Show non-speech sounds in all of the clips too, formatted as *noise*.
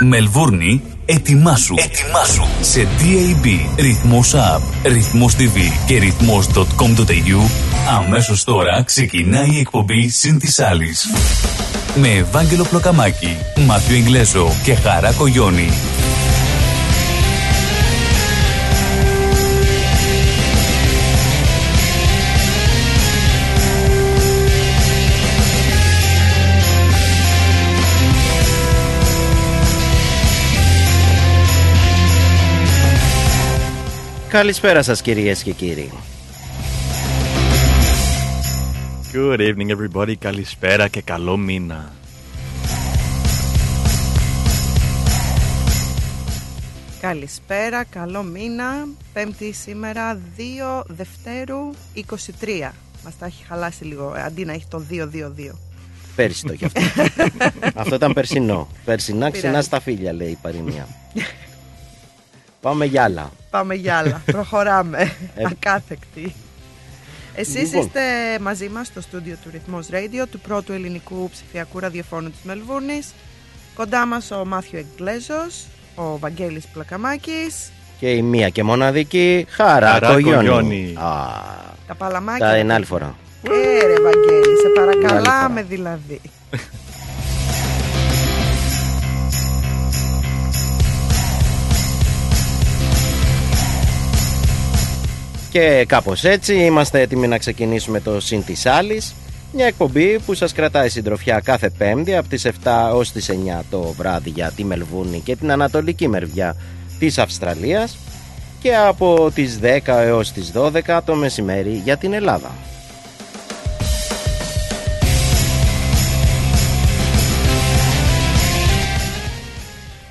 Μελβούρνη, ετοιμάσου. Ετοιμάσου. Σε DAB, ρυθμός app, ρυθμός TV και ρυθμός.com.au αμέσως τώρα ξεκινάει η εκπομπή «Συν της άλλης». Με Ευάγγελο Πλοκαμάκη, Μάθιο Ιγκλέζο και Χαρά Κογιόνι. Καλησπέρα σας κυρίες και κύριοι. Good evening everybody, καλησπέρα και καλό μήνα. Καλησπέρα, καλό μήνα. Πέμπτη σήμερα, 2 Δευτέρου 23. Μας τα έχει χαλάσει λίγο, ε, αντί να έχει το 2-2-2. Πέρσι το είχε αυτό. *laughs* αυτό ήταν περσινό. Περσινά Πειράζει. ξινά στα φίλια λέει η παροιμία. *laughs* Πάμε για άλλα. Πάμε για άλλα. *laughs* Προχωράμε. Ε. Ακάθεκτοι. Εσείς Λοιπόν. είστε μαζί μας στο στούντιο του Ρυθμός Radio, του πρώτου ελληνικού ψηφιακού ραδιοφώνου της Μελβούρνης. Κοντά μας ο Μάθιο Εγκλέζος, ο Βαγγέλης Πλακαμάκης, Και η μία και μοναδική χαρά Χαρά Κογιόνι. Κογιόνι. Α, τα παλαμάκια. τα είναι άλλη φορά. Ε, ρε Βαγγέλη, σε Άλλη φορά. παρακαλάμε δηλαδή. *laughs* Και κάπως έτσι είμαστε έτοιμοι να ξεκινήσουμε το Συν της Άλλης μια εκπομπή που σας κρατάει συντροφιά κάθε πέμπτη από τις 7 ως τις 9 το βράδυ για τη Μελβούνη και την ανατολική μεριά της Αυστραλίας και από τις 10 έως τις 12 το μεσημέρι για την Ελλάδα.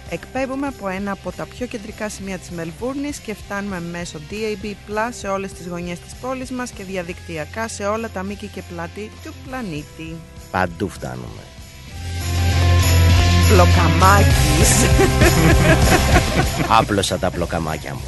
Εκπέμπουμε από ένα από τα πιο κεντρικά σημεία της Μελβούρνης και φτάνουμε μέσω DAB Plus σε όλες τις γωνιές της πόλης μας και διαδικτυακά σε όλα τα μήκη και πλάτη του πλανήτη. Παντού φτάνουμε. Πλοκαμάκης. *laughs* Άπλωσα τα πλοκαμάκια μου.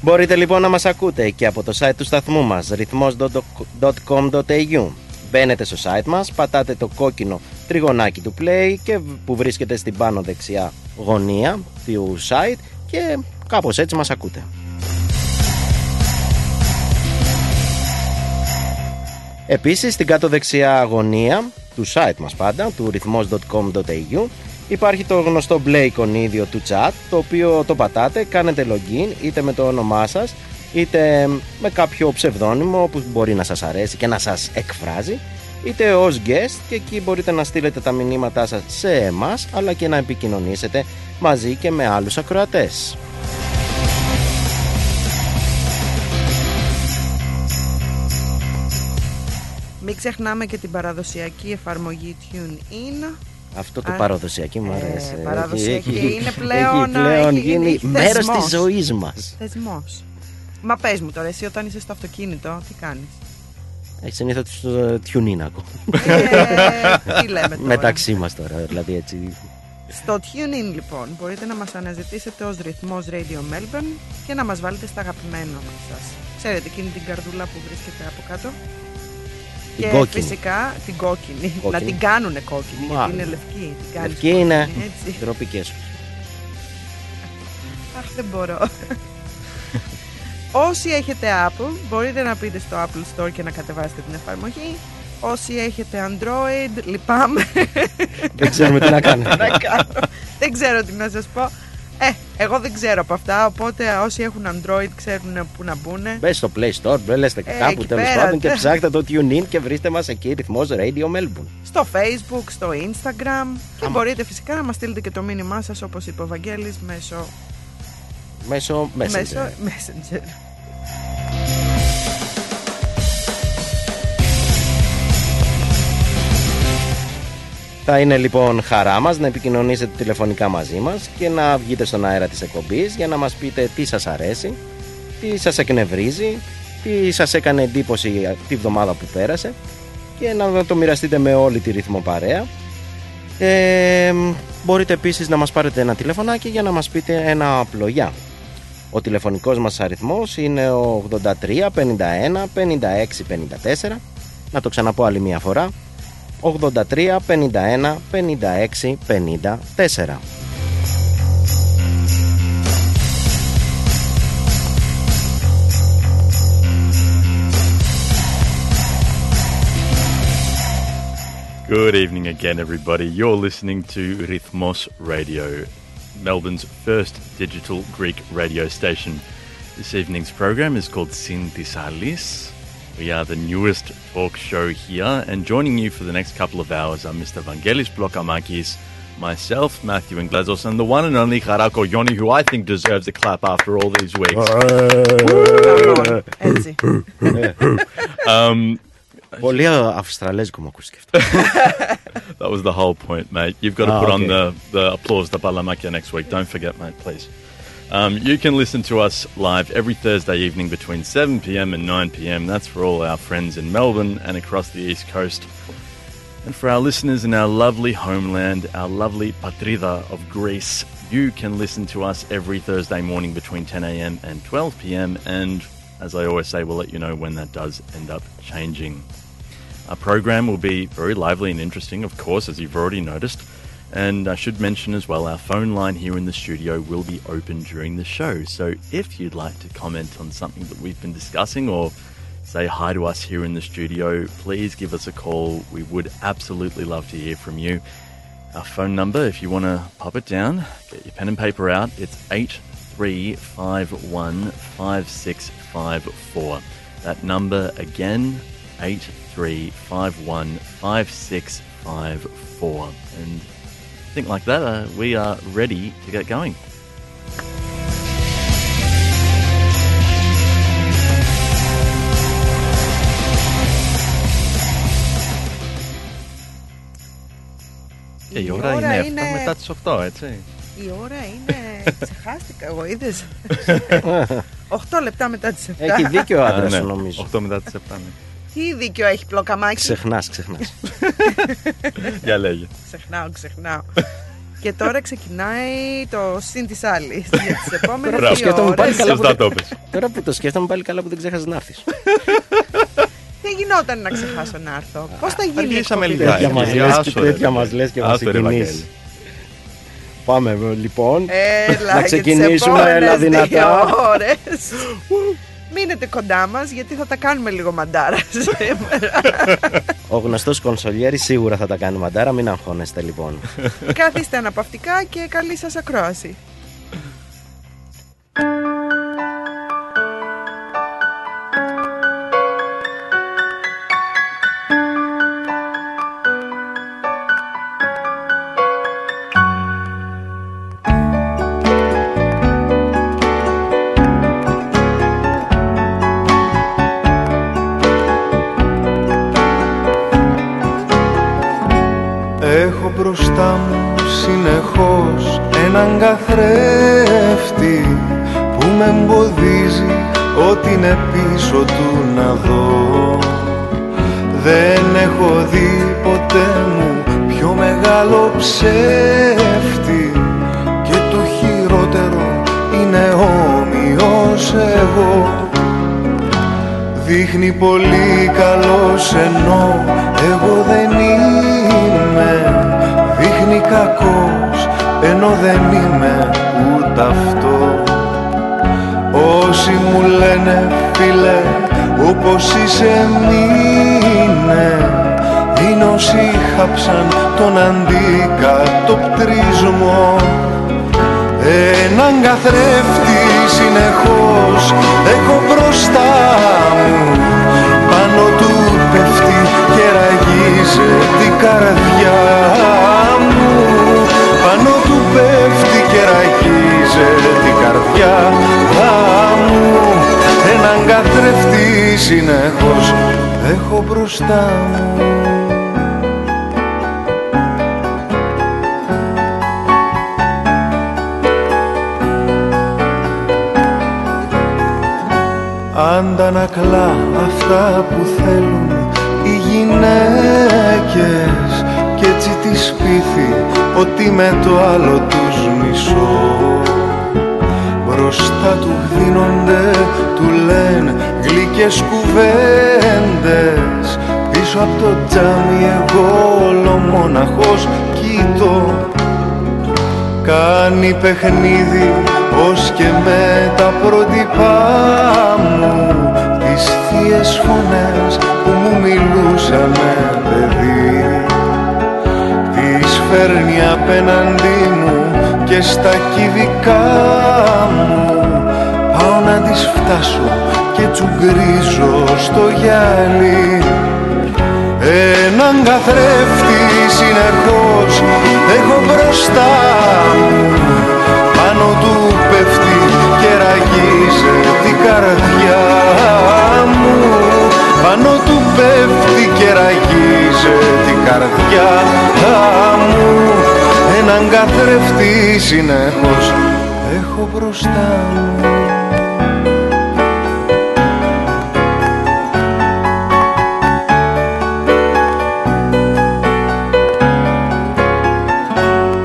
Μπορείτε λοιπόν να μας ακούτε και από το site του σταθμού μας ρυθμός.com.au Μπαίνετε στο site μας, πατάτε το κόκκινο τριγωνάκι του play και που βρίσκεται στην πάνω δεξιά γωνία του site και κάπως έτσι μας ακούτε. Επίσης στην κάτω δεξιά γωνία του site μας πάντα, του ρυθμός.com.au υπάρχει το γνωστό μπλε εικονίδιο του chat το οποίο το πατάτε, κάνετε login είτε με το όνομά σας είτε με κάποιο ψευδόνυμο που μπορεί να σας αρέσει και να σας εκφράζει είτε ως guest και εκεί μπορείτε να στείλετε τα μηνύματά σας σε εμάς αλλά και να επικοινωνήσετε μαζί και με άλλους ακροατές. Μην ξεχνάμε και την παραδοσιακή εφαρμογή TuneIn. Αυτό το Α, παραδοσιακή μου ε, αρέσει. παραδοσιακή Έχει- είναι πλέον- έχει πλέον έχει γίνει γίνει μέρος θεσμός. της ζωής μας. Θεσμός. Μα πες μου τώρα, εσύ όταν είσαι στο αυτοκίνητο, τι κάνεις; Έχει συνήθω το TuneIn ακόμα. Ε, τι λέμε τώρα; Μεταξύ μας τώρα, δηλαδή έτσι. Στο TuneIn λοιπόν μπορείτε να μας αναζητήσετε ως ρυθμός Radio Melbourne και να μας βάλετε στα αγαπημένα σας. Ξέρετε εκείνη την καρδούλα που βρίσκεται από κάτω; Την και κόκκινη. φυσικά την κόκκινη. Κόκκινη. Να την κάνουνε κόκκινη Μα, γιατί είναι λευκή. Την κάνεις Λευκή είναι κόκκινη, Έτσι. ντροπή σου. Αχ δεν μπορώ. Όσοι έχετε Apple μπορείτε να πείτε στο Apple Store και να κατεβάσετε την εφαρμογή. Όσοι έχετε Android, λυπάμαι. Δεν ξέρουμε τι να *laughs* κάνουμε. να κάνω. δεν ξέρω τι να σας πω. Ε, εγώ δεν ξέρω από αυτά, οπότε όσοι έχουν Android ξέρουν πού να μπουν. Μπες στο Play Store, μπρελέστε Ε, κάπου εκεί τέλος πέρα, πάντων και τε. ψάχτε το TuneIn και βρίστε μας εκεί ρυθμός Radio Melbourne. Στο Facebook, στο Instagram και Άμα. μπορείτε φυσικά να μας στείλετε και το μήνυμά σας όπως είπε ο Βαγγέλης μέσω, Μέσω Messenger. μέσω Messenger. Θα είναι λοιπόν χαρά μας να επικοινωνήσετε τηλεφωνικά μαζί μας και να βγείτε στον αέρα της εκπομπής για να μας πείτε τι σας αρέσει, τι σας εκνευρίζει, τι σας έκανε εντύπωση τη βδομάδα που πέρασε και να το μοιραστείτε με όλη τη ρυθμό παρέα. Ε, μπορείτε επίσης να μας πάρετε ένα τηλεφωνάκι για να μας πείτε ένα απλό γεια. Ο τηλεφωνικός μας αριθμός είναι ο 83 51 56 54 Να το ξαναπώ άλλη μία φορά 83 51 56 54. Good evening again, everybody. You're listening to Rhythmos Radio, Melbourne's first digital Greek radio station. This evening's program is called Synthesalis. We are the newest talk show here, and joining you for the next couple of hours are Mr. Vangelis Blokamakis, myself, Matthew Inglezos, and the one and only Harako Yoni, who I think deserves a clap after all these weeks. *laughs* Έτσι. Um, Πολύ αυστραλέζικο μου ακούστηκε αυτό. *laughs* that was the whole point, mate. You've got to Ah, put on okay. the, the applause, the Balamakia next week. Don't forget, mate, please. Um, you can listen to us live every Thursday evening between 7 pm and 9 pm. That's for all our friends in Melbourne and across the East Coast. And for our listeners in our lovely homeland, our lovely Patrida of Greece, you can listen to us every Thursday morning between 10 a.m. and 12 p.m. And as I always say, we'll let you know when that does end up changing. Our program will be very lively and interesting, of course, as you've already noticed. And I should mention as well, our phone line here in the studio will be open during the show. So if you'd like to comment on something that we've been discussing or say hi to us here in the studio, please give us a call. We would absolutely love to hear from you. Our phone number, if you want to pop it down, get your pen and paper out, it's 8351 5654. That number again, 8351 5654. And think like that, uh, we are ready to get going. Και η ώρα είναι 7 μετά τις 8, έτσι. Η ώρα είναι. Ξεχάστηκα εγώ, είδε. 8 λεπτά μετά τι 7. Έχει δίκιο ο Α, άντρα ναι, σου, νομίζω. 8 μετά τις 7, ναι. Τι δίκιο έχει πλοκαμάκι; Ξεχνάς, ξεχνάς. *laughs* Για λέγε. Ξεχνάω, ξεχνάω. Και τώρα ξεκινάει το συν της άλλης για τις επόμενες Μπράβο. δύο Σκέφτομαι πάλι ώρες. καλά. Σωστά το πες. Τώρα που το σκέφτομαι πάλι καλά που δεν ξέχασες να έρθεις. *laughs* Δεν γινόταν να ξεχάσω να έρθω. Πώς θα γίνει η αργήσαμε εκπομπή λιγάκι. Τέτοια δηλαδή; μας Άσο, λες και ρε, τέτοια ρε. μας λες και μας Άσο, ρε, συγκινείς. Βαγγέλη. Πάμε λοιπόν. Έλα, Να για τις ξεκινήσουμε, επόμενες έλα δυνατά. δύο ώρες. Μείνετε κοντά μας γιατί θα τα κάνουμε λίγο μαντάρα *laughs* σήμερα. Ο γνωστός κονσολιέρης σίγουρα θα τα κάνει μαντάρα, μην αγχώνεστε λοιπόν. Καθίστε αναπαυτικά και καλή σας ακρόαση. Συνεχώς έναν καθρέφτη που με εμποδίζει ό,τι είναι πίσω του να δω. Δεν έχω δει ποτέ μου πιο μεγάλο ψεύτη και το χειρότερο είναι όμοιος εγώ. Δείχνει πολύ καλός ενώ εγώ δεν είμαι. Δείχνει κακός ενώ δεν είμαι ούτε αυτό. Όσοι μου λένε φίλε όπως είσαι μείνε. Είναι όσοι χάψαν τον αντικατοπτρισμό Έναν καθρέφτη συνεχώς έχω μπροστά μου. Πάνω του πέφτει και ραγίζει την καρδιά την καρδιά μου Έναν καθρέφτη συνεχώς έχω μπροστά μου. Αντανακλά αυτά που θέλουν οι γυναίκες Κι έτσι τη σπίθη ότι με το άλλο τους μισώ Μπροστά του δίνονται, του λένε γλυκές κουβέντες. Πίσω Έξω από το τζάμι εγώ ολομόναχος κοιτώ. Κάνει παιχνίδι ως και με τα πρότυπά μου. Τις θείες φωνές που μου μιλούσανε παιδί. Τις φέρνει απέναντί μου και στα κυβικά μου. Πάω να τις φτάσω και τσουγκρίζω στο γυαλί. Έναν καθρέφτη συνεχώς έχω μπροστά μου. Πάνω του πέφτει και ραγίζει την καρδιά μου. Πάνω του πέφτει και ραγίζει την καρδιά μου Έναν καθρέφτη συνεχώς έχω μπροστά μου.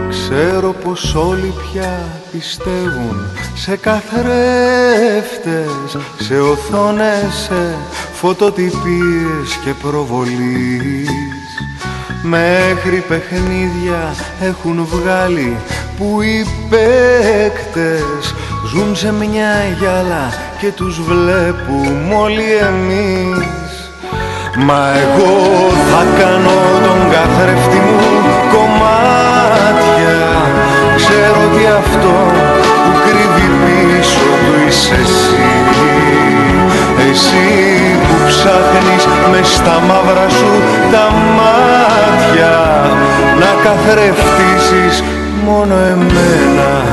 Ξέρω πως όλοι πια πιστεύουν σε καθρέφτες Σε οθόνες, σε φωτοτυπίες και προβολής Μέχρι παιχνίδια έχουν βγάλει που οι παίκτες Ζουν σε μια γυάλα και τους βλέπουμε όλοι εμείς. Μα εγώ θα κάνω τον καθρέφτη μου κομμάτια. Ξέρω ότι αυτό που κρύβει πίσω του είσαι εσύ Εσύ που ψάχνεις μες στα μαύρα σου τα μάτια. Να καθρεφτήσεις μόνο εμένα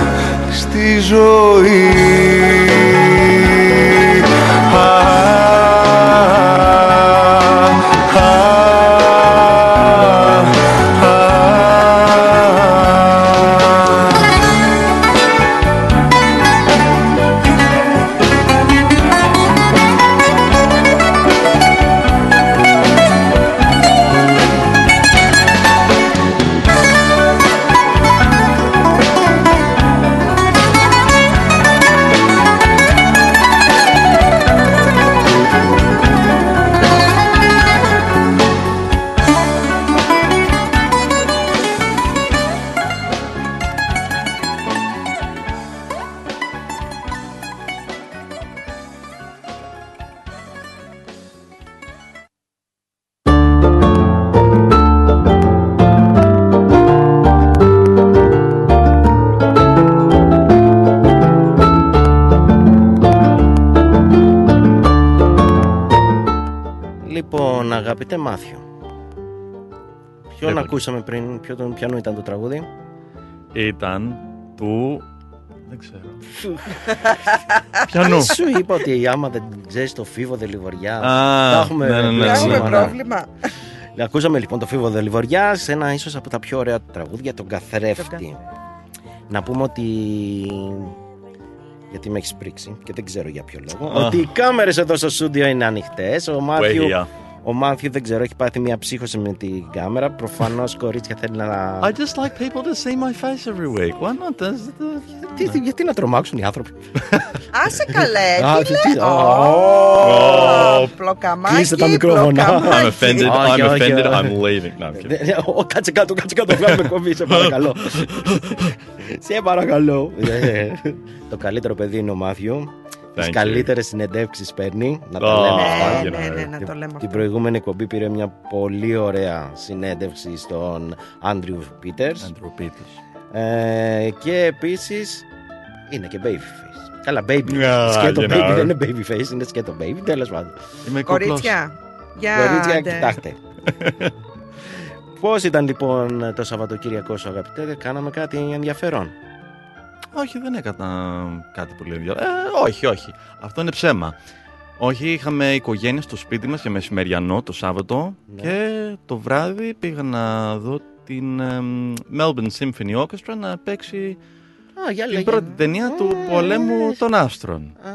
στη ζωή ακούσαμε πριν, ποιο, τον- ποιανού ήταν το τραγούδι; Ήταν του. Δεν ξέρω. *laughs* Πιανού. Σου είπα ότι άμα δεν ξέρεις το φίβο Δελιβοριά. Α, τα έχουμε ναι, ναι, ναι, πει ναι, Έχουμε ναι. σήμερα. πρόβλημα. Ακούσαμε λοιπόν το φίβο Δελιβοριά σε ένα ίσως από τα πιο ωραία τραγούδια, τον Τον καθρέφτη. καθρέφτη. Να πούμε ότι. Γιατί με έχεις πρίξει και δεν ξέρω για ποιο λόγο. Α. Ότι οι κάμερες εδώ στο στούντιο είναι ανοιχτές. Ο Μάθιου, Way here. Ο Μάθιου δεν ξέρω, έχει πάθει μια ψύχωση με την κάμερα. Προφανώς κορίτσια θέλει να. I just like people to see my face every week. Why not? Does the... Τι- τι- γιατί να τρομάξουν οι άνθρωποι; *laughs* Άσε καλέ. Α, τι τι- λέει. τι- Ω, Ω. Πλοκαμάκι. Κλείστε τα μικρόφωνα. πλοκαμάκι. I'm offended. Όχι, I'm όχι, offended. όχι. I'm leaving. No, I'm kidding. Ε, Ω, Κάτσε κάτω, κάτσε κάτω, βγάλουμε κομμή, σε παρακαλώ. *laughs* σε παρακαλώ. Ε, Το καλύτερο παιδί είναι ο Μάθιου. Thank Τις you. καλύτερες συνεντεύξεις παίρνει. Να τα Oh, λέμε Ναι, αυτά. you ναι, know. ναι, να Την- το λέμε Την αυτό. προηγούμενη εκπομπή πήρε μια πολύ ωραία συνέντευξη στον Άντριου Πίτερς Andrew Peters. ε, και επίσης είναι και babyface. Καλά, baby. Yeah, σκέτο you baby know. δεν είναι babyface, είναι σκέτο baby. Τέλος πάντων. Είμαι κουκλός. Κορίτσια. Για Κορίτσια, άντε. κοιτάξτε. *laughs* Πώς ήταν λοιπόν το Σαββατοκύριακο σου αγαπητέ, κάναμε κάτι ενδιαφέρον. Όχι, δεν έκανα κάτι πολύ ενδιαφέρον. Ε, όχι, όχι. Αυτό είναι ψέμα. Όχι, είχαμε οικογένεια στο σπίτι μας για μεσημεριανό το Σάββατο Ναι. και το βράδυ πήγα να δω την εμ, Melbourne Symphony Orchestra να παίξει Α, για την λέγε. πρώτη ταινία του Ε, πολέμου των άστρων. Α,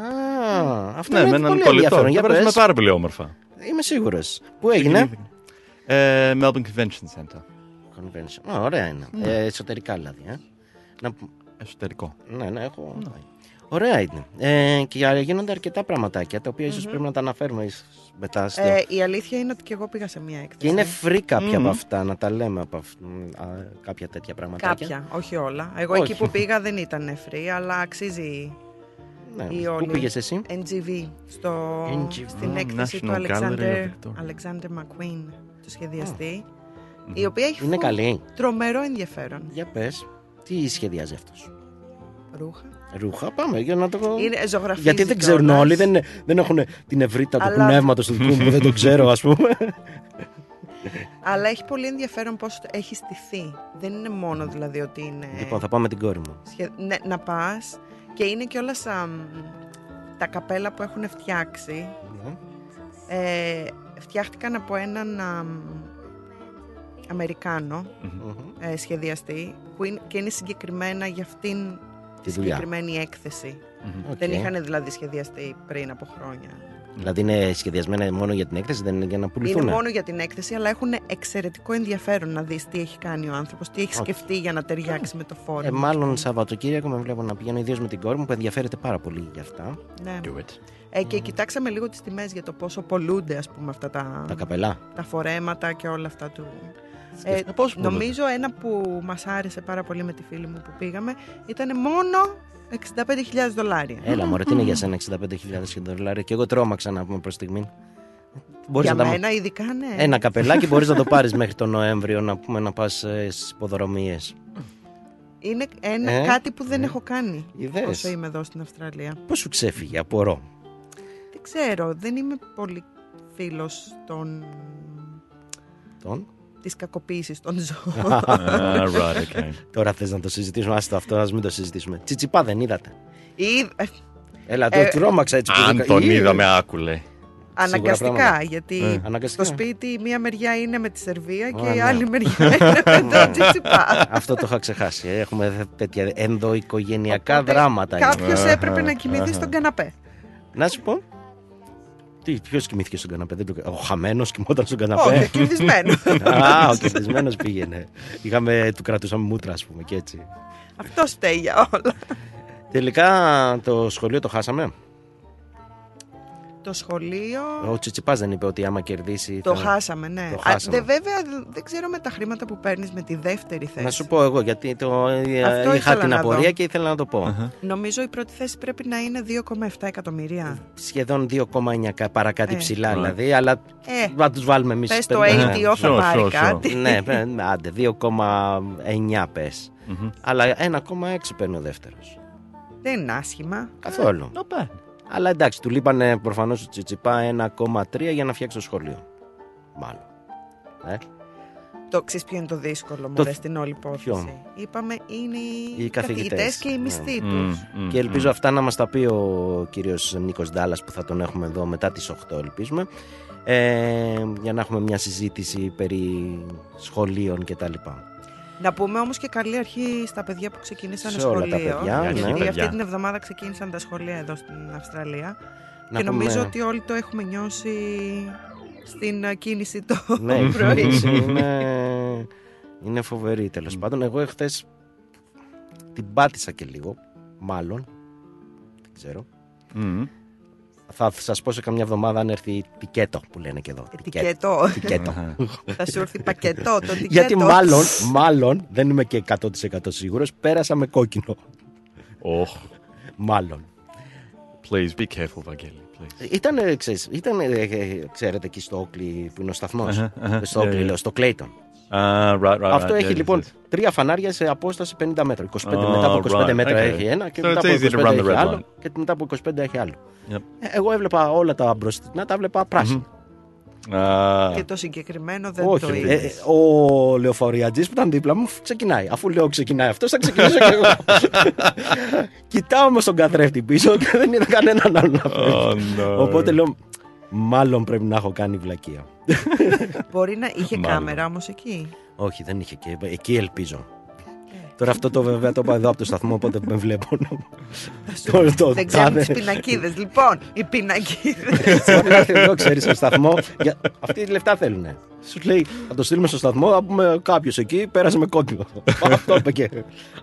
αυτό Ναι, είναι με έναν πολύ κολλητό. ενδιαφέρον. Το Για πέρασαμε πες. πάρα πολύ όμορφα. Είμαι σίγουρος. Πού έγινε; Ε, Melbourne Convention Center. Convention. Α, ωραία είναι. Ναι. Ε, εσωτερικά δηλαδή. Ε. Να... Εσωτερικό. Ναι, ναι, έχω. Ωραία είναι. Ε, και γίνονται αρκετά πραγματάκια τα οποία ίσως πρέπει να τα αναφέρουμε ίσως μετά. Στο... Ε, η αλήθεια είναι ότι και εγώ πήγα σε μία έκθεση. και είναι free κάποια από αυτά, να τα λέμε από αυ- α, κάποια τέτοια πραγματάκια. Κάποια, όχι όλα. Εγώ Όχι. εκεί που πήγα δεν ήταν free, αλλά αξίζει Ναι. η Πού όλη. πήγες εσύ; NGV, στο, NGV. στην Mm, έκθεση του National Gallery of Alexander, Victoria. Alexander McQueen, του σχεδιαστή, η οποία έχει Είναι φου- καλή. τρομερό ενδιαφέρον. Για πες. Τι σχεδιάζει αυτός; Ρούχα. Ρούχα, πάμε για να το. Είναι ζωγραφίζει Γιατί δεν ξέρουν κιόλας. όλοι, δεν, είναι- δεν έχουν την ευρύτητα του Αλλά- πνεύματος του δικού μου, δεν το ξέρω, ας πούμε. Αλλά έχει πολύ ενδιαφέρον πώς έχει στηθεί. Δεν είναι μόνο δηλαδή ότι είναι... Λοιπόν, θα πάμε με την κόρη μου. σχε- ναι, να πας και είναι κιόλας τα καπέλα που έχουν φτιάξει ε, φτιάχτηκαν από έναν αμ, Αμερικάνο ε, σχεδιαστή που είναι, και είναι συγκεκριμένα για αυτήν τη, Τη δουλειά. συγκεκριμένη έκθεση. Οκ. Δεν είχαν δηλαδή σχεδιαστεί πριν από χρόνια. Δηλαδή είναι σχεδιασμένα μόνο για την έκθεση, δεν είναι για να πουληθούν. Είναι μόνο για την έκθεση, αλλά έχουν εξαιρετικό ενδιαφέρον να δεις τι έχει κάνει ο άνθρωπος, τι έχει Οκ. σκεφτεί για να ταιριάξει με το φόρμα. Ε, μάλλον Σαββατοκύριακο με βλέπω να πηγαίνω ιδίως με την κόρη μου που ενδιαφέρεται πάρα πολύ για αυτά. Ναι. Do it. Ε, και κοιτάξαμε λίγο τις τιμές για το πόσο πολλούνται ας πούμε αυτά τα, Τα καπελά. τα φορέματα και όλα αυτά του... Ε, Σκέφτε πώς πολλούνται. νομίζω ένα που μας άρεσε πάρα πολύ με τη φίλη μου που πήγαμε ήταν μόνο 65.000 δολάρια. Έλα, μωρέ, τι είναι για σένα 65.000 δολάρια; Και εγώ τρόμαξα να πούμε προς στιγμή. Μπορείς για να τα- μένα ειδικά ναι. Ένα καπελάκι μπορείς να το *laughs* πάρεις μέχρι τον Νοέμβριο να πούμε να πας στις υποδρομίες. Είναι ένα, Ε, κάτι που δεν έχω κάνει Ιδέες. όσο είμαι εδώ στην Αυστραλία. Πώς σου ξέφυγε, απορώ. Δεν ξέρω, δεν είμαι πολύ φίλος των... Τον. Της κακοποίησης των ζώων. *laughs* Ah, right, okay. Τώρα θες να το συζητήσουμε, άστο αυτό, ας μην το συζητήσουμε. Τσιτσιπά δεν είδατε. Ή, ε, Έλα, το Ε, τρόμαξα έτσι που Αν δεν- τον Ή, είδαμε, άκουλε. αναγκαστικά, πράγματα. γιατί Ε. Αναγκαστικά. στο σπίτι η μία μεριά είναι με τη Σερβία και Α, η ναι. άλλη μεριά είναι με το Τσιτσιπά. Αυτό το είχα ξεχάσει. ε. Έχουμε τέτοια ενδοοικογενειακά Οπότε δράματα. είναι. Κάποιος Αχα, έπρεπε να κοιμηθεί αχα. στον καναπέ. Να σου πω. Τι, ποιος κοιμήθηκε στον καναπέ, δεν το... Ο χαμένος κοιμόταν στον καναπέ. Όχι, κερδισμένος. *laughs* Α, ο κερδισμένος πήγαινε. Είχαμε, του κρατούσαμε μούτρα, ας πούμε, και έτσι. Αυτός φταίει για όλα. Τελικά το σχολείο το χάσαμε. Το σχολείο Ο Τσιτσιπάς δεν είπε ότι άμα κερδίσει. το θα- χάσαμε, ναι. Το Α, χάσαμε. δε- βέβαια δεν ξέρω με τα χρήματα που παίρνεις με τη δεύτερη θέση. Να σου πω εγώ, γιατί το... Αυτό είχα ήθελα την να απορία δω. και ήθελα να το πω. Νομίζω η πρώτη θέση πρέπει να είναι 2,7 εκατομμυρία. Σχεδόν 2,9 κα- παρακάτω Ε. ψηλά Right. δηλαδή, αλλά Ε, να τους βάλουμε εμείς. πες το ATO θα Sure, πάρει sure, sure. κάτι. ναι, παι- άντε, 2,9 πες. Mhm. Αλλά 1,6 παίρνει ο δεύτερος. Δεν είναι άσχημα. Καθόλου. Not bad. Αλλά εντάξει, του λείπανε προφανώς του Τσιτσιπά 1,3 για να φτιάξει το σχολείο. Μάλλον. Ε, Το ξέρεις ποιο είναι το δύσκολο Το- μου στην όλη υπόθεση. Ποιο; Είπαμε είναι οι, Οι καθηγητές. καθηγητές και οι Ναι. μισθοί Mm, τους. mm, Και ελπίζω mm. αυτά να μας τα πει ο κύριος Νίκος Ντάλλας που θα τον έχουμε εδώ μετά τις 8 ελπίζουμε ε, για να έχουμε μια συζήτηση περί σχολείων και τα λοιπά. Να πούμε όμως και καλή αρχή στα παιδιά που ξεκίνησαν Σε όλα τα σχολείο. παιδιά, ναι. γιατί Παιδιά. αυτή την εβδομάδα ξεκίνησαν τα σχολεία εδώ στην Αυστραλία. Να και νομίζω πούμε- ότι όλοι το έχουμε νιώσει στην ε, κίνηση το *laughs* ναι, η πρωί. κίνηση είναι, είναι φοβερή τέλος πάντων. Εγώ εχθές την πάτησα και λίγο, μάλλον, δεν ξέρω. Mm. Θα σας πω σε καμιά εβδομάδα αν έρθει τικέτο που λένε και εδώ. Τικέτο. Τικέτο. Θα σου έρθει πακετό το *laughs* τικέτο. Γιατί μάλλον, μάλλον, δεν είμαι και 100% σίγουρος, πέρασα με κόκκινο. Oh, Μάλλον. please be careful, Vangeli, please. Ήταν, ξέρεις, ήταν, ε, ε, ξέρετε, εκεί στο Όκλι που είναι ο σταθμός. Αχα, αχα. Στο Yeah, Όκλι, yeah. λέω, στο Κλέιτον. Ah, right, right. Αυτό right. έχει Yes, λοιπόν yes. τρία φανάρια σε απόσταση 50 μέτρα. 25 Oh, μετά από 25 right, μέτρα okay. έχει ένα και So μετά it's από easy to 25 run the έχει red άλλο line. και μετά από 25 έχει άλλο. Yep. Ε, Εγώ έβλεπα όλα τα μπροστινά, τα έβλεπα πράσινα. Ah, Και το συγκεκριμένο δεν Όχι, το ε, είδες. ε, ο λεωφοριατζής που ήταν δίπλα μου ξεκινάει. Αφού λέω ξεκινάει αυτός, θα ξεκινήσω και εγώ. *laughs* Κοιτάω όμως τον καθρέφτη πίσω και δεν είδα κανέναν άλλο να φεύγει. oh, no. Οπότε λέω, μάλλον πρέπει να έχω κάνει βλακεία. Μπορεί να είχε Μάλλον. κάμερα όμως εκεί; Όχι, δεν είχε και εκεί ελπίζω. Τώρα αυτό το βέβαια το είπα εδώ από το σταθμό, οπότε με βλέπω. το, το, Δεν ξέρουν τάδε- τις πινακίδες. Λοιπόν, οι πινακίδες. Μπορεί να έρθει εδώ, ξέρεις, στο σταθμό. Για... Αυτοί λεφτά θέλουν. Σου λέει, θα το στείλουμε στο σταθμό, θα πούμε κάποιος εκεί πέρασε με κόκκινο. *laughs* Αυτό είπε και.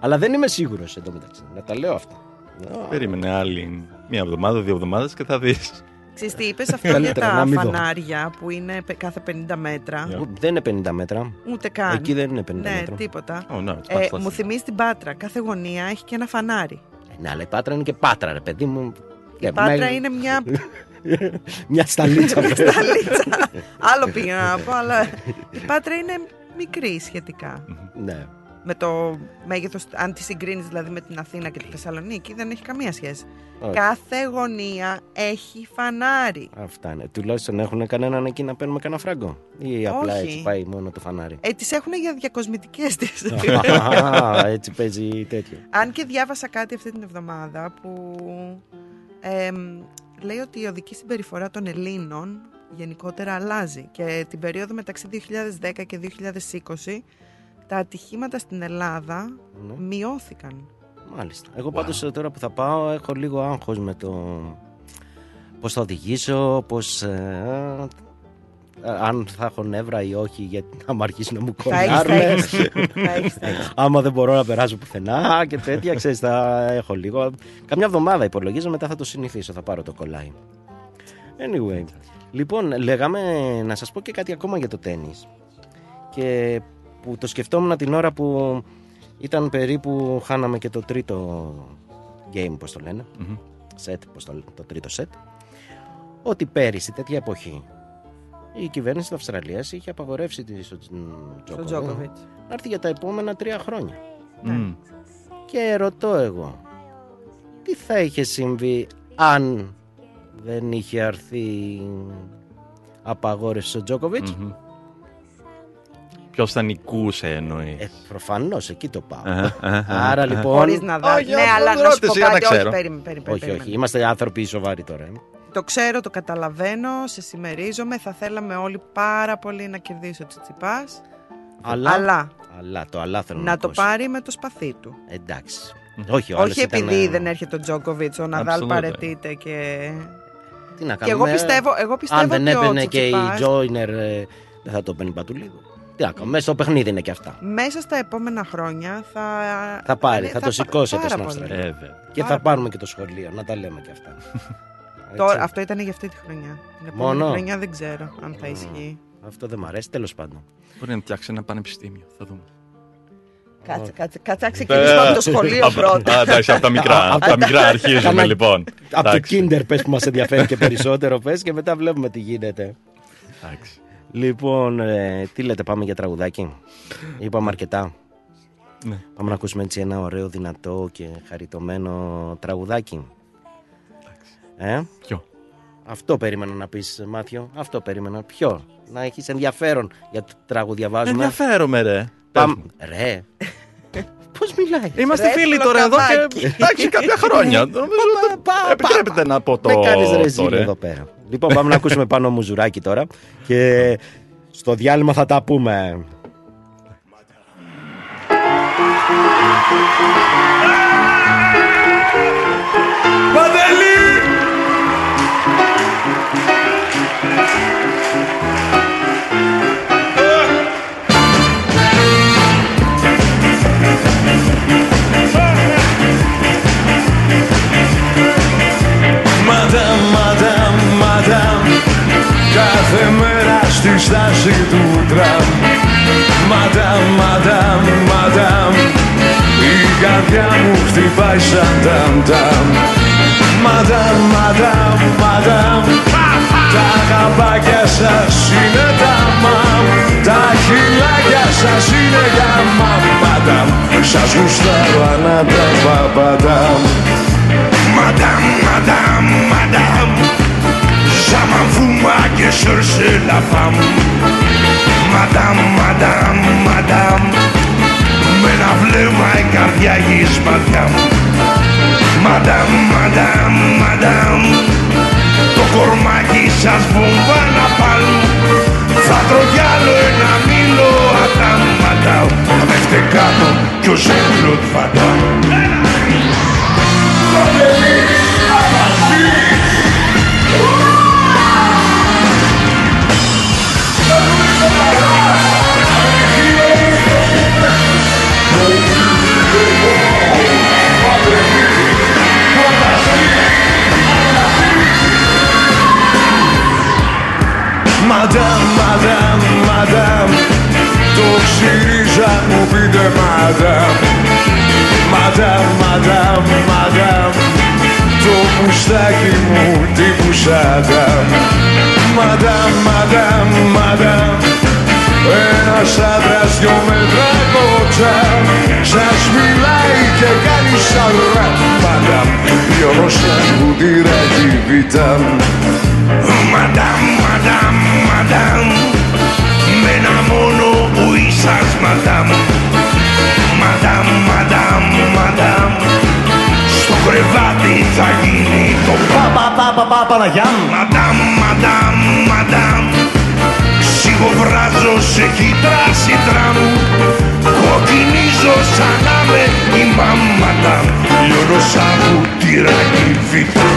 Αλλά δεν είμαι σίγουρος εντωμεταξύ. Να τα λέω αυτά. Περίμενε άλλη μία εβδομάδα, δύο εβδομάδες και θα δεις. Ξέρεις τι είπες *laughs* αυτό για Καλύτερα τα να μην δω. φανάρια που είναι πε- κάθε 50 μέτρα. Yeah. Δεν είναι 50 μέτρα. Ούτε καν. Εκεί δεν είναι 50 Ναι, μέτρα. τίποτα. Oh, no, it's Ε, much less. μου θυμίζει την Πάτρα. Κάθε γωνία έχει και ένα φανάρι. Ε, Ναι, αλλά η Πάτρα είναι και Πάτρα, ρε παιδί μου. Η Ε, Πάτρα με- είναι μια *laughs* Μια σταλίτσα. σταλίτσα. *laughs* Άλλο πήγα να πω, αλλά η Πάτρα είναι μικρή σχετικά. ναι. Με το μέγεθος, αν τη συγκρίνεις δηλαδή με την Αθήνα και τη Θεσσαλονίκη, δεν έχει καμία σχέση. Όχι. Κάθε γωνία έχει φανάρι. Αυτά είναι. Τουλάχιστον έχουν κανέναν εκεί να παίρνουμε κανένα φράγκο; Ή απλά Όχι. έτσι πάει μόνο το φανάρι; Ε, τις έχουν για διακοσμητικές τις. *laughs* Α, έτσι παίζει τέτοιο. Αν και διάβασα κάτι αυτή την εβδομάδα που εμ, λέει ότι η οδική συμπεριφορά των Ελλήνων γενικότερα αλλάζει και την περίοδο μεταξύ 2010 και 2020 τα ατυχήματα στην Ελλάδα Ναι. μειώθηκαν. Μάλιστα. Εγώ πάντως τώρα που θα πάω έχω λίγο άγχος με το πώς θα οδηγήσω, πώς... ε, ε, αν θα έχω νεύρα ή όχι γιατί να μου αρχίσει να μου Θα έχεις, θα κολλάρουν. έχεις. Θα έχεις, θα έχεις. *laughs* Άμα δεν μπορώ να περάσω πουθενά και τέτοια, ξέρεις, θα έχω λίγο. Καμιά εβδομάδα υπολογίζω, μετά θα το συνηθίσω, θα πάρω το κολλάι. Anyway, λοιπόν, λέγαμε να σας πω και κάτι ακόμα για το τέννις. Και που το σκεφτόμουν την ώρα που ήταν περίπου, χάναμε και το τρίτο game, πώς το λένε, Μμμ. set, πώς το, λένε, το τρίτο set, ότι πέρυσι, τέτοια εποχή, η κυβέρνηση της Αυστραλίας είχε απαγορεύσει τη, στον Στον Τζόκοβιτς Τζόκοβιτς. να έρθει για τα επόμενα τρία χρόνια. Μμ. Και ρωτώ εγώ, τι θα είχε συμβεί αν δεν είχε αρθεί απαγόρευση στον Τζόκοβιτς; Μμμ. Ποιος θα νικούσε εννοείς. Ε, προφανώς εκεί το πάω. Αχα, αχα, Άρα αχα. λοιπόν... Χωρίς να δω. Όχι, Ναι, αυτό αλλά δεν να σου πω ρώτησε, για να κάτι. Όχι, ξέρω. περίμενε, περίμενε, όχι, περίμενε. όχι, είμαστε άνθρωποι σοβαροί τώρα. ε. Το ξέρω, το καταλαβαίνω, σε συμμερίζομαι. Θα θέλαμε όλοι πάρα πολύ να κερδίσει ο Τσιτσιπάς. Αλλά, Αλλά αλλά το αλλά θέλω να το πω. πάρει με το σπαθί του. Εντάξει. Όχι, ο άλλος Όχι ήταν, επειδή ε, δεν έρχεται ο Τζόκοβιτς, ο Ναδάλ Absolutely. παρετείται και. Τι να Και κάνουμε. εγώ πιστεύω, εγώ πιστεύω Αν δεν ότι ο έμπαινε και η Τσιτσιπάς Τζόινερ, ε, δεν θα το παίρνει πατουλίδο. Τι να κάνουμε, μέσα στο παιχνίδι είναι και αυτά. μέσα στα επόμενα χρόνια θα. Θα πάρει, ναι, θα το πα- σηκώσετε πάρα στην πολύ. Αυστραλία. Ε, βέβαια. Και Πάρα θα πάρουμε και το σχολείο, να τα λέμε και αυτά. *laughs* Τώρα, Έτσι. αυτό ήταν για αυτή τη χρονιά. Την επόμενη Μόνο; χρονιά δεν ξέρω αν θα ισχύει. Αυτό δεν μ' αρέσει, τέλος πάντων. Μπορεί να φτιάξει ένα πανεπιστήμιο. Θα δούμε. Κάτσε, κάτσε, κάτσε να ξεκινήσουμε από το σχολείο Α, πρώτα. α, Εντάξει, από τα μικρά. Από τα μικρά αρχίζουμε Κάνα- λοιπόν. Από το Εντάξει, Kinder πες που μας ενδιαφέρει και περισσότερο πες και μετά βλέπουμε τι γίνεται. εντάξει. Λοιπόν, ε, τι λέτε, πάμε για τραγουδάκι; Είπαμε αρκετά. Ναι. Πάμε να ακούσουμε έτσι ένα ωραίο, δυνατό και χαριτωμένο τραγουδάκι. Ε, Ποιο; αυτό περίμενα να πεις Μάθιο. Αυτό περίμενα. Ποιο; Να έχεις ενδιαφέρον για το τραγουδιαβάζουμε. Ενδιαφέρομαι ρε. Πάμε. Πες μου. Ρε. Πώς μιλάει; Είμαστε Ρε, φίλοι τώρα εδώ και πλοκαμάκι. εντάξει κάποια χρόνια. Νομίζω ότι πα, πα, επιτρέπεται να πω το Με κάνεις ρεζίλ το, ρε. εδώ πέρα. Λοιπόν, πάμε να ακούσουμε *laughs* πάνω μουζουράκι τώρα και στο διάλειμμα θα τα πούμε. Κάθε μέρα στη στάση του τραμ. Μαντάμ, μαντάμ, μαντάμ Η καρδιά μου χτυπάει σαν ταμ ταμ Μαντάμ, μαντάμ, μαντάμ Τα αγαπάκια σας είναι τα μαμ. Τα χιλάκια σας είναι για μαμ. Μαντάμ, σας γουστάρω ανάτα παπαντάμ. Madame, madame, madame Ça m'en fout moi que cherche la femme. Madame, madame, madame Με να βλέμμα η καρδιά γης ματιά μου Madame, madame, madame Το κορμάκι σας βομβά να πάλουν Θα τρώω κι άλλο ένα μήλο Madame, madame Να πέφτε κάτω κι ο ζέμπλουτ φαντάμ πείτε μαντάμ Μαντάμ, μαντάμ, μαντάμ Το μουστάκι μου τύπου σαντάμ Μαντάμ, μαντάμ, μαντάμ Ένας άντρας δυο μέτρα κότσα Σας μιλάει και κάνει σαν ραπ Μαντάμ, δυο σαν κουτυράκι βιτάμ Μαντάμ, μαντάμ, μαντάμ Με ένα μόνο που είσας μαντάμ Μαντάμ, μαντάμ, μαντάμ Στο κρεβάτι θα γίνει το πα πα πα πα πα Παναγιά Μαντάμ, μαντάμ, μαντάμ. Ξυγοβράζω σε κυτράσι τραμ Κοκκινίζω σαν να με η μαμάτα Λιώνω σαν βουτυράκι βήτα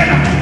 Έλα!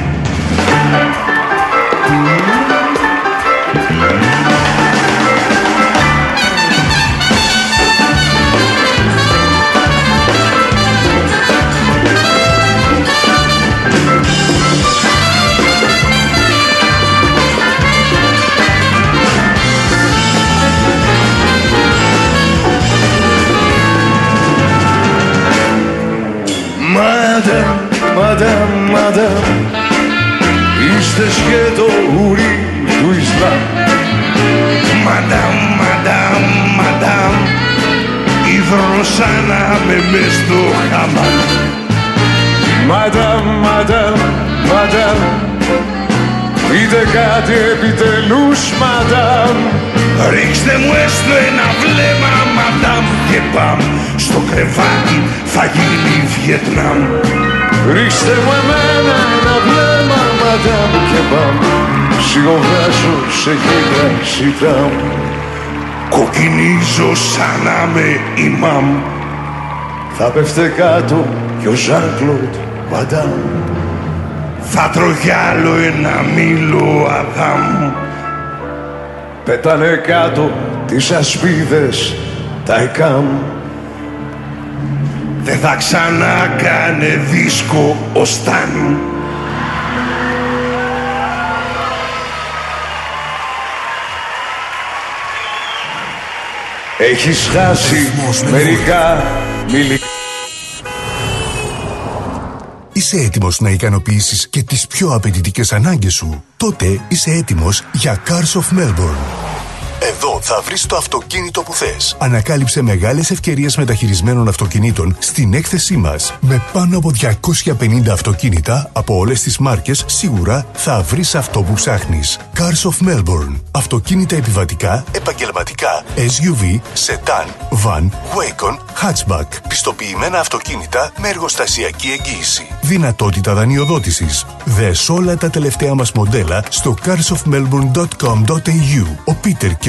Βιετνάμ. Ρίξτε μου εμένα ένα βλέμμα, μαντάμ Και πάμε σιγοβράσω σε γύρα σιτάμ Κοκκινίζω σαν να με ημάμ Θα πέφτε κάτω κι ο Ζαν Κλοντ, μαντάμ Θα τρώω κι άλλο ένα μήλο αδάμ. Πέτανε κάτω τις ασπίδες τα εκάμ Δεν θα ξανακάνε δίσκο ο Σταν Έχεις χάσει μερικά μιλικά Είσαι έτοιμος να ικανοποιήσεις και τις πιο απαιτητικές ανάγκες σου. Τότε είσαι έτοιμος για Cars of Melbourne. Εδώ θα βρεις το αυτοκίνητο που θες. Ανακάλυψε μεγάλες ευκαιρίες μεταχειρισμένων αυτοκινήτων στην έκθεσή μας. Με πάνω από 250 αυτοκίνητα από όλες τις μάρκες, σίγουρα θα βρεις αυτό που ψάχνεις. Cars of Melbourne. Αυτοκίνητα επιβατικά, επαγγελματικά, SUV, sedan, van, Wacon, hatchback. Πιστοποιημένα αυτοκίνητα με εργοστασιακή εγγύηση. Δυνατότητα δανειοδότησης. Δες όλα τα τελευταία μας μοντέλα στο carsofmelbourne.com.au. Ο Πίτερ και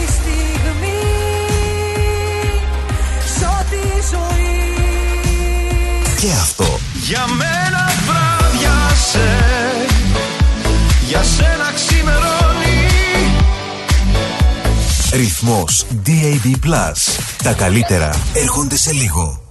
ζωή. Και αυτό. Για μένα βράδιασε Για σένα ξημερώνει Ρυθμός DAB+. Τα καλύτερα έρχονται σε λίγο.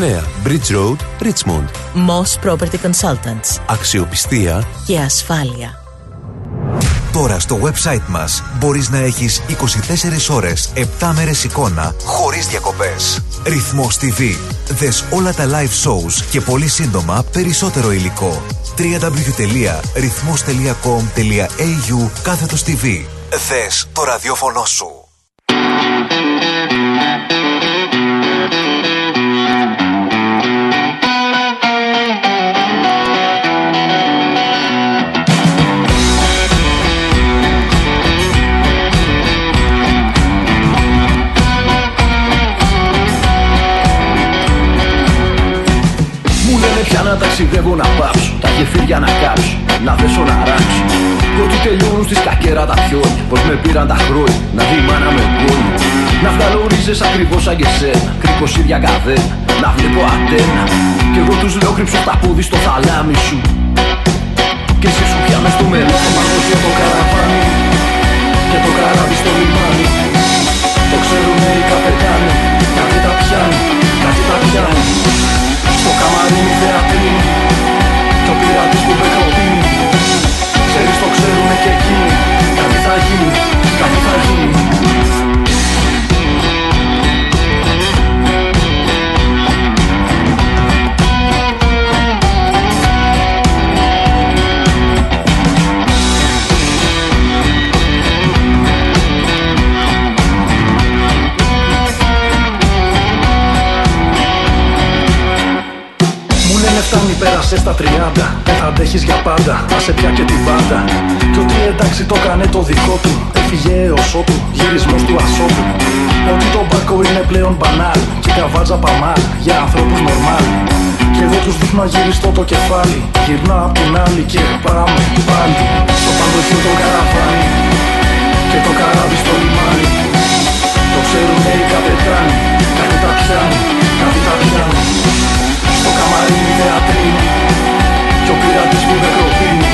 Bridge Road, Richmond. Moss Property Consultants. Αξιοπιστία Και ασφάλεια. Το Τώρα στο website μας μπορείς να έχεις 24 ώρες, 7 μέρες εικόνα, χωρίς διακοπές. Ρυθμός TV. Δες όλα τα live shows και πολύ σύντομα περισσότερο υλικό. www.rythmos.com.au κάθετος TV. Δες το ραδιόφωνο σου. Να ταξιδεύω να πάψω Τα γεφύρια να κάψω, να δέσω να ράξω. Κι ότι τελειώνουν στις κακέρα τα πιόνια Πως με πήραν τα χρόνια, να δει η μάνα με γόνια. Να βγάλω ρίζες ακριβώς σαν και σένα Κρίκος ίδια καδένα, να βλέπω αντένα. Κι εγώ τους λέω κρύψω τα πόδι στο θαλάμι σου. Και εσύ σου πια μες στο μελό Μάχος για το καραβάνι. Και το καράβι στο λιμάνι. Το ξέρουνε οι καπετάνοι Κάτι τα πιάνει, κάτι τα πιάνει στο καμαρίνι θεατρίνι Κι ο πειρατής που με κροτίνει Ξέρεις το ξέρουνε και εκείνοι Κάτι θα γίνει, κάτι θα γίνει πέρασε στα 30 Δεν θα αντέχεις για πάντα, θα σε πια και την πάντα. Κι ότι εντάξει το κάνε το δικό του. Έφυγε έως ότου, γυρισμός του ασώτου. Ότι το μπάρκο είναι πλέον μπανάλ. Και η καβάτζα παμάλ, για ανθρώπους νορμάλ. Κι εγώ τους δείχνω αγυριστό το κεφάλι. Γυρνάω απ' την άλλη και πάμε πάλι. Στο παντοχείο το καραβάνι Και το καράβι στο λιμάνι. Το ξέρουνε οι καπετάνοι Κάτι τα πιάνει, κάτι τα πιάνει στο καμαρίνι θεατρίνι Κι ο πειρατής που δεν προτείνει.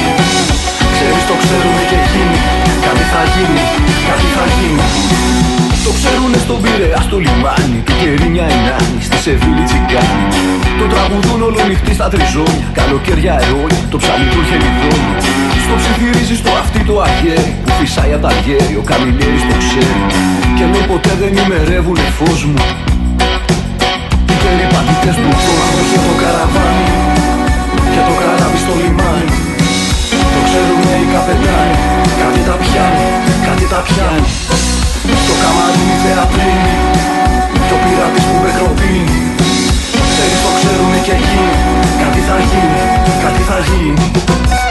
Ξέρεις το ξέρουνε και εκείνοι. Κάτι θα γίνει, κάτι θα γίνει. Το ξέρουνε στον Πειραιά στο λιμάνι. Του κερίνια η Νάνη, στη Σεβίλη τσιγκάνι Το τραγουδούν όλο νυχτή στα τριζόνια. Καλοκαίρια αιώνια, το ψαλί του χελιδόνι Στο ψιθυρίζει στο αυτί το αγέρι Που φυσάει απ' τα γέρι, ο καμιλέρης το ξέρει. Και λέει ποτέ δεν ημερεύουνε φως μου οι περιπατητές του κόσμου και το καραβάνι. Και το καράβι στο λιμάνι. Το ξέρουνε οι καπετάνοι. Κάτι τα πιάνει, κάτι τα πιάνει. Στο καμαρίνι θεατρίνι Κι ο πειρατής που με κροτίνει Ξέρεις το ξέρουνε και εκείνοι. Κάτι θα γίνει, κάτι θα γίνει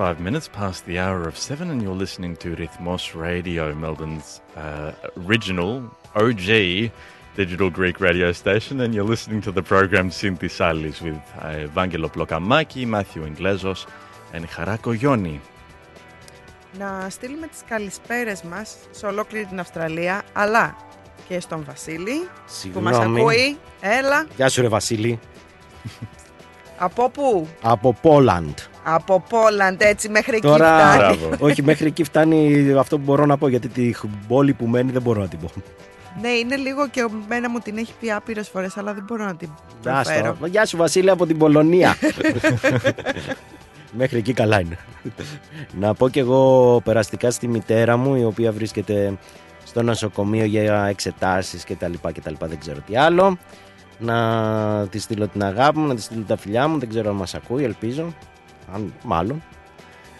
25 minutes past the hour of seven, and you're listening to Rhythmos Radio, Melbourne's uh, original OG digital Greek radio station, and you're listening to the program Synthisalis with uh, Vangelo Plokamaki, Matthew Inglezos, and Harako Yoni. Να στείλουμε τις καλησπέρες μας σε ολόκληρη την Αυστραλία, αλλά και στον Βασίλη Συγγνώμη. που μας ακούει. Έλα. Γεια σου ρε Βασίλη. Από πού? Από Πόλαντ. Από Πόλαντ, έτσι μέχρι εκεί Τώρα, φτάνει. *laughs* όχι μέχρι εκεί φτάνει αυτό που μπορώ να πω γιατί τη πόλη που μένει δεν μπορώ να την πω. Ναι, είναι λίγο και ο μένα μου την έχει πει άπειρες φορές, αλλά δεν μπορώ να την Άστο. προφέρω. Γεια σου Βασίλη από την Πολωνία. *laughs* Μέχρι εκεί καλά είναι. να πω και εγώ περαστικά στη μητέρα μου η οποία βρίσκεται στο νοσοκομείο για εξετάσεις και τα λοιπά και τα λοιπά δεν ξέρω τι άλλο. Να τη στείλω την αγάπη μου, να τη στείλω τα φιλιά μου, δεν ξέρω αν μας ακούει, ελπίζω. Αν, μάλλον.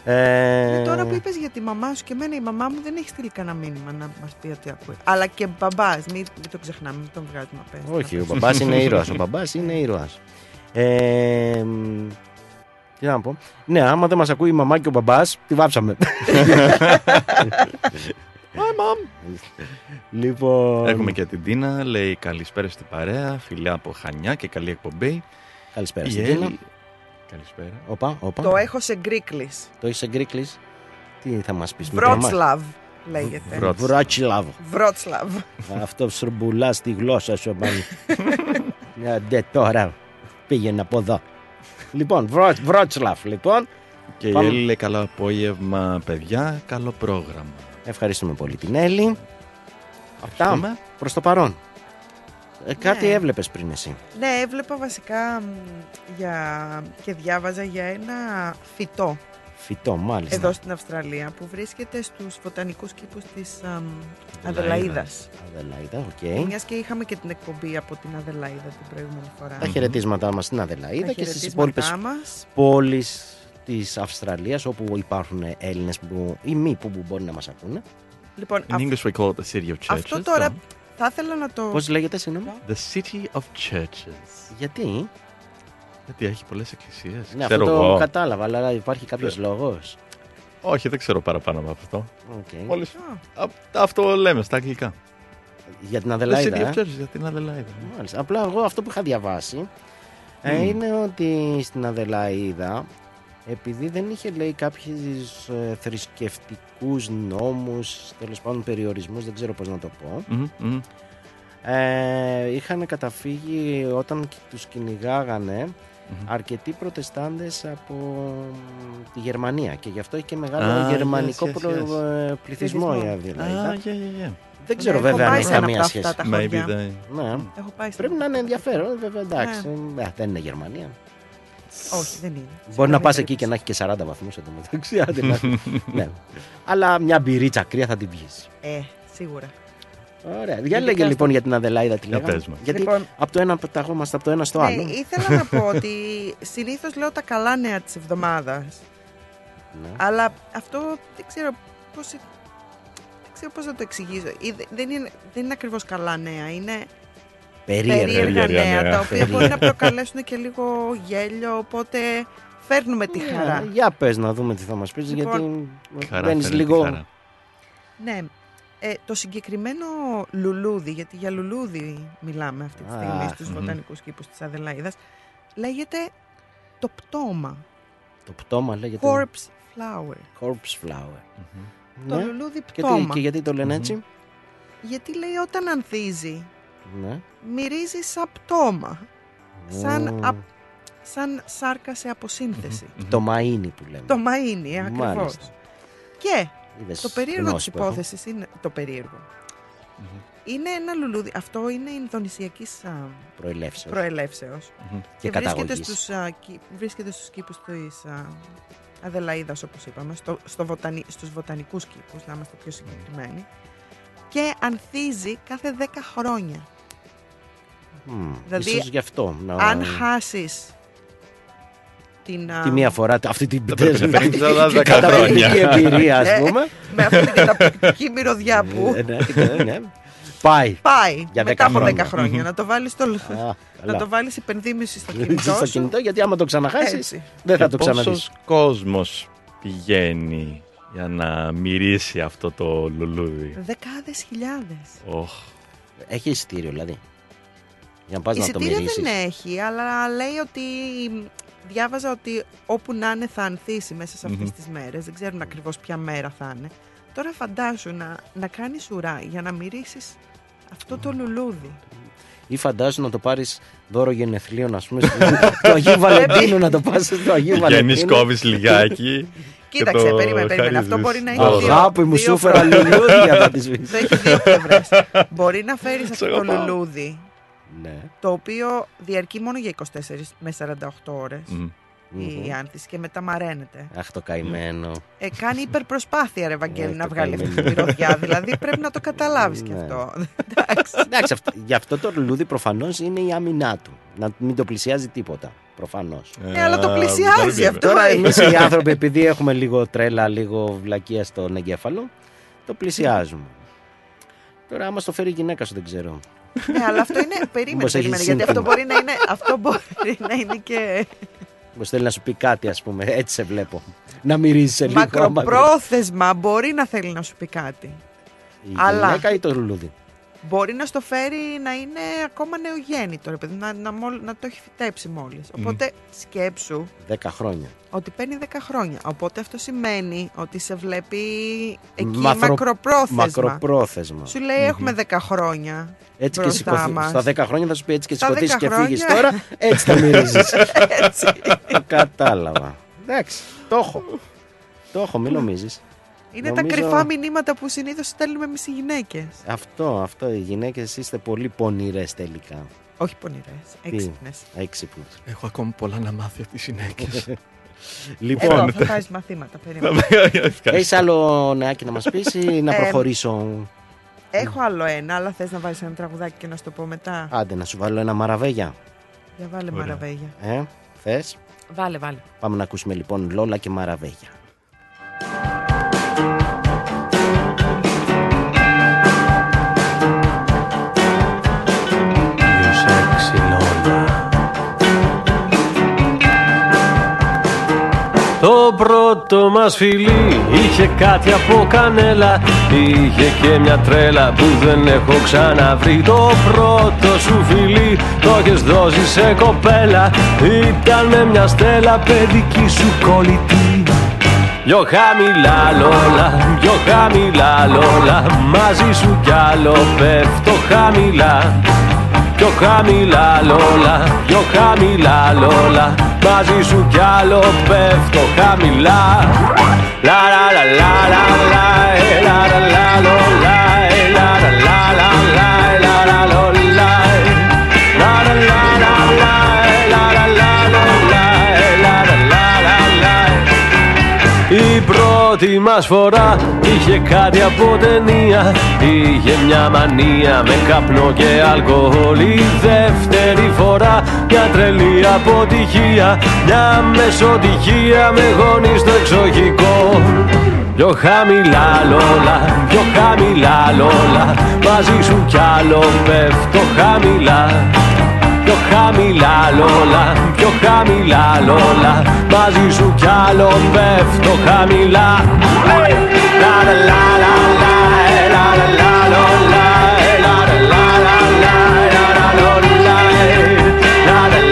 Ε, Ε, τώρα που είπες για τη μαμά σου και εμένα, η μαμά μου δεν έχει στείλει κανένα μήνυμα να μας πει ότι ακούει. Αλλά και μπαμπάς, μην, μην το ξεχνάμε, μην τον βγάζουμε απ' έξω. Όχι, ο μπαμπάς είναι ήρωας. Ο μπαμπάς είναι ήρωας. Ε, μ, τι να πω. Ναι, άμα δεν μας ακούει η μαμά και ο μπαμπάς, τη βάψαμε. Hi, mom. λοιπόν, Έχουμε και την Τίνα, λέει καλησπέρα στην παρέα, φιλιά από Χανιά και καλή εκπομπή. καλησπέρα Η στην Έλλη- Τίνα. Καλησπέρα. Όπα, όπα. Το έχω σε γκρίκλις. Το έχεις εγκρίκλεις. Τι θα μας πεις. μικρό μας; Βρότσλαβ λέγεται. Βρό- Βράτσιλαβ. Βρότσλαβ. Αυτό σουρμπουλά στη γλώσσα σου, μάλλον. *laughs* Ντε τώρα. Πήγαινε από εδώ. Λοιπόν, Βρό- Βρότσλαβ, λοιπόν. Και η Πάμε. Έλλη λέει καλό απόγευμα, παιδιά, καλό πρόγραμμα. Ευχαριστούμε πολύ την Έλλη. Αυτά Ευχαριστούμε. προς το παρόν. Ε, κάτι Ναι. έβλεπες πριν εσύ; Ναι, έβλεπα βασικά μ, για... και διάβαζα για ένα φυτό Φυτό, μάλιστα. εδώ στην Αυστραλία που βρίσκεται στους βοτανικούς κήπους της αμ, Αδελαίδας. Αδελαίδας. Αδελαίδα, οκ. Μιας και είχαμε και την εκπομπή από την Αδελαίδα την προηγούμενη φορά. Τα χαιρετίσματά μας στην Αδελαίδα Τα και στις χαιρετίσματά υπόλοιπες μας. πόλεις της Αυστραλίας όπου υπάρχουν Έλληνες που, ή μη που μπορεί να μας ακούνε. Λοιπόν, In αυ- English we call it the city of churches. αυτό τώρα Tom. Θα ήθελα να το... Πώς λέγεται, συγγνώμη; The city of churches. Γιατί; Γιατί έχει πολλές εκκλησίες. Ναι, ξέρω αυτό το εγώ. κατάλαβα, αλλά υπάρχει κάποιος Ναι. λόγος. Όχι, δεν ξέρω παραπάνω από αυτό. Οκ. Μόλις... Α, Α, Αυτό λέμε στα αγγλικά. Για την The Αδελαίδα. city of ε; churches, για την Αδελαίδα. Μάλιστα. Απλά εγώ αυτό που είχα διαβάσει ε, Μμμ. είναι ότι στην Αδελαίδα επειδή δεν είχε λέει κάποιους ε, θρησκευτικούς νόμους, τέλος πάντων περιορισμούς, δεν ξέρω πώς να το πω, Μμμ, μμμ. ε, είχαν καταφύγει όταν κι- τους κυνηγάγανε αρκετοί προτεστάντες από μ, τη Γερμανία και γι' αυτό έχει και μεγάλο Ah, γερμανικό yes, yes, προ- yes. ε, πληθυσμό η Πληθυσμό. Αδελαίδα. Ah, yeah, yeah, yeah. Δεν ξέρω Ναι, έχω βέβαια αν πάει έχει σε ένα καμία από σχέση. αυτά τα Maybe χωριά. they... Ναι. Έχω πάει Πρέπει να είναι ενδιαφέρον, βέβαια εντάξει. Ε, δεν είναι Γερμανία. Όχι, δεν είναι. Σε Μπορεί να καμία πας εκεί και περίπτωση. να έχει και 40 βαθμούς εντωμεταξύ. άντε να- *laughs* ναι. Αλλά μια μπυρίτσα κρύα θα την πιει. Ε, σίγουρα. Ωραία. Για Ειδικά λέγε στο- λοιπόν για την Αδελάιδα τι Για λέγαμε. πες μας. Γιατί Λοιπόν, από το ένα πεταγόμαστε από το ένα στο ναι, άλλο. ήθελα να πω *laughs* ότι συνήθως λέω τα καλά νέα της εβδομάδας. Ναι. Αλλά αυτό δεν ξέρω πώ. Δεν ξέρω πώς να το εξηγήσω. Ή δε- Δεν είναι, δεν είναι ακριβώς καλά νέα. Είναι Περίεργα. περίεργα περίεργα νέα, νέα. τα οποία μπορεί να Περίεργα. προκαλέσουν και λίγο γέλιο. Οπότε φέρνουμε τη Ναι, χαρά. Για πες να δούμε τι θα μας πεις Λοιπόν, γιατί Χαρά μπαίνεις φέρνει τη λίγο... χαρά. Ναι. Ε, το συγκεκριμένο λουλούδι, γιατί για λουλούδι μιλάμε αυτή τη στιγμή Αχ, στους μμμ. βοτανικούς κήπους της Αδελαίδας, λέγεται το πτώμα. Το πτώμα λέγεται Corpse flower. corpse flower. Το Ναι. λουλούδι Και, τι- πτώμα. και γιατί το λένε Μμμ. έτσι; Γιατί λέει όταν ανθίζει, Ναι. μυρίζει σαν πτώμα. Σαν, Ω, απ- σαν σάρκα σε αποσύνθεση. Το μαΐνι που λέμε. Το μαΐνι, ακριβώς. Μάλιστα. Και Είδες το περίεργο της γνώση που έχω. υπόθεσης είναι... Το περιεργο Είναι ένα λουλούδι. Αυτό είναι Ινδονησιακής α, Προελεύσεως. προελεύσεως. Μμμ. Και βρίσκεται καταγωγής. στους, α, κη- βρίσκεται στους κήπους της α, Αδελαίδας, όπως είπαμε, στο, στο βοτανι, στους βοτανικούς κήπους, να είμαστε πιο συγκεκριμένοι. Και ανθίζει κάθε 10 χρόνια. Μμ, Δηλαδή, ίσως γι' αυτό. Να... Αν χάσεις την, α, Τη μία φορά αυτή την Θα πρέπει να φέρνεις άλλας και 10 καταπληκτική χρόνια. εμπειρία, ας Ναι. πούμε. με αυτή την καταπληκτική μυρωδιά που Ε, ναι, ναι, ναι. Πάει. πάει Για μετά 10 από 10 χρόνια. χρόνια. να το βάλεις στο, Α, να καλά. το βάλεις υπενθύμηση στο κινητό στο σου. κινητό, γιατί άμα το ξαναχάσεις, Έτσι. δεν θα Και το ξαναδείς. Πόσος κόσμος πηγαίνει για να μυρίσει αυτό το λουλούδι. Δεκάδες χιλιάδες. Οχ. Έχει εισιτήριο δηλαδή. Για να πας να το Εισιτήρια μυρίσεις. δεν έχει, αλλά λέει ότι διάβαζα ότι όπου να είναι θα ανθίσει μέσα σε αυτές Μμμ. τις μέρες. Δεν ξέρουν ακριβώς ποια μέρα θα είναι. Τώρα φαντάσου να, να κάνεις ουρά για να μυρίσεις αυτό το λουλούδι. Ή φαντάζομαι να το πάρεις δώρο γενεθλίων, ας πούμε, στο- του Αγίου *laughs* Βαλεντίνου, να το πας στο Αγίου Βγαίνει, Βαλεντίνου. κόβεις λιγάκι. *laughs* και Κοίταξε, το περίμενε, περίμενε. Αυτό χαρίζεις. μπορεί να έχει Δώρο. δύο- Αγάπη μου, δύο σου έφερα φορές. λουλούδια θα τη *laughs* Θα έχει δύο πλευρές. Μπορεί να φέρεις αυτό το αγαπάω. λουλούδι, Ναι. το οποίο διαρκεί μόνο για 24 με 48 ώρες Μμ. η Μμμ. άνθηση και μετά μαραίνεται. Αχ, το καημένο. Ε, κάνει υπερπροσπάθεια, ρε Βαγγέλη, Ε, να το βγάλει αυτή καημένο. τη μυρωδιά. δηλαδή πρέπει να το καταλάβεις κι Ναι. αυτό. *laughs* Εντάξει. Εντάξει, αυτό, γι' αυτό το λουλούδι προφανώς είναι η άμυνά του. Να μην το πλησιάζει τίποτα. Προφανώς. Ε, αλλά το Α, πλησιάζει δεν αυτό. Τώρα ε. εμείς οι *laughs* άνθρωποι, επειδή έχουμε λίγο τρέλα, λίγο βλακεία στον εγκέφαλο, το πλησιάζουμε. Τώρα, άμα στο φέρει η γυναίκα σου, δεν ξέρω. Ναι, αλλά αυτό είναι. Περίμενε, Μήπως έχει περίμενε. Γιατί αυτό σύνθημα. μπορεί να είναι, αυτό μπορεί να είναι και Πώ θέλει να σου πει κάτι, ας πούμε. Έτσι σε βλέπω. Να μυρίζει σε λίγο. άμα- μακροπρόθεσμα. Μπορεί να θέλει να σου πει κάτι. Η Αλλά- γυναίκα ή το λουλούδι; Μπορεί να στο φέρει να είναι ακόμα νεογέννητο, ρε παιδί, να, να, μόλ- να το έχει φυτέψει μόλις. Οπότε σκέψου 10 χρόνια. ότι παίρνει 10 χρόνια. Οπότε αυτό σημαίνει ότι σε βλέπει εκεί Μαθρο- μακροπρόθεσμα. Μακροπρόθεσμα. Σου λέει έχουμε 10 χρόνια. Έτσι και μπροστά σηκωθεί, μας. στα 10 χρόνια θα σου πει έτσι και Στα σηκωθείς 10 και χρόνια. φύγει τώρα. Έτσι θα μυρίζεις. *laughs* Έτσι. Κατάλαβα. Εντάξει, το έχω. Το έχω, μην νομίζεις. Είναι Νομίζω- τα κρυφά μηνύματα που συνήθως στέλνουμε εμείς οι γυναίκες. Αυτό, αυτό. Οι γυναίκες είστε πολύ πονηρές τελικά. Όχι πονηρές, έξυπνες. Έξυπνε. Έχω ακόμα πολλά να μάθει από τις γυναίκες. *laughs* Εδώ Λοιπόν, θα πάρει μαθήματα. περίμενε. έχεις άλλο νεάκι να μας πεις ή να Ε, προχωρήσω; Έχω άλλο ένα, αλλά θες να βάλεις ένα τραγουδάκι και να σου το πω μετά; Άντε, να σου βάλω ένα μαραβέγια. Για βάλε Ωραία. μαραβέγια. Ε, θες; Βάλε, βάλε. Πάμε να ακούσουμε λοιπόν Λόλα και Μαραβέγια. Το πρώτο μας φιλί είχε κάτι από κανέλα. Είχε και μια τρέλα που δεν έχω ξαναβρει. Το πρώτο σου φιλί το έχεις δώσει σε κοπέλα. Ήταν με μια στέλα παιδική σου κολλητή. Πιο χαμηλά λόλα, πιο χαμηλά λόλα. Μαζί σου κι άλλο πέφτω χαμηλά Πιο χαμηλά λόλα, πιο χαμηλά λόλα Μαζί σου κι άλλο πέφτω χαμηλά Λα λα λα λα λα η πρώτη μας φορά. Είχε κάτι από ταινία Είχε μια μανία με καπνό και αλκοόλ. Η δεύτερη φορά μια τρελή αποτυχία. Μια μεσοτυχία με γόνι στο εξοχικό Πιο χαμηλά λόλα, πιο χαμηλά λόλα. Μαζί σου κι άλλο πέφτω χαμηλά. Πιο χαμηλά λόλα, πιο χαμηλά λόλα Μαζί σου κι άλλο πέφτω χαμηλά Hey! La la la la la, eh, la la la λόλα, eh, la la la la la, eh, la la λόλα, eh.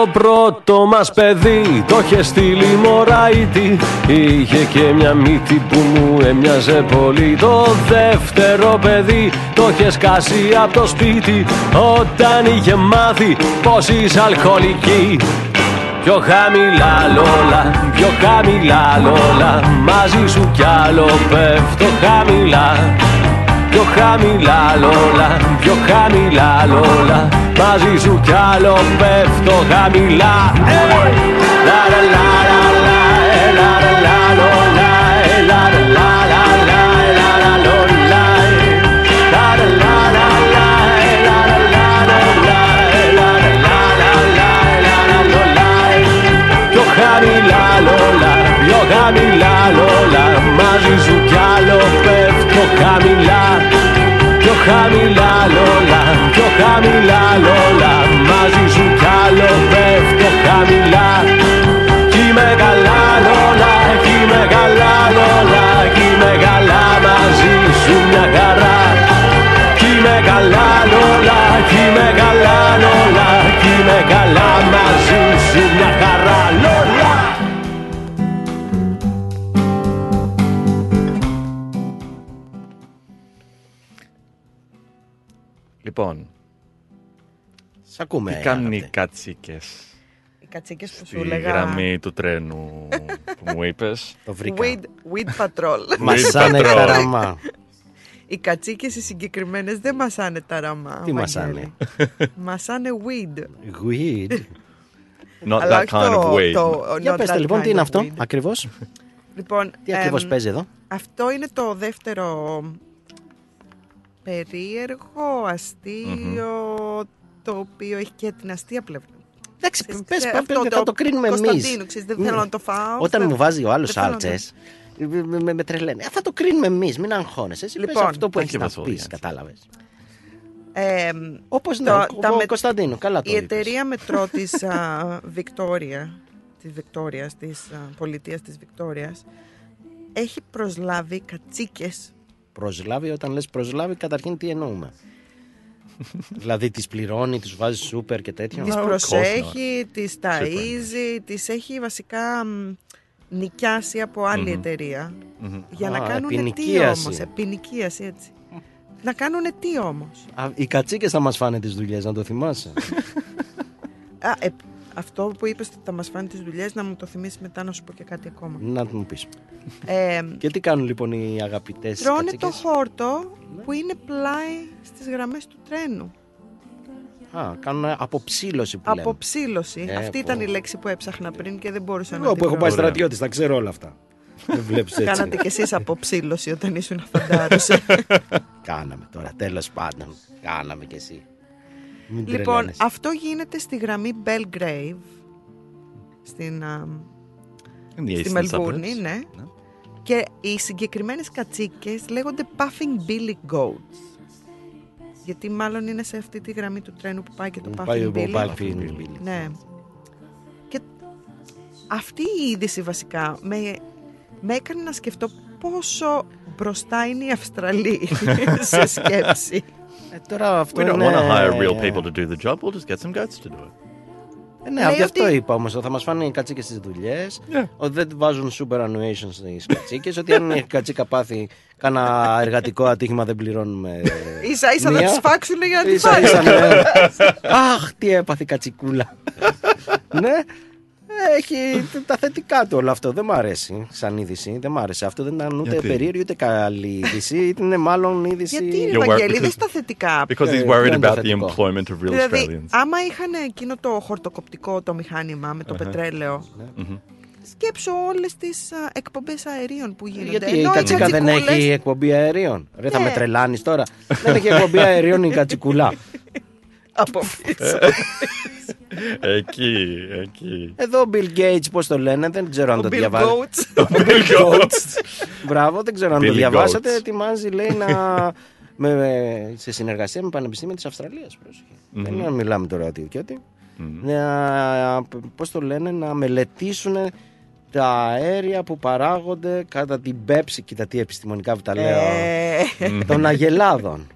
Το πρώτο μας παιδί. Το είχε στείλει μωράιτη Είχε και μια μύτη που μου έμοιαζε πολύ. Το δεύτερο παιδί το είχε σκάσει από το σπίτι. Όταν είχε μάθει πως είσαι αλκοολική. Πιο χαμηλά λόλα, πιο χαμηλά λόλα. Μαζί σου κι άλλο πέφτω χαμηλά. Πιο πιο χαμηλά λόλα, πιο χαμηλά λόλα Μαζί σου κι άλλο πέφτω χαμηλά Hey! La la la la la, ε, la la la λόλα, ε, la la la la la, ε, la la λόλα, ε. La la la la la, ε, la la la λόλα, ε, la la la la la, ε, la la λόλα, ε. Πιο χαμηλά λόλα, πιο χαμηλά λόλα Μαζί σου κι άλλο πέφτω χαμηλά Πιο χαμηλά λόλα, πιο χαμηλά λόλα Μαζί σου κι άλλο πέφτω χαμηλά. Κι είμαι καλά λόλα, κι είμαι καλά λόλα Κι είμαι καλά μαζί σου μια χαρά. Κι είμαι καλά λόλα, κι είμαι καλά λόλα Κι είμαι καλά μαζί σου μια χαρά λόλα. Λοιπόν, Σ' ακούμε. τι κάνουν οι αγαπητέ. κατσίκες; Οι κατσίκες που σου στη έλεγα. γραμμή του τρένου που μου είπες. *laughs* Το βρήκα. Weed, weed patrol. Μασάνε Patrol. τα ραμά. Οι κατσίκες οι συγκεκριμένες δεν μασάνε τα ραμά. Τι Βαγγέλη. μασάνε; μασάνε weed. Weed. Not Αλλά that όχι kind of το- weed. το- Για not πέστε that λοιπόν τι kind είναι of αυτό weed. ακριβώς; Λοιπόν, Τι ακριβώς εμ, παίζει εδώ; Αυτό είναι το δεύτερο περίεργο, αστείο, το οποίο έχει και την αστεία πλευρά. Εντάξει, Ξέρεις, πες, ξέρεις, πες, αυτό πες, θα το κρίνουμε εμείς. Κωνσταντίνου, ξέρεις, δεν Ναι. θέλω να το φάω. Όταν θέλω- μου βάζει ο άλλος δεν θέλω να το- σάλτσε, με, με, με τρελαίνει. «Α, Θα το κρίνουμε εμείς, μην αγχώνεσαι. Εσύ λοιπόν, Λοιπόν, αυτό που thank έχεις you να for πεις, the answer. κατάλαβες. Ε, Όπως Το- ναι, ο, τα ο με- Κωνσταντίνο, καλά το η είπες. εταιρεία *laughs* μετρό της α, Βικτόρια, της Βικτόριας, της α, πολιτείας της Βικτόριας, έχει προσλάβει κατσίκες Προσλάβει, όταν λες προσλάβει, καταρχήν τι εννοούμε. *laughs* δηλαδή τις πληρώνει, τους βάζει σούπερ και τέτοιο. Τις of course προσέχει, τις Super. ταΐζει, τις έχει βασικά μ, νοικιάσει από άλλη εταιρεία. Για να Α, κάνουν τι επινοικίαση. όμως, επινοικίαση έτσι. Να κάνουν τι όμως. Α, οι κατσίκες θα μας φάνε τις δουλειές, να το θυμάσαι. *laughs* Α, ε, αυτό που είπες ότι θα μας φάνε τις δουλειές, να μου το θυμίσεις μετά να σου πω και κάτι ακόμα. να μου πεις. Ε, Και τι κάνουν λοιπόν οι αγαπητές τρώνε κατσίκες; το χόρτο που είναι πλάι στις γραμμές του τρένου. Α, κάνουν αποψήλωση που λέμε. Αποψήλωση. Ε, Αυτή πω. ήταν η λέξη που έψαχνα πριν και δεν μπορούσα να Εγώ τη που έχω βρω. πάει Ωραία. στρατιώτης, τα ξέρω όλα αυτά. Δεν βλέπεις έτσι. Κάνατε κι εσείς αποψήλωση όταν ήσουν φαντάρος. *laughs* Κάναμε τώρα, τέλος πάντων. Κάναμε κι εσύ. Μην λοιπόν, τρελαίνεσαι. αυτό γίνεται στη γραμμή Belgrave, στην, α, In the στη eastern Μελβούρνη, suburbs. ναι. Και οι συγκεκριμένες κατσίκες λέγονται Puffing Billy Goats. Γιατί μάλλον είναι σε αυτή τη γραμμή του τρένου που πάει και το Μου Puffing πάει ο Billy. Puffing Billy. Ναι. Και αυτή η είδηση βασικά με, με έκανε να σκεφτώ πόσο μπροστά είναι η Αυστραλή *laughs* σε σκέψη. Ε, τώρα αυτό We don't είναι... want to hire real people to do the job. We'll just get some goats to do it. Ε, ναι, Λέει γι' αυτό ότι- είπα όμως. Θα μας φάνε οι κατσίκες στις δουλειές. Yeah. Ότι δεν βάζουν super annuation στις κατσίκες. ότι αν η κατσίκα πάθει κάνα εργατικό ατύχημα δεν πληρώνουμε. Ίσα ίσα θα μία. τις φάξουν για να τη Ίσα φάει. ίσα, ναι. Αχ, τι έπαθε η κατσικούλα. *laughs* ναι. Έχει τα θετικά του όλο αυτό. Δεν μ' αρέσει σαν είδηση. Δεν μ' άρεσε. Αυτό δεν ήταν ούτε Γιατί; περίεργη ούτε καλή είδηση. Ήταν μάλλον είδηση. Γιατί, You're Βαγγέλη, worried δεν because- στα θετικά. Because he's Yeah, worried δεν είναι about the θετικό. employment of real Δηλαδή, Australians. άμα είχαν εκείνο το χορτοκοπτικό το μηχάνημα με το πετρέλαιο, σκέψω όλες τις α, εκπομπές αερίων που γίνονται. Γιατί η Ενώ οι κατσίκα δεν κατσικούλες- έχει εκπομπή αερίων. Ρε, θα Ναι. με τρελάνεις τώρα. δεν έχει εκπομπή αερίων η κατσικουλά. *laughs* Από πίσω. Εκεί, εκεί. Εδώ ο Bill Gates, πώς το λένε, δεν ξέρω αν Ο το Bill διαβάζετε. Goats. *laughs* Ο Bill Gates. Μπράβο, δεν ξέρω αν το Billy διαβάσατε. Goats. Ετοιμάζει, λέει, να. με, σε συνεργασία με πανεπιστήμια της Αυστραλίας. Δεν είναι να μιλάμε τώρα ότι και ότι. Να, πώς το λένε, να μελετήσουν τα αέρια που παράγονται κατά την πέψη, κοίτα τι επιστημονικά που τα λέω, Ε, των αγελάδων.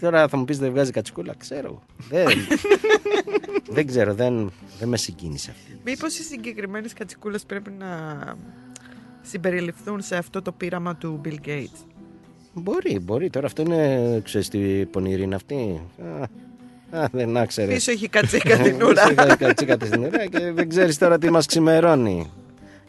Τώρα θα μου πεις δεν βγάζει κατσικούλα, ξέρω. Δεν, *laughs* δεν ξέρω, δεν, δεν με συγκίνησε αυτή. Μήπως οι συγκεκριμένες κατσικούλες πρέπει να συμπεριληφθούν σε αυτό το πείραμα του Bill Gates; Μπορεί, μπορεί. Τώρα αυτό είναι, ξέρεις τι πονηρή είναι αυτή. Α, α, δεν άξερε. Πίσω έχει κατσίκα την ουρά. Πίσω έχει κατσίκα την ουρά και δεν ξέρεις τώρα τι μας ξημερώνει.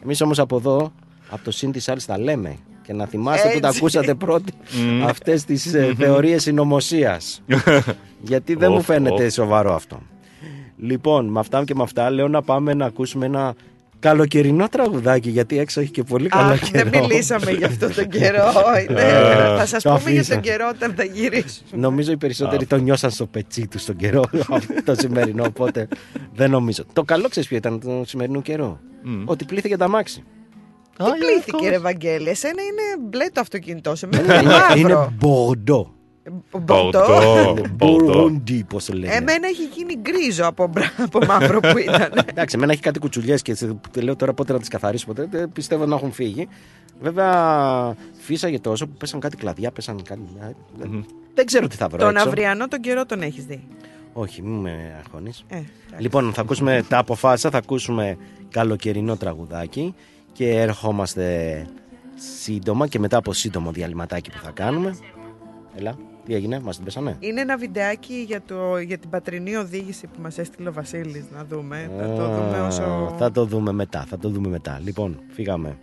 Εμείς όμως από εδώ, από το συν της άλλης τα λέμε. Και να θυμάστε που τα Έτσι. ακούσατε πρώτοι Μμμ. αυτές τις ε, θεωρίες συνωμοσίας. *laughs* Γιατί δεν μου Οφ, φαίνεται οφ. σοβαρό αυτό. Λοιπόν, με αυτά και με αυτά λέω να πάμε να ακούσουμε ένα καλοκαιρινό τραγουδάκι γιατί έξω έχει και πολύ καλό Αχ, καιρό. δεν μιλήσαμε για αυτό τον καιρό. Είναι- Ε, θα σας το πούμε για αφήσα. τον καιρό όταν θα γυρίσουμε. Νομίζω οι περισσότεροι το νιώσαν στο πετσί τους τον καιρό *laughs* το σημερινό, οπότε δεν νομίζω. Το καλό ξέρεις ποιο ήταν το σημερινό καιρό; Ότι πλήθηκε τα μάξι. Τι πλήθηκε, ρε Βαγγέλη, εσένα είναι μπλε το αυτοκίνητό σε μένα είναι Είναι μαύρο. μπορντό. Μπορντό. Μπουρούντι, πώς το λένε. Εμένα έχει γίνει γκρίζο από, μπρα- από μαύρο που *laughs* ήταν. Εντάξει, εμένα έχει κάτι κουτσουλιές και σε- λέω τώρα πότε να τις καθαρίσω. Ποτέ, δεν πιστεύω να έχουν φύγει. Βέβαια, φύσαγε τόσο που πέσαν κάτι κλαδιά, πέσαν κάτι. Δεν ξέρω τι θα βρω. τον έξω. αυριανό τον καιρό τον έχεις δει. Όχι, μην με αγχώνεις. Ε, Λοιπόν, θα ακούσουμε τα αποφάσισα, θα ακούσουμε καλοκαιρινό τραγουδάκι και ερχόμαστε σύντομα και μετά από σύντομο διαλυματάκι που θα κάνουμε. Έλα, τι έγινε, μας την πέσανε; Είναι ένα βιντεάκι για, το, για την πατρινή οδήγηση που μας έστειλε ο Βασίλης να δούμε. Θα το δούμε Α, όσο... Θα το δούμε μετά, θα το δούμε μετά. Λοιπόν, φύγαμε.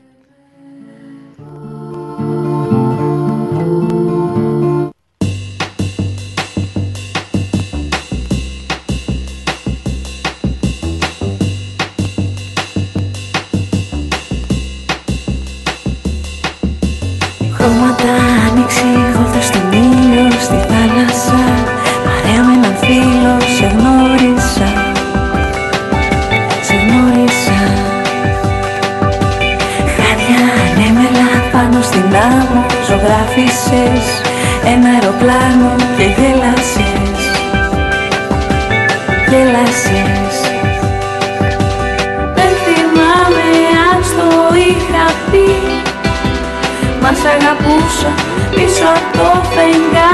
Από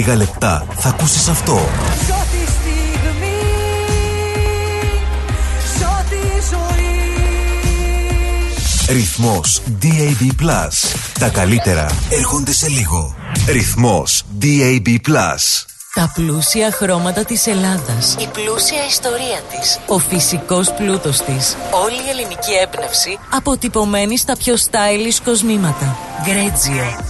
λίγα λεπτά θα ακούσεις αυτό. Ζω τη στιγμή Ζω τη ζωή Ρυθμός DAB+. Τα καλύτερα έρχονται σε λίγο. Ρυθμός DAB+. Τα πλούσια χρώματα της Ελλάδας. Η πλούσια ιστορία της. Ο φυσικός πλούτος της. Όλη η ελληνική έμπνευση αποτυπωμένη στα πιο stylish κοσμήματα. Γκρέτζιο.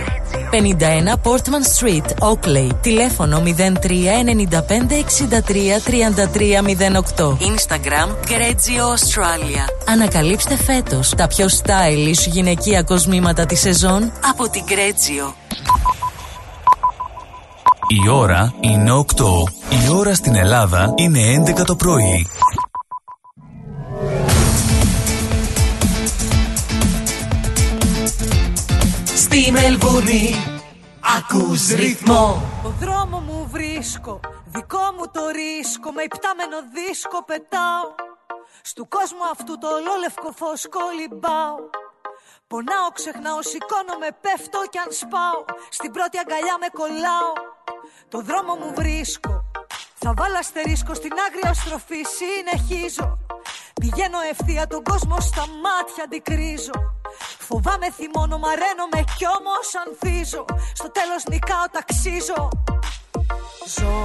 51 Portman Street, Oakley. Τηλέφωνο 03 95 63 33 08. Instagram Grezio Australia. Ανακαλύψτε φέτος τα πιο stylish γυναικεία κοσμήματα της σεζόν από την Grezio. Η ώρα είναι 8. Η ώρα στην Ελλάδα είναι 11 το πρωί. Στη Μελβούνι. Ακούς ρυθμό. Το δρόμο μου βρίσκω, δικό μου το ρίσκο Με υπτάμενο δίσκο πετάω. Στου κόσμου αυτού το ολόλευκο φως κολυμπάω. Πονάω, ξεχνάω, σηκώνομαι, πέφτω κι αν σπάω. Στην πρώτη αγκαλιά με κολλάω. Το δρόμο μου βρίσκω. Θα βάλω αστερίσκο στην άγρια στροφή Συνεχίζω. Πηγαίνω ευθεία τον κόσμο στα μάτια αντικρίζω Φοβάμαι θυμώνω, μαραίνομαι κι όμως ανθίζω. Στο τέλος νικάω, ταξίζω. Ζω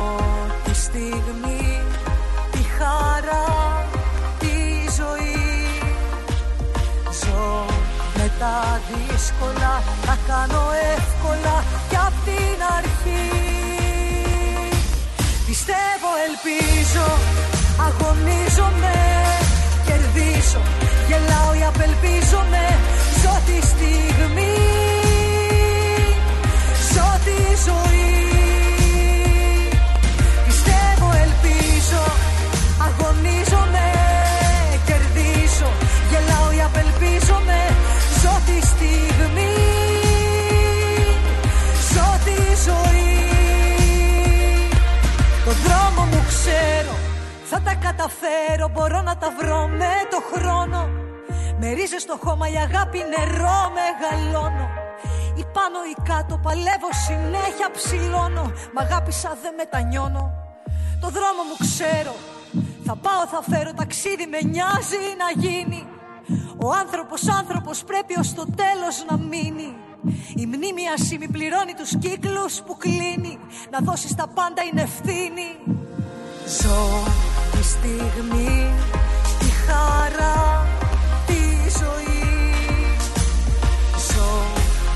τη στιγμή, τη χαρά, τη ζωή. Ζω με τα δύσκολα, τα κάνω εύκολα κι απ' την αρχή. Πιστεύω, ελπίζω, αγωνίζομαι, κερδίζω. Γελάω ή απελπίζομαι, θα τα καταφέρω, μπορώ να τα βρω με το χρόνο. Με ρίζες στο χώμα, η αγάπη νερό μεγαλώνω. Ή πάνω ή κάτω, παλεύω συνέχεια ψηλώνω. Μ' αγάπησα δεν μετανιώνω. Το δρόμο μου ξέρω. Θα πάω, θα φέρω, ταξίδι με νοιάζει να γίνει. Ο άνθρωπος άνθρωπος πρέπει ως το τέλος να μείνει. Η μνήμη ασήμη πληρώνει τους κύκλους που κλείνει. Να δώσεις τα πάντα είναι ευθύνη. Ζω τη στιγμή, τη χαρά, τη ζωή. Ζω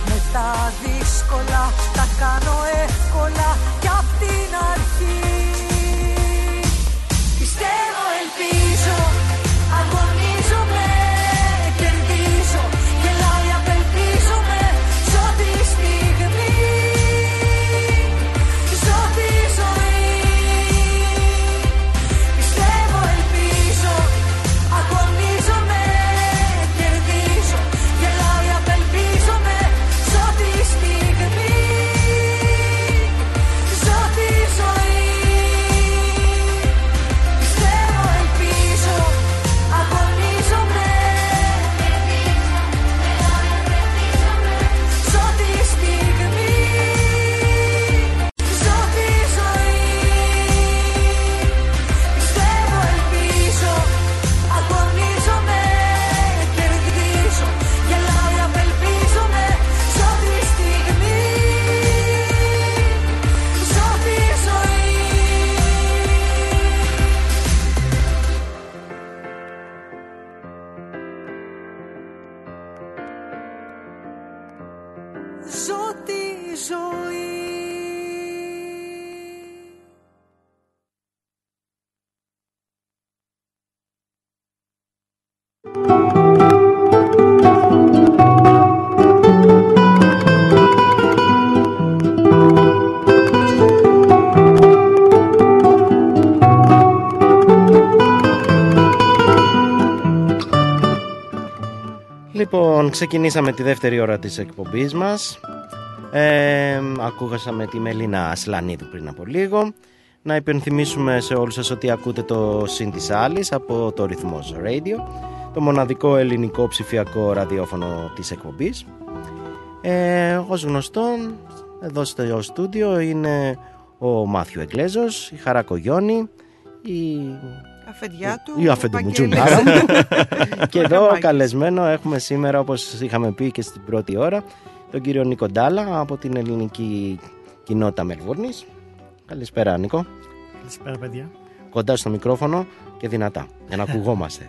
με τα δύσκολα, τα κάνω εύκολα κι απ' την αρχή. Πιστεύω, ελπίζω, Λοιπόν, ξεκινήσαμε τη δεύτερη ώρα της εκπομπής μας. Ε, ακούγασαμε τη Μελίνα Ασλανίδου πριν από λίγο. Να υπενθυμίσουμε σε όλους σας ότι ακούτε το Συν της Άλλης από το Ρυθμός Radio, το μοναδικό ελληνικό ψηφιακό ραδιόφωνο της εκπομπής. Ε, ως γνωστόν, εδώ στο στούντιο είναι ο Μάθιο Εγκλέζος, η Χαρά Κογιόνη, η Αφεντιά του. η αφέντη μου Βαγγέλη. Τζουνάρα μου. *laughs* και εδώ Καραμάκης. καλεσμένο έχουμε σήμερα όπως είχαμε πει και στην πρώτη ώρα τον κύριο Νίκο Ντάλα από την ελληνική κοινότητα Μελβούρνης. Καλησπέρα Νίκο. Καλησπέρα, παιδιά. Κοντά στο μικρόφωνο και δυνατά για να *laughs* ακουγόμαστε.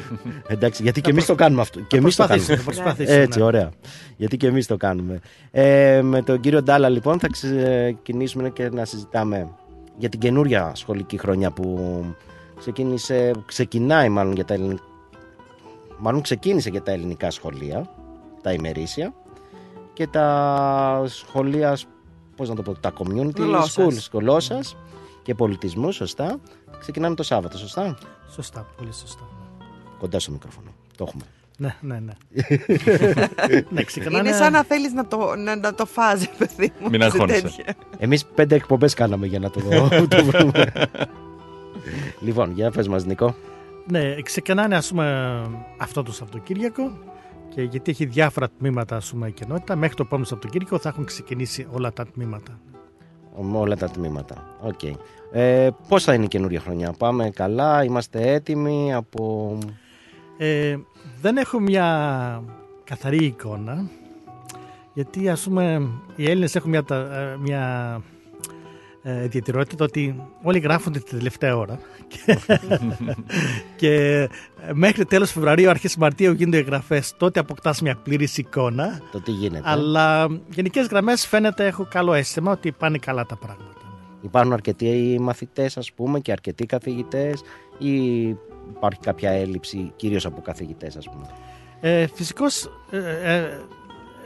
*laughs* Εντάξει, γιατί και εμείς το κάνουμε αυτό. Και εμείς το προσπαθήσω, κάνουμε. θα προσπαθήσω, Έτσι, ναι. ωραία. Γιατί και εμείς το κάνουμε. Ε, με τον κύριο Ντάλα λοιπόν θα ξεκινήσουμε και να συζητάμε για την καινούρια σχολική χρονιά που ξεκίνησε, ξεκινάει μάλλον για τα ελληνικά μάλλον ξεκίνησε για τα ελληνικά σχολεία, τα ημερήσια και τα σχολεία, πώς να το πω, τα community Γλώσσας. schools, γλώσσας και πολιτισμούς, σωστά. Ξεκινάνε το Σάββατο, σωστά; Σωστά, πολύ σωστά. Κοντά στο μικρόφωνο. Το έχουμε. Ναι, ναι, ναι. *laughs* ναι, ξεκινάνε... Είναι σαν να θέλεις να το, να, να το φάζει, *laughs* παιδί μου. Μην σε αγχώνεσαι. τέτοια. Εμείς πέντε εκπομπές κάναμε για να το, *laughs* το βρούμε. Λοιπόν, για πες μας Νικό. Ναι, ξεκινάνε ας πούμε αυτό το Σαββατοκύριακο και γιατί έχει διάφορα τμήματα ας πούμε η κοινότητα, μέχρι το επόμενο Σαββατοκύριακο θα έχουν ξεκινήσει όλα τα τμήματα. Με όλα τα τμήματα. Οκ. Ε, πώς θα είναι η καινούρια χρονιά; Πάμε καλά, είμαστε έτοιμοι από... Ε, δεν έχω μια καθαρή εικόνα γιατί ας πούμε οι Έλληνες έχουν μια, τα- ε, μια ε, ιδιαιτερότητα ότι όλοι γράφονται τη τελευταία ώρα και, *laughs* και ε, μέχρι τέλος Φεβρουαρίου, αρχές Μαρτίου γίνονται εγγραφές τότε αποκτάς μια πλήρης εικόνα το τι γίνεται. αλλά γενικές γραμμές φαίνεται έχω καλό αίσθημα ότι πάνε καλά τα πράγματα. Υπάρχουν αρκετοί μαθητές ας πούμε και αρκετοί καθηγητές ή υπάρχει κάποια έλλειψη κυρίως από καθηγητές ας πούμε; Ε, φυσικώς, ε, ε,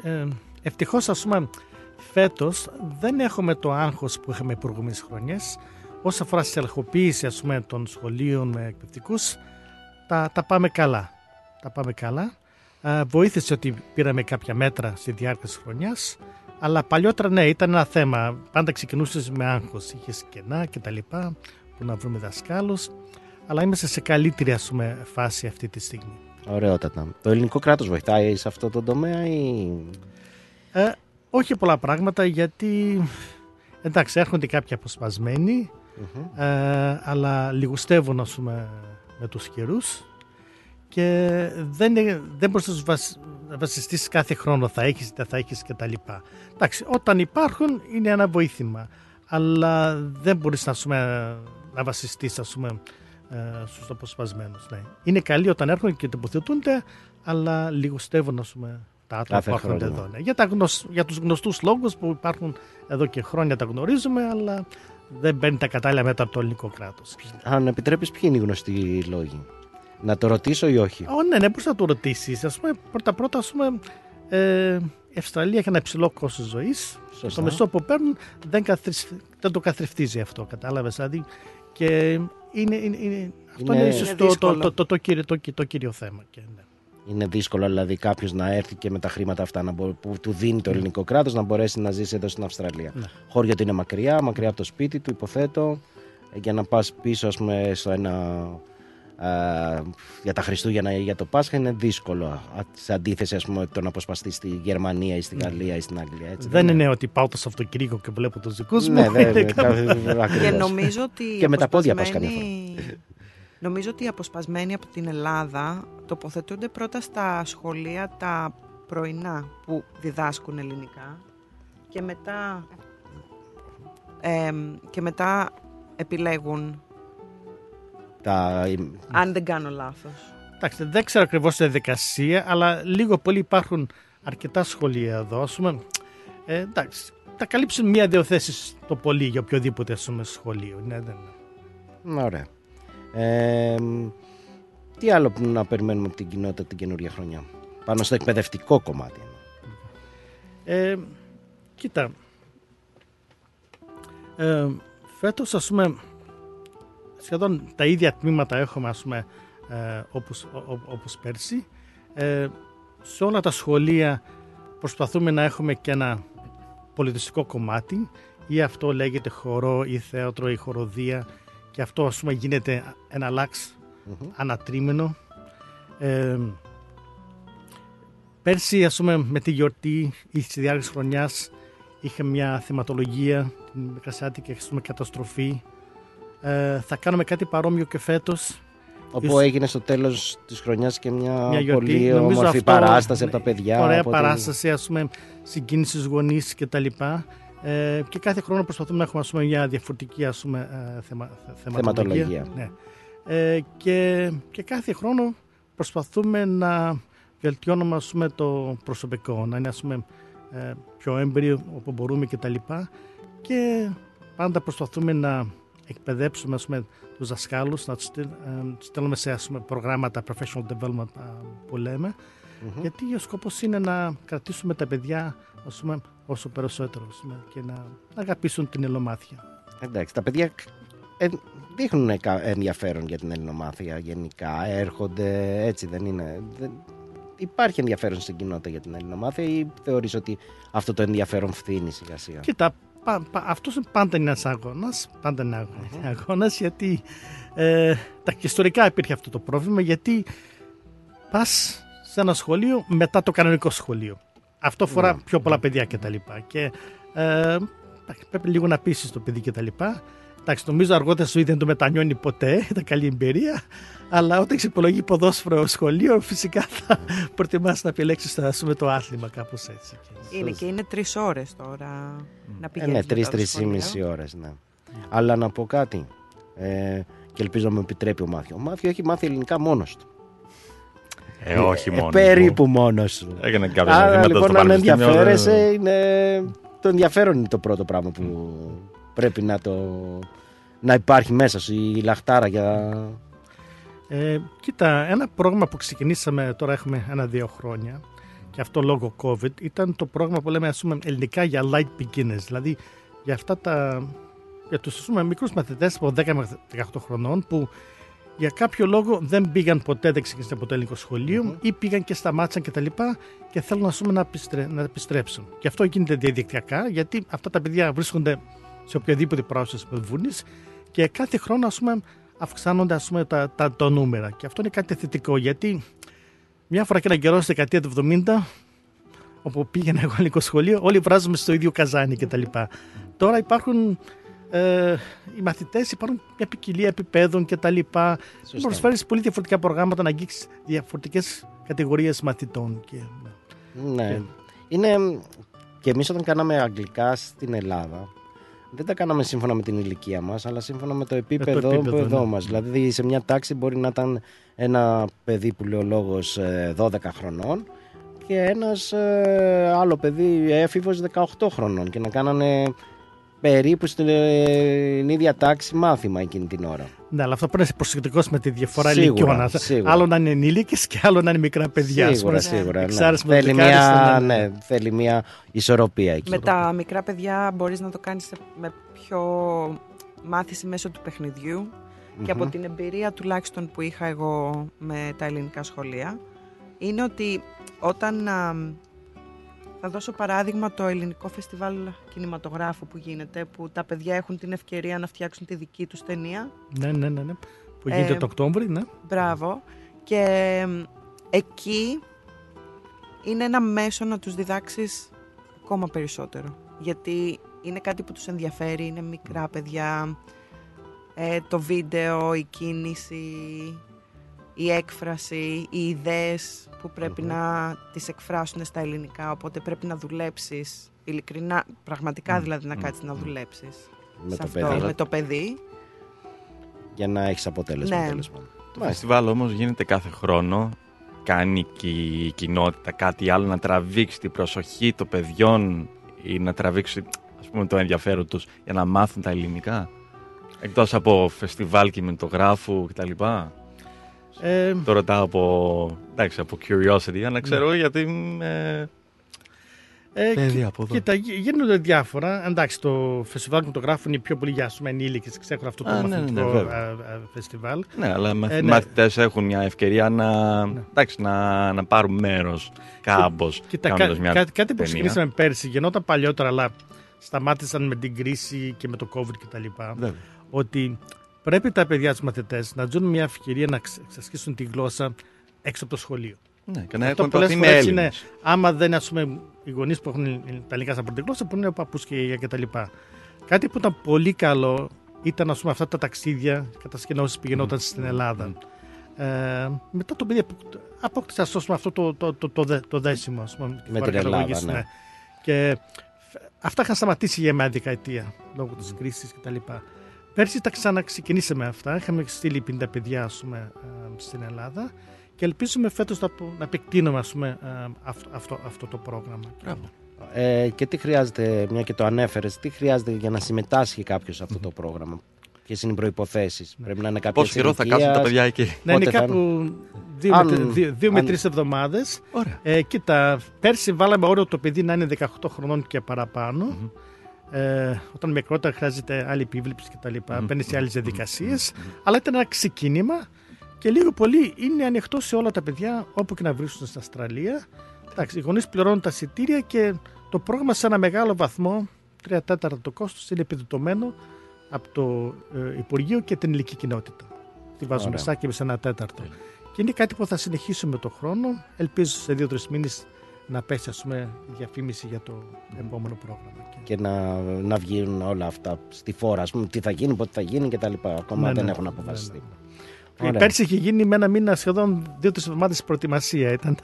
ε, ευτυχώς ας πούμε φέτος δεν έχουμε το άγχος που είχαμε προηγούμενες χρονιές όσον αφορά στη ελεγχοποίηση ας πούμε των σχολείων με εκπαιδευτικούς τα, τα πάμε καλά. Τα πάμε καλά. Ε, βοήθησε ότι πήραμε κάποια μέτρα στη διάρκεια της χρονιάς αλλά παλιότερα ναι ήταν ένα θέμα. Πάντα ξεκινούσες με άγχος. Είχες κενά και τα λοιπά που να βρούμε δασκάλους αλλά είμαστε σε καλύτερη ας πούμε φάση αυτή τη στιγμή. Ωραιότατα. Το ελληνικό κράτος βοηθάει σε αυτό το τομέα ή... Ε, όχι πολλά πράγματα γιατί εντάξει έρχονται κάποιοι αποσπασμένοι ε, αλλά λιγουστεύουν ας πούμε με τους καιρούς και δεν, είναι- δεν μπορείς να τους βασ- να βασιστείς κάθε χρόνο θα έχεις, δεν θα έχεις και τα λοιπά. Εντάξει, όταν υπάρχουν είναι ένα βοήθημα αλλά δεν μπορείς ας πούμε, να βασιστείς ας πούμε, ε, στους αποσπασμένους. Ναι. Είναι καλοί όταν έρχονται και τοποθετούνται αλλά λιγουστεύουν ας πούμε, τα άτομα Κάθε που έρχονται χρόνο. εδώ. Ναι. Για, τα γνωσ... για τους γνωστούς λόγους που υπάρχουν εδώ και χρόνια τα γνωρίζουμε αλλά δεν παίρνει τα κατάλληλα μέτρα από το ελληνικό κράτος. Αν επιτρέπεις ποιοι είναι οι γνωστοί λόγοι; Να το ρωτήσω ή όχι; Ω, ναι, ναι, μπορείς να το ρωτήσεις; Ας πούμε, πρώτα-πρώτα, ας πούμε, ε, η Αυστραλία έχει ένα υψηλό κόστος ζωής. Σωστά. Το μισθό που παίρνουν δεν, καθρι- δεν το καθρεφτίζει αυτό, κατάλαβες; Δηλαδή, και είναι, είναι, είναι, αυτό Είναι- είναι, ίσως Είναι το, το, δύσκολο. το, το, το, κύριο, το, το κύριο θέμα. Και, ναι. Είναι δύσκολο δηλαδή κάποιος να έρθει και με τα χρήματα αυτά να μπο- που του δίνει το ελληνικό κράτος να μπορέσει να ζήσει εδώ στην Αυστραλία. Ναι. Χώρια του είναι μακριά, μακριά από το σπίτι του, υποθέτω. ε, Για να πας πίσω, ας πούμε, στο ένα. α, για τα Χριστούγεννα ή για το Πάσχα είναι δύσκολο. α, Σε αντίθεση, ας πούμε, το να αποσπαστεί στη Γερμανία ή στη Γαλλία ή στην Αγγλία. Έτσι, δεν είναι ότι πάω το Σαββατοκύριακο και βλέπω τους δικούς μου. Ναι, δεν- Είναι ναι, κάτι- *laughs* ακριβώς. Και νομίζω ότι. οι Και με τα πόδια πας καμιά αποσπασμένοι- Νομίζω ότι οι αποσπασμένοι από την Ελλάδα τοποθετούνται πρώτα στα σχολεία τα πρωινά που διδάσκουν ελληνικά και μετά, εμ, και μετά επιλέγουν, Τα... αν δεν κάνω λάθος. Εντάξει, δεν ξέρω ακριβώς τη διαδικασία, αλλά λίγο πολύ υπάρχουν αρκετά σχολεία εδώ. Ας πούμε, ε, εντάξει, θα καλύψουν μία-δύο θέσεις το πολύ για οποιοδήποτε ας πούμε, σχολείο. Ναι, δεν είναι. Ωραία. Ε, τι άλλο που να περιμένουμε από την κοινότητα την καινούργια χρονιά; Πάνω στο εκπαιδευτικό κομμάτι. Ε, κοίτα, ε, φέτος ας πούμε σχεδόν τα ίδια τμήματα έχουμε ας πούμε ε, όπως, ο- ο- όπως πέρσι. Ε, σε όλα τα σχολεία προσπαθούμε να έχουμε και ένα πολιτιστικό κομμάτι ή αυτό λέγεται χορό ή θέατρο ή χοροδία και αυτό ας πούμε γίνεται ένα λάξ ανατρίμηνο. Ε, Πέρσι, ας πούμε, με τη γιορτή ή στη διάρκειας της χρονιάς είχε μια θεματολογία την Μικρασιάτικη ας πούμε, καταστροφή. Ε, θα κάνουμε κάτι παρόμοιο και φέτος. Όπου έγινε στο τέλος της χρονιάς και μια, Μια γιορτή. πολύ Νομίζω όμορφη αυτό, παράσταση από τα ναι, παιδιά. Ωραία οπότε- παράσταση, ας πούμε, συγκίνησης γονείς και τα λοιπά. Ε, και κάθε χρόνο προσπαθούμε να έχουμε ας πούμε, μια διαφορετική ας πούμε, ε, θεμα, θε- θεματολογία. Θεματολογία. Ναι. Ε, και, και κάθε χρόνο προσπαθούμε να βελτιώνουμε ας πούμε, το προσωπικό, να είναι ας πούμε, ε, πιο έμπειρο όπου μπορούμε και τα λοιπά. Και πάντα προσπαθούμε να εκπαιδεύσουμε ας πούμε, τους δασκάλους, να τους στείλ- ε, στέλνουμε σε ας πούμε, προγράμματα professional development ε, που λέμε. Μμμ. Γιατί ο σκοπός είναι να κρατήσουμε τα παιδιά ας πούμε, όσο περισσότερος ας πούμε, και να αγαπήσουν την ελλομάθεια. Εντάξει, τα παιδιά ε, δείχνουν κα- ενδιαφέρον για την ελληνομάθεια γενικά. Έρχονται, έτσι δεν είναι. Δεν... Υπάρχει ενδιαφέρον στην κοινότητα για την ελληνομάθεια ή θεωρείς ότι αυτό το ενδιαφέρον φθήνει σιγά σιγά. Κοίτα, πα, πα, αυτός πάντα είναι ένας αγώνας, πάντα είναι αγώ- *laughs* αγώνας γιατί ε, τα, και ιστορικά υπήρχε αυτό το πρόβλημα γιατί πας σε ένα σχολείο μετά το κανονικό σχολείο. Αυτό αφορά Ναι. πιο πολλά παιδιά κτλ. Και ε, εντάξει, πρέπει λίγο να πείσεις το παιδί κτλ. Εντάξει, νομίζω αργότερα σου δεν το μετανιώνει ποτέ, *laughs* ήταν καλή εμπειρία. Αλλά όταν ξεπολογεί ποδόσφαιρο σχολείο, φυσικά θα προτιμάς να επιλέξεις ας πούμε, το άθλημα κάπως έτσι. Είναι και είναι τρεις ώρες τώρα να Ε, πηγαίνεις. ναι, τρει-τρει ή μισή ώρες, ναι. Αλλά να πω κάτι. Ε, και ελπίζω να με επιτρέπει ο Μάθιο. Ο Μάθιο έχει μάθει ελληνικά μόνος του. Ε, όχι μόνος. περίπου μόνος του. Έκανε κάποια Άρα μαθήματα λοιπόν, στο αν πανεπιστήμιο, ενδιαφέρεσαι, δεν- είναι. Το ενδιαφέρον είναι το πρώτο πράγμα που πρέπει να το. να υπάρχει μέσα σου, η λαχτάρα για. Ε, κοίτα, ένα πρόγραμμα που ξεκινήσαμε τώρα έχουμε ένα-δύο χρόνια και αυτό λόγω COVID ήταν το πρόγραμμα που λέμε ας πούμε ελληνικά για light beginners, δηλαδή για αυτά τα για τους ας πούμε, μικρούς μαθητές από 10 με 18 χρονών που για κάποιο λόγο δεν πήγαν ποτέ, δεν ξεκίνησαν από το ελληνικό σχολείο ή πήγαν και σταμάτησαν και τα λοιπά και θέλουν ας πούμε, να, επιστρέ- να επιστρέψουν. Και αυτό γίνεται διαδικτυακά γιατί αυτά τα παιδιά βρίσκονται σε οποιαδήποτε πρόσθεση με βούνης και κάθε χρόνο ας πούμε, αυξάνονται ας πούμε, τα, τα, τα νούμερα. Και αυτό είναι κάτι θετικό γιατί μια φορά και ένα καιρό στη δεκαετία του 70 όπου πήγαινα εγώ ελληνικό σχολείο, όλοι βράζουμε στο ίδιο καζάνι κτλ. Τώρα υπάρχουν ε, οι μαθητές, υπάρχουν μια ποικιλία επιπέδων κτλ. Προσφέρει πολύ διαφορετικά προγράμματα να αγγίξεις διαφορετικές κατηγορίες μαθητών. Και, Ναι. Είναι. και εμείς όταν κάναμε αγγλικά στην Ελλάδα. Δεν τα κάναμε σύμφωνα με την ηλικία μας, αλλά σύμφωνα με το επίπεδο, επίπεδο, εδώ ναι. μας. Δηλαδή σε μια τάξη μπορεί να ήταν ένα παιδί που λέει ο λόγος ε, 12 χρονών και ένας ε, άλλο παιδί έφηβος 18 χρονών και να κάνανε περίπου στην ε, ίδια τάξη μάθημα εκείνη την ώρα. Ναι, αλλά αυτό πρέπει να είσαι προσεκτικός με τη διαφορά Σίγουρα, ηλικιών. σίγουρα. Άλλο να είναι ενήλικες και άλλο να είναι μικρά παιδιά. ας Σίγουρα, πούμε. σίγουρα. Ναι. Εξάρτηση με το Θέλει, δεκάριστο, μια, ναι. ναι, θέλει μια ισορροπία εκεί. Με τα μικρά παιδιά μπορείς να το κάνεις με πιο μάθηση μέσω του παιχνιδιού και από Μμμ. την εμπειρία τουλάχιστον που είχα εγώ με τα ελληνικά σχολεία είναι ότι όταν α, θα δώσω παράδειγμα το ελληνικό φεστιβάλ κινηματογράφου που γίνεται που τα παιδιά έχουν την ευκαιρία να φτιάξουν τη δική τους ταινία Ναι, ναι, ναι, ναι. Που γίνεται Ε, το Οκτώβρη, ναι. Μπράβο. Και εμ, εκεί είναι ένα μέσο να τους διδάξεις ακόμα περισσότερο. Γιατί είναι κάτι που τους ενδιαφέρει, είναι μικρά παιδιά. Ε, το βίντεο, η κίνηση, η έκφραση, οι ιδέες που πρεπει να τις εκφράσουν στα ελληνικά. Οπότε πρέπει να δουλέψεις ειλικρινά, πραγματικά δηλαδή να κάτσεις να δουλέψεις Με σε το αυτό, παιδί. με το παιδί. για να έχεις αποτέλεσμα. Ναι. τέλος πάντων. Το φεστιβάλ όμως γίνεται κάθε χρόνο. Κάνει και η κοινότητα κάτι άλλο να τραβήξει την προσοχή των παιδιών ή να τραβήξει ας πούμε, το ενδιαφέρον τους για να μάθουν τα ελληνικά. Εκτός από φεστιβάλ κινηματογράφου κτλ. Ε, Το ρωτάω από, εντάξει, από curiosity, για να ξέρω γιατί είμαι Ε, παιδί κοι- από εδώ. Κοίτα, γι- γίνονται διάφορα. Εντάξει, το φεστιβάλ κινηματογράφου είναι πιο πολύ για ας πούμε, ενήλικες, ξέχωρα αυτό το Α, ναι, ναι, μαθητικό βέβαια. ε, ε, φεστιβάλ. Ναι, αλλά οι Ε, ναι. μαθητές έχουν μια ευκαιρία να, εντάξει, να, να πάρουν μέρος κάμπος Κοίτα, κάνοντας κα- μια κα- κάτι που ταινία. ξεκινήσαμε πέρσι, γινόταν παλιότερα, αλλά σταμάτησαν με την κρίση και με το COVID κτλ. Βέβαια. Ότι πρέπει τα παιδιά τους μαθητές να ζουν μια ευκαιρία να ξε- εξασκήσουν τη γλώσσα έξω από το σχολείο. Ναι, και να Αυτό έχουν πολλές επαφή με φορές είναι, Έλληνες. άμα δεν ας πούμε, οι γονείς που έχουν τα ελληνικά σαν πρώτη γλώσσα, που είναι ο παππούς και η γιαγιά κτλ. Κάτι που ήταν πολύ καλό ήταν ας πούμε, αυτά τα ταξίδια, κατασκηνώσεις που γινόταν στην Ελλάδα. Ε, μετά το παιδί απο- απόκτησα ας πούμε, αυτό το, το, το, το, δε- το δέσιμο ας πούμε, τη Με χώρα την Ελλάδα, καταγωγής, ναι. Και φ- αυτά είχαν σταματήσει για μια δεκαετία λόγω της κρίσης κτλ. Πέρσι τα ξαναξεκινήσαμε αυτά. Είχαμε στείλει 50 παιδιά ας πούμε, ε, στην Ελλάδα και ελπίζουμε φέτος να, το- να επεκτείνουμε ας πούμε, ε, αυτό, αυτό, αυτό το πρόγραμμα. Ε, και τι χρειάζεται, μια και το ανέφερες, τι χρειάζεται για να συμμετάσχει κάποιος σε αυτό το πρόγραμμα. Ποιε είναι οι προποθέσει, Πρέπει να είναι κάποιο. Πόσο καιρό θα κάτσουν τα παιδιά εκεί; Ναι, είναι κάπου δύο, Αν- με, τρι- δύο, δύο με αν- τρεις εβδομάδες. Ε, κοίτα, πέρσι βάλαμε όριο το παιδί να είναι 18 χρονών και παραπάνω. Ε, όταν μικρότερα χρειάζεται άλλη επίβλεψη κτλ. Mm-hmm. Μπαίνεις σε άλλες διαδικασίες. Αλλά ήταν ένα ξεκίνημα και λίγο πολύ είναι ανοιχτό σε όλα τα παιδιά όπου και να βρίσκονται στην Αυστραλία. Εντάξει, οι γονείς πληρώνουν τα εισιτήρια και το πρόγραμμα σε ένα μεγάλο βαθμό, 3 τέταρτα το κόστος, είναι επιδοτωμένο από το ε, Υπουργείο και την ηλική κοινότητα. Τη βάζουμε Ωραία. μισά και σε ένα τέταρτο. Και είναι κάτι που θα συνεχίσουμε το χρόνο. Ελπίζω σε δύο-τρεις μήνες να πέσει ας πούμε, η διαφήμιση για το επόμενο πρόγραμμα. Και να, να βγουν όλα αυτά στη φόρα, ας πούμε, τι θα γίνει, πότε θα γίνει κτλ. Ακόμα Ναι, δεν ναι, έχουν ναι, αποφασιστεί. Ε, Ωραία. Πέρσι είχε γίνει με ένα μήνα σχεδόν δύο-τρεις εβδομάδες προετοιμασία. Ήταν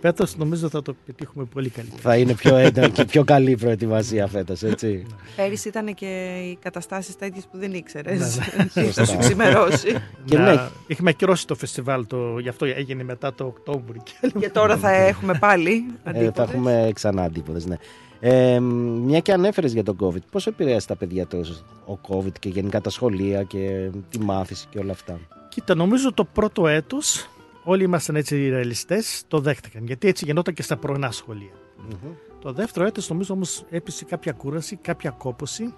φέτο νομίζω θα το πετύχουμε πολύ καλύτερα. Θα είναι πιο έντονη και πιο καλή η προετοιμασία φέτος, έτσι. Πέρυσι ήταν και οι καταστάσεις τέτοιε που δεν ήξερες. Ναι, ναι. *laughs* Θα σου ξημερώσει. Και να, ναι. Είχαμε ακυρώσει το φεστιβάλ, το, γι' αυτό έγινε μετά το Οκτώβριο. Και τώρα θα έχουμε πάλι Ε, θα αντίποδες. έχουμε ξανά αντίποδες, ναι. Ε, μια και ανέφερες για τον COVID, πώς επηρέασε τα παιδιά το, ο COVID και γενικά τα σχολεία και τη μάθηση και όλα αυτά; Κοίτα, νομίζω το πρώτο έτος όλοι ήμασταν έτσι ρεαλιστές, το δέχτηκαν. Γιατί έτσι γινόταν και στα πρωινά σχολεία. Το δεύτερο έτος νομίζω όμως έπεισε κάποια κούραση, κάποια κόπωση.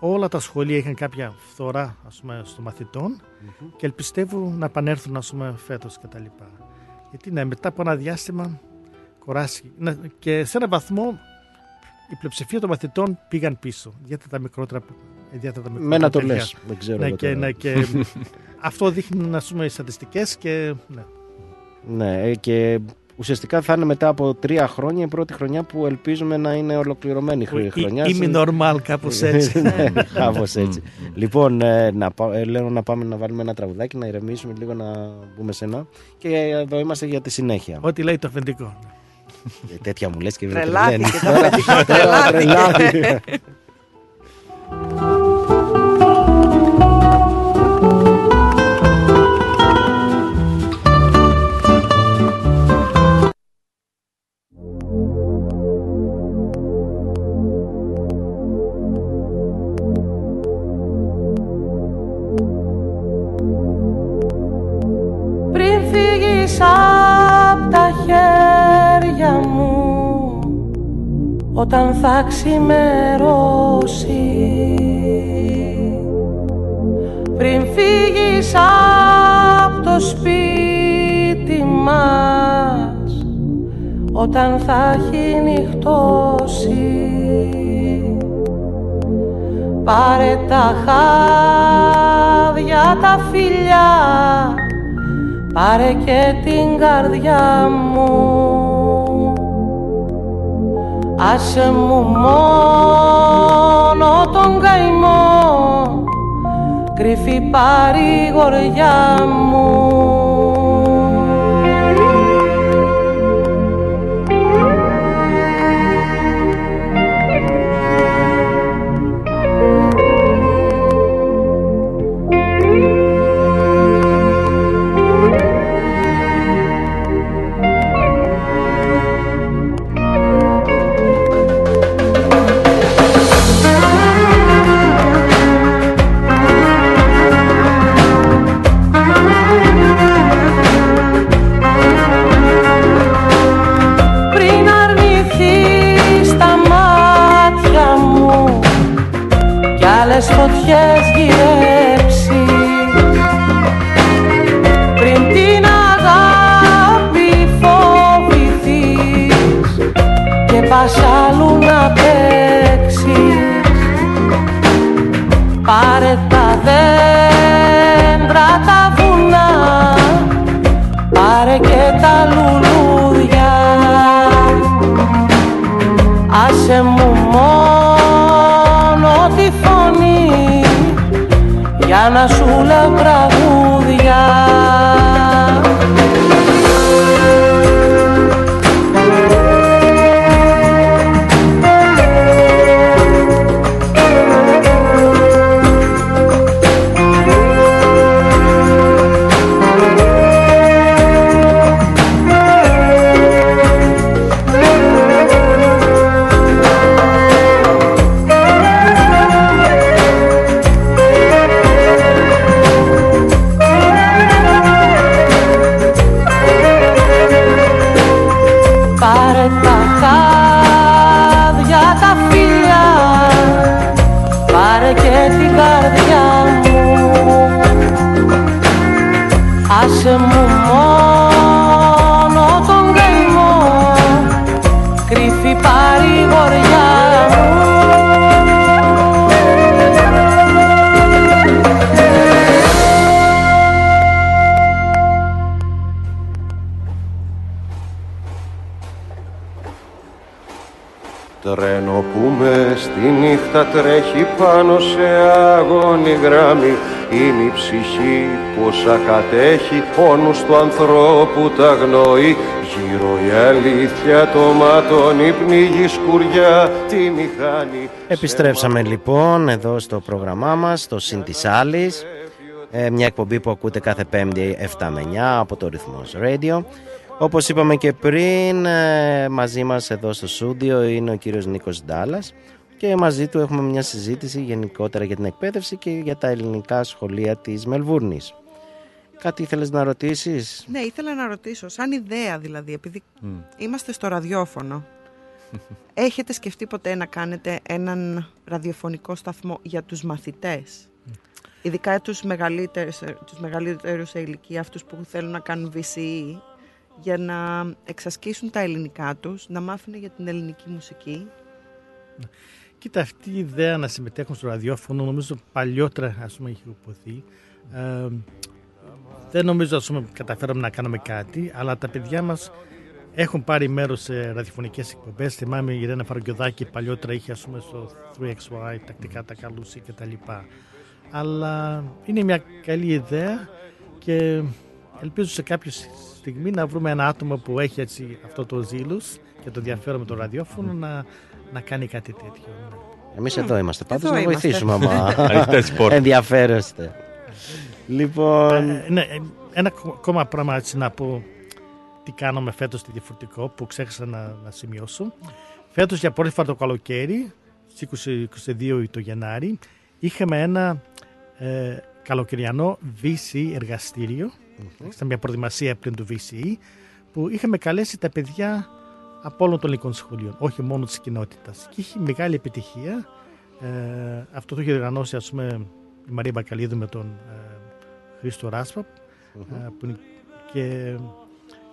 Όλα τα σχολεία είχαν κάποια φθορά ας πούμε, στο μαθητων και ελπιστεύω να επανέλθουν ας πούμε, φέτος κτλ. Γιατί ναι, μετά από ένα διάστημα κουράστηκε. Ναι, Και σε έναν βαθμό η πλειοψηφία των μαθητών πήγαν πίσω. Ιδιαίτερα τα μικρότερα, ιδιαίτερα τα μικρότερα Μένα το παιδιά. λες, δεν ξέρω Ναι, εγώ και, τώρα. ναι, και *laughs* αυτό δείχνουν ας πούμε, οι στατιστικές και ναι. Ναι, ε, και ουσιαστικά θα είναι μετά από τρία χρόνια η πρώτη χρονιά που ελπίζουμε να είναι ολοκληρωμένη η Ή- χρονιά. Είμαι normal κάπως έτσι. ναι, κάπως έτσι. λοιπόν, ε, να, πά- ε, λέω να πάμε να βάλουμε ένα τραγουδάκι, να ηρεμήσουμε λίγο, να μπούμε σε ένα. Και εδώ είμαστε για τη συνέχεια. Ό,τι λέει το αφεντικό. Ε, τέτοια μου λες και Τρελάθηκε τρελαίνεις. το Τώρα- αφεντικό, τώρα τρελάθηκε. *laughs* χέρια μου όταν θα ξημερώσει. Πριν φύγεις απ' το σπίτι μας όταν θα έχει νυχτώσει. Πάρε τα χάδια τα φιλιά Πάρε και την καρδιά μου. Άσε μου μόνο τον καημό Κρυφή παρηγοριά μου κατέχει πόνους του ανθρώπου τα γνώη γύρω η αλήθεια το μάτων η πνίγη σκουριά τη μηχανή Επιστρέψαμε λοιπόν εδώ στο πρόγραμμά μας, στο Συν της Άλλης. Ε, μια εκπομπή που ακούτε κάθε πέμπτη 7 με 9 από το Ρυθμός Radio. Όπως είπαμε και πριν, ε, μαζί μας εδώ στο στούντιο είναι ο κύριος Νίκος Ντάλλας και μαζί του έχουμε μια συζήτηση γενικότερα για την εκπαίδευση και για τα ελληνικά σχολεία της Μελβούρνης. Κάτι ήθελες να ρωτήσεις; Ναι, ήθελα να ρωτήσω, σαν ιδέα δηλαδή, επειδή είμαστε στο ραδιόφωνο, *laughs* έχετε σκεφτεί ποτέ να κάνετε έναν ραδιοφωνικό σταθμό για τους μαθητές, ειδικά τους μεγαλύτερους, τους μεγαλύτερους σε ηλικία, αυτούς που θέλουν να κάνουν VCE, για να εξασκήσουν τα ελληνικά τους, να μάθουν για την ελληνική μουσική. Κοίτα, αυτή η ιδέα να συμμετέχουν στο ραδιόφωνο νομίζω παλιότερα ας πούμε, είχε υποθεί. Ε, δεν νομίζω ας πούμε, καταφέραμε να κάνουμε κάτι, αλλά τα παιδιά μας έχουν πάρει μέρος σε ραδιοφωνικές εκπομπές. Θυμάμαι η Ιρένα Φαραγκιωδάκη παλιότερα είχε ας πούμε, στο 3XY τακτικά τα καλούσε και τα λοιπά. Αλλά είναι μια καλή ιδέα και ελπίζω σε κάποια στιγμή να βρούμε ένα άτομο που έχει έτσι αυτό το ζήλος και το ενδιαφέρον με το ραδιόφωνο να, να κάνει κάτι τέτοιο. Εμείς εδώ είμαστε πάντως Εδώ να είμαστε. βοηθήσουμε άμα Ανοιχτές πόρτες. ενδιαφέρεστε. Λοιπόν, Ε, ναι, ε, ένα κο- ακόμα πράγμα έτσι να πω τι κάνουμε φέτος τη διαφορετικό που ξέχασα να, να σημειώσω. Φέτος για πρώτη φορά το καλοκαίρι, στις 20 22 το Γενάρη, είχαμε ένα ε, καλοκαιριανό VC εργαστήριο. Ήταν μια προετοιμασία πριν του VCE που είχαμε καλέσει τα παιδιά από όλων των ελληνικών σχολείων, όχι μόνο της κοινότητας. Και είχε μεγάλη επιτυχία. Ε, αυτό το είχε οργανώσει ας πούμε, η Μαρία Μπακαλίδου με τον ε, Χρήστο Ράσπα ε, που είναι- και,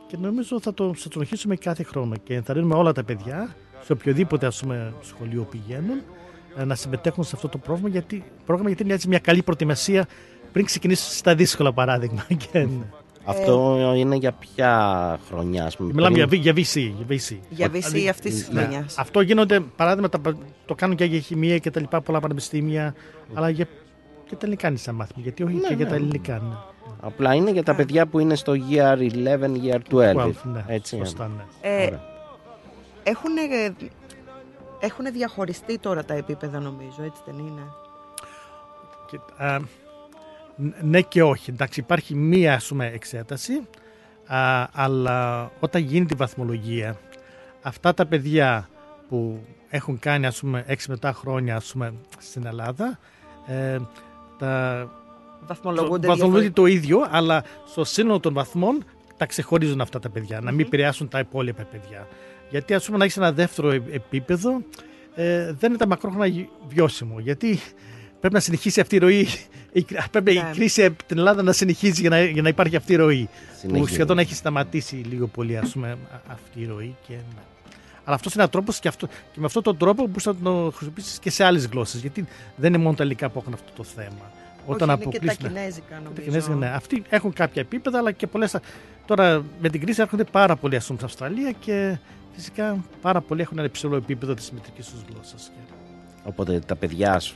και νομίζω θα το, θα το αρχίσουμε κάθε χρόνο και ενθαρρύνουμε όλα τα παιδιά σε οποιοδήποτε ας πούμε, σχολείο πηγαίνουν ε, να συμμετέχουν σε αυτό το πρόγραμμα γιατί, πρόγραμμα γιατί είναι έτσι μια καλή προετοιμασία πριν ξεκινήσεις στα δύσκολα παράδειγμα. *laughs* Και, ναι. αυτό είναι για ποια χρονιά, ας πούμε. Μιλάμε για, πριν- για VC. Για VC, Για VC αυτής της Ναι. χρονιάς. Αυτό γίνονται παράδειγμα, τα- το κάνουν και για χημεία και τα λοιπά, πολλά πανεπιστήμια, αλλά για, και τα ελληνικά είναι σαν μάθημα, γιατί όχι Ναι, και για ναι. τα ελληνικά. Ναι. Απλά είναι για τα παιδιά που είναι στο year 11, year 12. 12, ναι, έτσι, σωστά, ναι. Ε, Ωραία. έχουν, έχουν διαχωριστεί τώρα τα επίπεδα νομίζω, έτσι δεν είναι; Και, α, ν- ναι και όχι. Εντάξει, υπάρχει μία ας πούμε, εξέταση, α, αλλά όταν γίνει τη βαθμολογία, αυτά τα παιδιά που έχουν κάνει ας πούμε 6 μετά χρόνια ας πούμε, στην Ελλάδα, ε, τα Βαθμολογούνται το, βαθμολογούνται διαφορετικά. το ίδιο, αλλά στο σύνολο των βαθμών τα ξεχωρίζουν αυτά τα παιδιά, να μην επηρεάσουν τα υπόλοιπα παιδιά. Γιατί ας πούμε να έχεις ένα δεύτερο ε- επίπεδο ε, δεν είναι τα μακρόχρονα γι- βιώσιμο. Γιατί πρέπει να συνεχίσει αυτή η ροή. η κρι- Πρέπει η κρίση από την Ελλάδα να συνεχίζει για να, για να υπάρχει αυτή η ροή. Που Συνεχίζει. σχεδόν έχει σταματήσει λίγο πολύ ας πούμε, α- αυτή η ροή. Και, ναι. Αλλά αυτός είναι ένα τρόπος και, αυτό, και με αυτόν τον τρόπο μπορείς να το χρησιμοποιήσεις και σε άλλες γλώσσες. Γιατί δεν είναι μόνο τα ελληνικά που έχουν αυτό το θέμα. Όχι, είναι και τα αποκλείσει- ναι. κινέζικα Τα νομίζω. κινέζικα, ναι. Αυτοί έχουν κάποια επίπεδα, αλλά και πολλέ. Τώρα με την κρίση έρχονται πάρα πολλοί ας πούμε, στην Αυστραλία και φυσικά πάρα πολλοί έχουν ένα υψηλό επίπεδο της συμμετρική τους γλώσσας. Οπότε τα παιδιά σου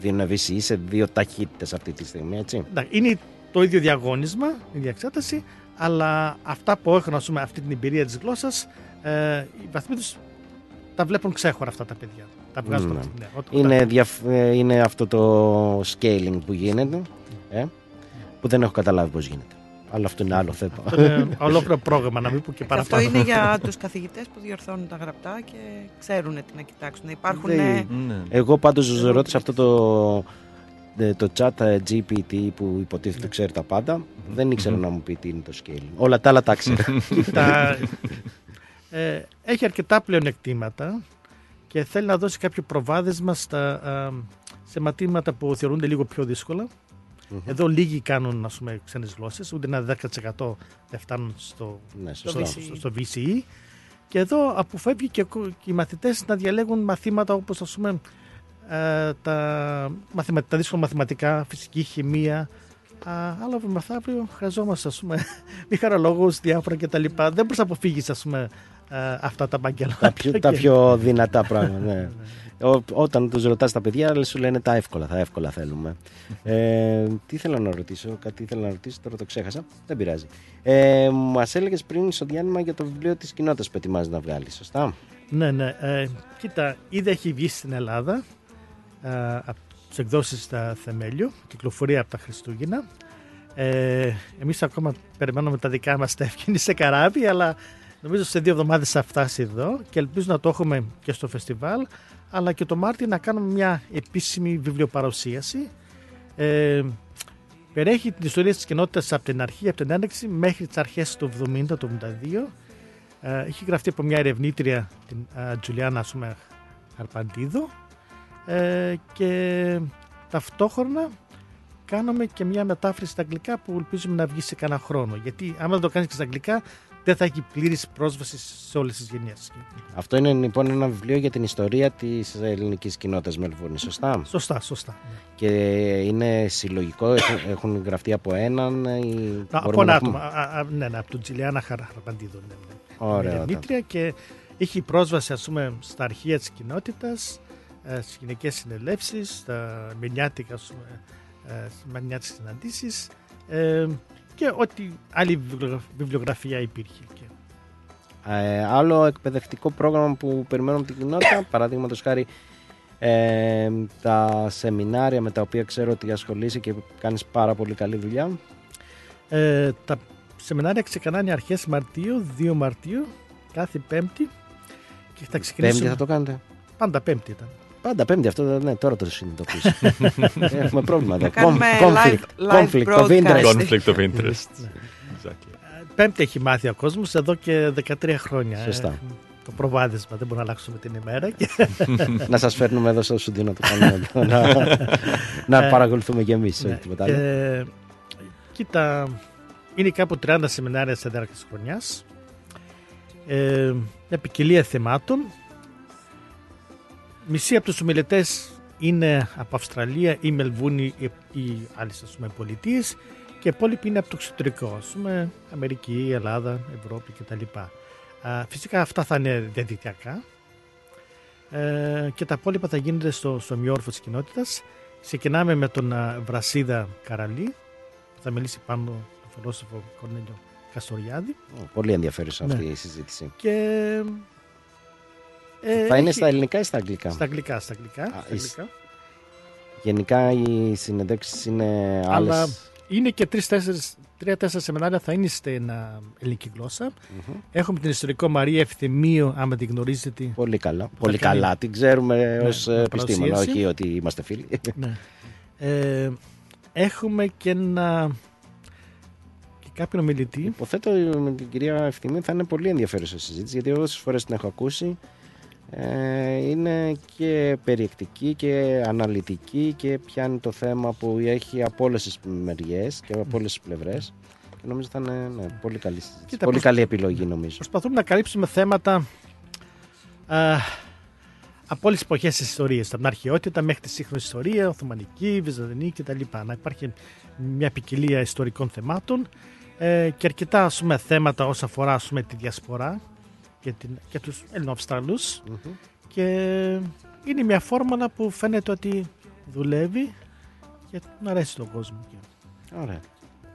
δίνουν VCE σε δύο ταχύτητες αυτή τη στιγμή, έτσι; Εντάξει, Είναι το ίδιο διαγώνισμα, η ίδια εξέταση, αλλά αυτά που έχουν ας πούμε, αυτή την εμπειρία της γλώσσας, ε, οι βαθμοί τους τα βλέπουν ξέχωρα αυτά τα παιδιά. Τα βγάζουν Ναι. από την- ναι, ό- Είναι, διαφ- ε, είναι αυτό το scaling που γίνεται, ε, που δεν έχω καταλάβει πώς γίνεται. Αλλά αυτό είναι άλλο θέμα. Αυτό είναι ολόκληρο πρόγραμμα, να μην πω και Και παραπάνω. αυτό είναι για *laughs* τους καθηγητές που διορθώνουν τα γραπτά και ξέρουν τι να κοιτάξουν. Υπάρχουν Δεν- ε, Εγώ πάντως ρώτησα αυτό το, ε, το chat ε, GPT που υποτίθεται ξέρει τα πάντα. Δεν ήξερα να μου πει τι είναι το scaling. Όλα τα άλλα τα ήξερα. *laughs* Τα- ε, έχει αρκετά πλεονεκτήματα και θέλει να δώσει κάποιο προβάδισμα στα, α, σε μαθήματα που θεωρούνται λίγο πιο δύσκολα. Μμμ. Εδώ λίγοι κάνουν ας πούμε, ξένες γλώσσες, ούτε ένα 10% δεν φτάνουν στο, Ναι, στο, σωστά. στο, στο VCE. Και εδώ αποφεύγει και, ο- και οι μαθητές να διαλέγουν μαθήματα όπως ας πούμε ε, τα, μαθημα, τα δύσκολα μαθηματικά, φυσική, χημεία. Α, άλλο από μεθαύριο χρειαζόμαστε ας πούμε *laughs* μηχανολόγους, διάφορα κτλ. Δεν μπορείς να αποφύγεις ας πούμε ε, αυτά τα επαγγέλματα. τα, πιο, τα Και- πιο δυνατά πράγματα. Ναι. Ό, όταν τους ρωτάς τα παιδιά, σου λένε τα εύκολα, τα εύκολα θέλουμε. ε, τι ήθελα να ρωτήσω, κάτι ήθελα να ρωτήσω, τώρα το ξέχασα. Δεν πειράζει. Ε, Μας έλεγες πριν στο διάνυμα για το βιβλίο της κοινότητας που ετοιμάζεις να βγάλεις, σωστά; Ναι, ναι. Ε, κοίτα, ήδη έχει βγει στην Ελλάδα ε, από τις εκδόσεις στα Θεμέλιο, κυκλοφορία από τα Χριστούγεννα. Ε, Εμείς ακόμα περιμένουμε τα δικά μας τα ευκαινή σε καράβι, αλλά νομίζω σε δύο εβδομάδες θα φτάσει εδώ και ελπίζω να το έχουμε και στο φεστιβάλ, αλλά και το Μάρτιο να κάνουμε μια επίσημη βιβλιοπαρουσίαση. Ε, περιέχει την ιστορία της κοινότητας από την αρχή, από την έναρξη μέχρι τις αρχές του 70, του 72. Ε, έχει γραφτεί από μια ερευνήτρια, την ε, Τζουλιάνα ας πούμε, Χαρπαντίδο ε, και ταυτόχρονα κάνουμε και μια μετάφραση στα αγγλικά που ελπίζουμε να βγει σε κανένα χρόνο. Γιατί άμα δεν το κάνεις και στα αγγλικά δεν θα έχει πλήρης πρόσβαση σε όλες τις γενιές. Αυτό είναι λοιπόν ένα βιβλίο για την ιστορία της ελληνικής κοινότητας Μελβούρνη, σωστά; Σωστά, σωστά. Και είναι συλλογικό, έχουν, έχουν γραφτεί από έναν. Ή Α, Από μπορούμε ένα να άτομο. πούμε- Α, α, ναι, ναι, από τον Τζιλιάνα Χαραπαντίδο. Ναι, ναι. Ωραία, Είναι ερευνήτρια και έχει πρόσβαση ας πούμε, στα αρχεία της κοινότητας, ε, στις γυναικές συνελεύσεις, στα μηνιάτικα, ας πούμε, ε, στις μηνιάτικες συναντήσεις ε, και ό,τι άλλη βιβλιο- βιβλιογραφία υπήρχε. Και Ε, άλλο εκπαιδευτικό πρόγραμμα που περιμένουμε από την κοινότητα, *coughs* παραδείγματος χάρη ε, τα σεμινάρια με τα οποία ξέρω ότι ασχολείσαι και κάνεις πάρα πολύ καλή δουλειά. Ε, τα σεμινάρια ξεκινάνε αρχές Μαρτίου, 2 Μαρτίου, κάθε Πέμπτη και θα ξεκινήσουμε... Πέμπτη θα το κάνετε. Πάντα Πέμπτη ήταν. Πάντα πέμπτη, αυτό ναι, τώρα το συνειδητοποιήσω. *laughs* Έχουμε πρόβλημα εδώ. Θα κάνουμε Conflict, live- live conflict of broadcast. interest. Conflict of interest. exactly. Πέμπτη έχει μάθει ο κόσμος εδώ και 13 χρόνια. Σωστά. Ε, το προβάδισμα δεν μπορούμε να αλλάξουμε την ημέρα. Και... *laughs* να σας φέρνουμε εδώ στο στούντιο να το κάνουμε εδώ, να, να Ε, παρακολουθούμε κι εμείς. ναι, όχι τίποτα άλλο. και, κοίτα, είναι κάπου 30 σεμινάρια σε διάρκεια της χρονιάς. Ε, μια ποικιλία θεμάτων. Μισοί από τους ομιλητές είναι από Αυστραλία ή Μελβούνι ή, ή άλλες ας πούμε, πολιτείες και οι υπόλοιποι είναι από το εξωτερικό, ας πούμε, Αμερική, Ελλάδα, Ευρώπη κτλ. Α, φυσικά αυτά θα είναι διαδικτυακά ε, και τα υπόλοιπα θα γίνονται στο, στο μειόρφο της κοινότητας. Ξεκινάμε με τον α, Βρασίδα Καραλή, θα μιλήσει πάνω τον φιλόσοφο Κορνέλιο Καστοριάδη. Πολύ ενδιαφέρουσα αυτή Ναι. η συζήτηση. Και, ε, Θα είναι έχει- στα ελληνικά ή στα αγγλικά; Στα αγγλικά, στα αγγλικά. Α, στα είσαι- αγγλικά. Γενικά οι συνεντεύξεις είναι Αλλά άλλες. είναι και τρία-τέσσερα σεμινάρια θα είναι στην α, ελληνική γλώσσα. Έχουμε την ιστορικό Μαρία Ευθυμίου, άμα την γνωρίζετε. Πολύ καλά. που Πολύ θα κάνει- καλά. Την ξέρουμε Ναι, ως με επιστήμονα, παρουσίαση. όχι ότι είμαστε φίλοι. Ναι. Ε, έχουμε και ένα και κάποιον ομιλητή. Υποθέτω με την κυρία Ευθυμή θα είναι πολύ ενδιαφέρουσα συζήτηση γιατί όσες φορές την έχω ακούσει ε, είναι και περιεκτική και αναλυτική και πιάνει το θέμα που έχει από όλες τις μεριές και από όλες τις πλευρές και νομίζω θα είναι ναι, πολύ καλή συζήτηση. Κοίτα, πολύ προσ- καλή επιλογή νομίζω. Προσπαθούμε να καλύψουμε θέματα α, από όλες τις εποχές της ιστορίας. Από την αρχαιότητα μέχρι τη σύγχρονη ιστορία, Οθωμανική, Βυζαντινή κτλ. Να υπάρχει μια ποικιλία ιστορικών θεμάτων ε, και αρκετά ας πούμε, θέματα όσον αφορά ας πούμε, τη διασπορά και, την, και τους ελληνοαυστραλους Και είναι μια φόρμουλα που φαίνεται ότι δουλεύει και να αρέσει τον κόσμο. Ωραία.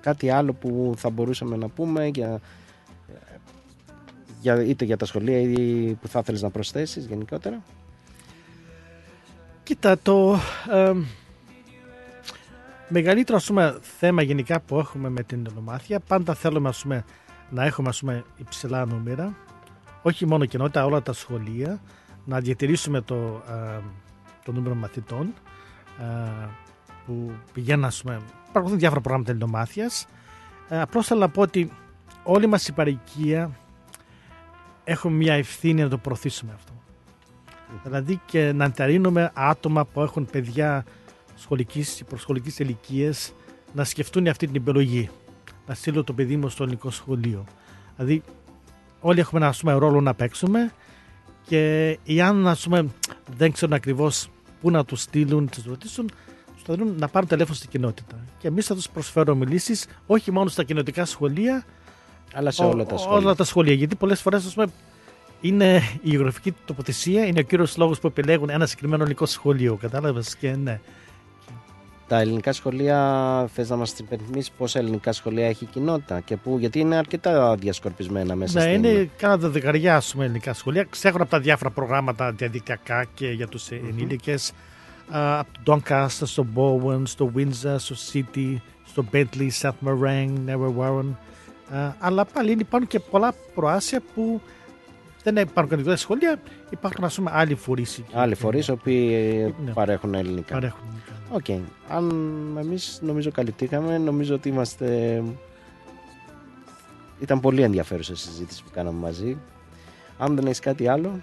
Κάτι άλλο που θα μπορούσαμε να πούμε για, για, είτε για τα σχολεία ή που θα ήθελες να προσθέσεις γενικότερα; Κοίτα, το ε, μεγαλύτερο ας πούμε, θέμα γενικά που έχουμε με την ονομάθεια, πάντα θέλουμε ας πούμε, να έχουμε ας πούμε, υψηλά νούμερα, όχι μόνο κοινότητα, όλα τα σχολεία, να διατηρήσουμε το, ε, το νούμερο μαθητών ε, που πηγαίνουν, ας πούμε, υπάρχουν διάφορα προγράμματα ελληνομάθειας. Ε, απλώς θέλω να πω ότι όλη μας η παροικία έχουμε μια ευθύνη να το προωθήσουμε αυτό. Δηλαδή και να ενθαρρύνουμε άτομα που έχουν παιδιά σχολικής, προσχολικής ηλικίας να σκεφτούν αυτή την επιλογή. Να στείλω το παιδί μου στο ελληνικό σχολείο. Δηλαδή όλοι έχουμε ένα πούμε, ρόλο να παίξουμε και εάν ας πούμε, δεν ξέρουν ακριβώς πού να τους στείλουν, τους ρωτήσουν, θα δίνουν να πάρουν τηλέφωνο στην κοινότητα. Και εμείς θα τους προσφέρουμε λύσεις όχι μόνο στα κοινωτικά σχολεία, αλλά σε όλα τα σχολεία. Όλα τα σχολεία. Γιατί πολλές φορές είναι η γεωγραφική τοποθεσία είναι ο κύριος λόγος που επιλέγουν ένα συγκεκριμένο ελληνικό σχολείο. Κατάλαβες και ναι. Τα ελληνικά σχολεία, θες να μας υπενθυμίσεις πόσα ελληνικά σχολεία έχει η κοινότητα και πού, γιατί είναι αρκετά διασκορπισμένα μέσα ναι, στην. Ναι, είναι κάνα δεκαριά ελληνικά σχολεία. Ξέχωρα από τα διάφορα προγράμματα διαδικτυακά και για τους mm-hmm. ενήλικες από το Doncaster στο Bowen, στο Windsor, στο City, στο Bentleigh, South Morang, Narre Warren. αλλά πάλι υπάρχουν και πολλά προάσια που δεν υπάρχουν κανονικά σχολεία, υπάρχουν ας πούμε άλλοι φορείς. Άλλοι φορείς οι οποίοι ναι. παρέχουν ελληνικά. Παρέχουν. OK. Okay. Αν εμείς νομίζω καλυπτήκαμε, νομίζω ότι είμαστε. Ήταν πολύ ενδιαφέρουσα η συζήτηση που κάναμε μαζί. Αν δεν έχεις κάτι άλλο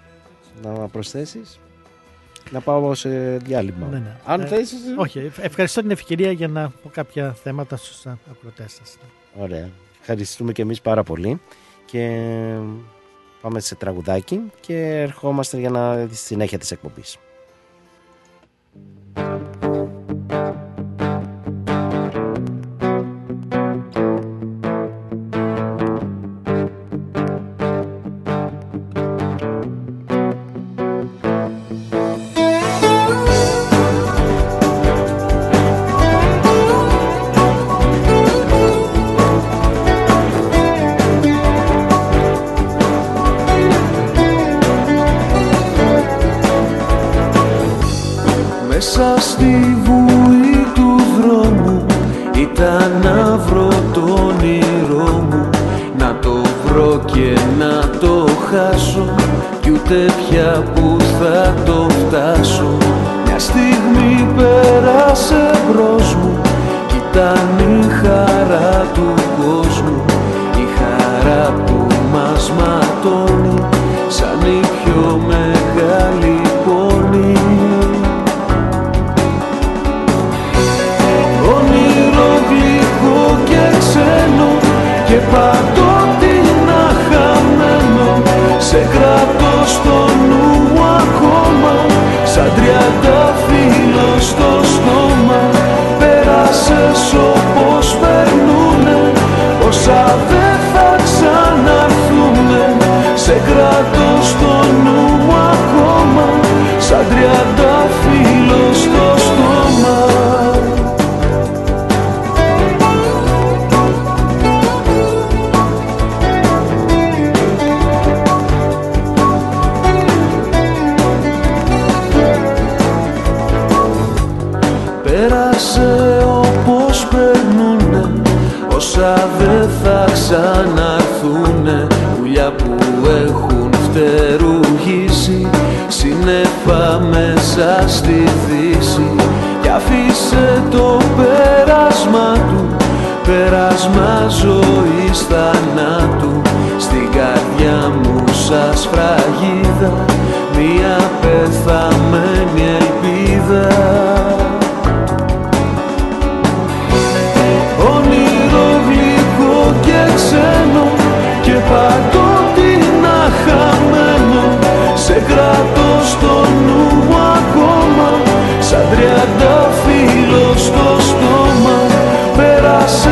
να προσθέσεις να πάω σε διάλειμμα. Ναι, ναι. Αν ε, θες... Όχι, ευχαριστώ την ευκαιρία για να πω κάποια θέματα στους ακροτές σας. Ωραία. Ευχαριστούμε και εμείς πάρα πολύ και πάμε σε τραγουδάκι και ερχόμαστε για να συνέχεια της εκπομπής. Σύννεφα μέσα στη δύση Κι αφήσε το πέρασμα του. Πέρασμα ζωής θανάτου. Στην καρδιά μου σαν σφραγίδα Μια πεθαμένη ελπίδα.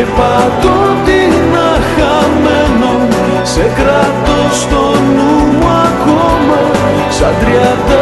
και την χαμένο σε κράτος στο νου μου ακόμα σαν τριάντα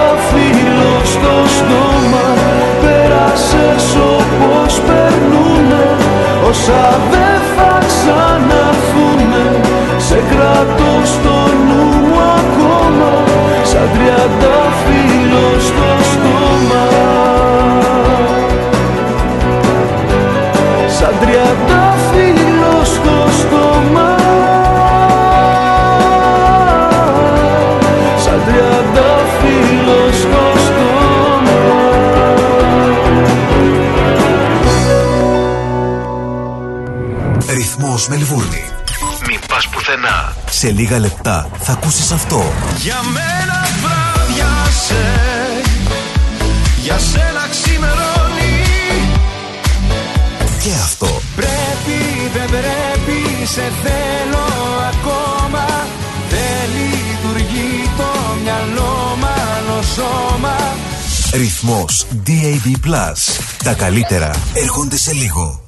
πουθενά. Σε λίγα λεπτά θα ακούσεις αυτό. Για μένα βράδιασε Για σένα ξημερώνει Και αυτό. Πρέπει, δεν πρέπει, σε θέλω ακόμα Δεν λειτουργεί το μυαλό μάλλον σώμα Ρυθμός DAB+. Τα καλύτερα έρχονται σε λίγο.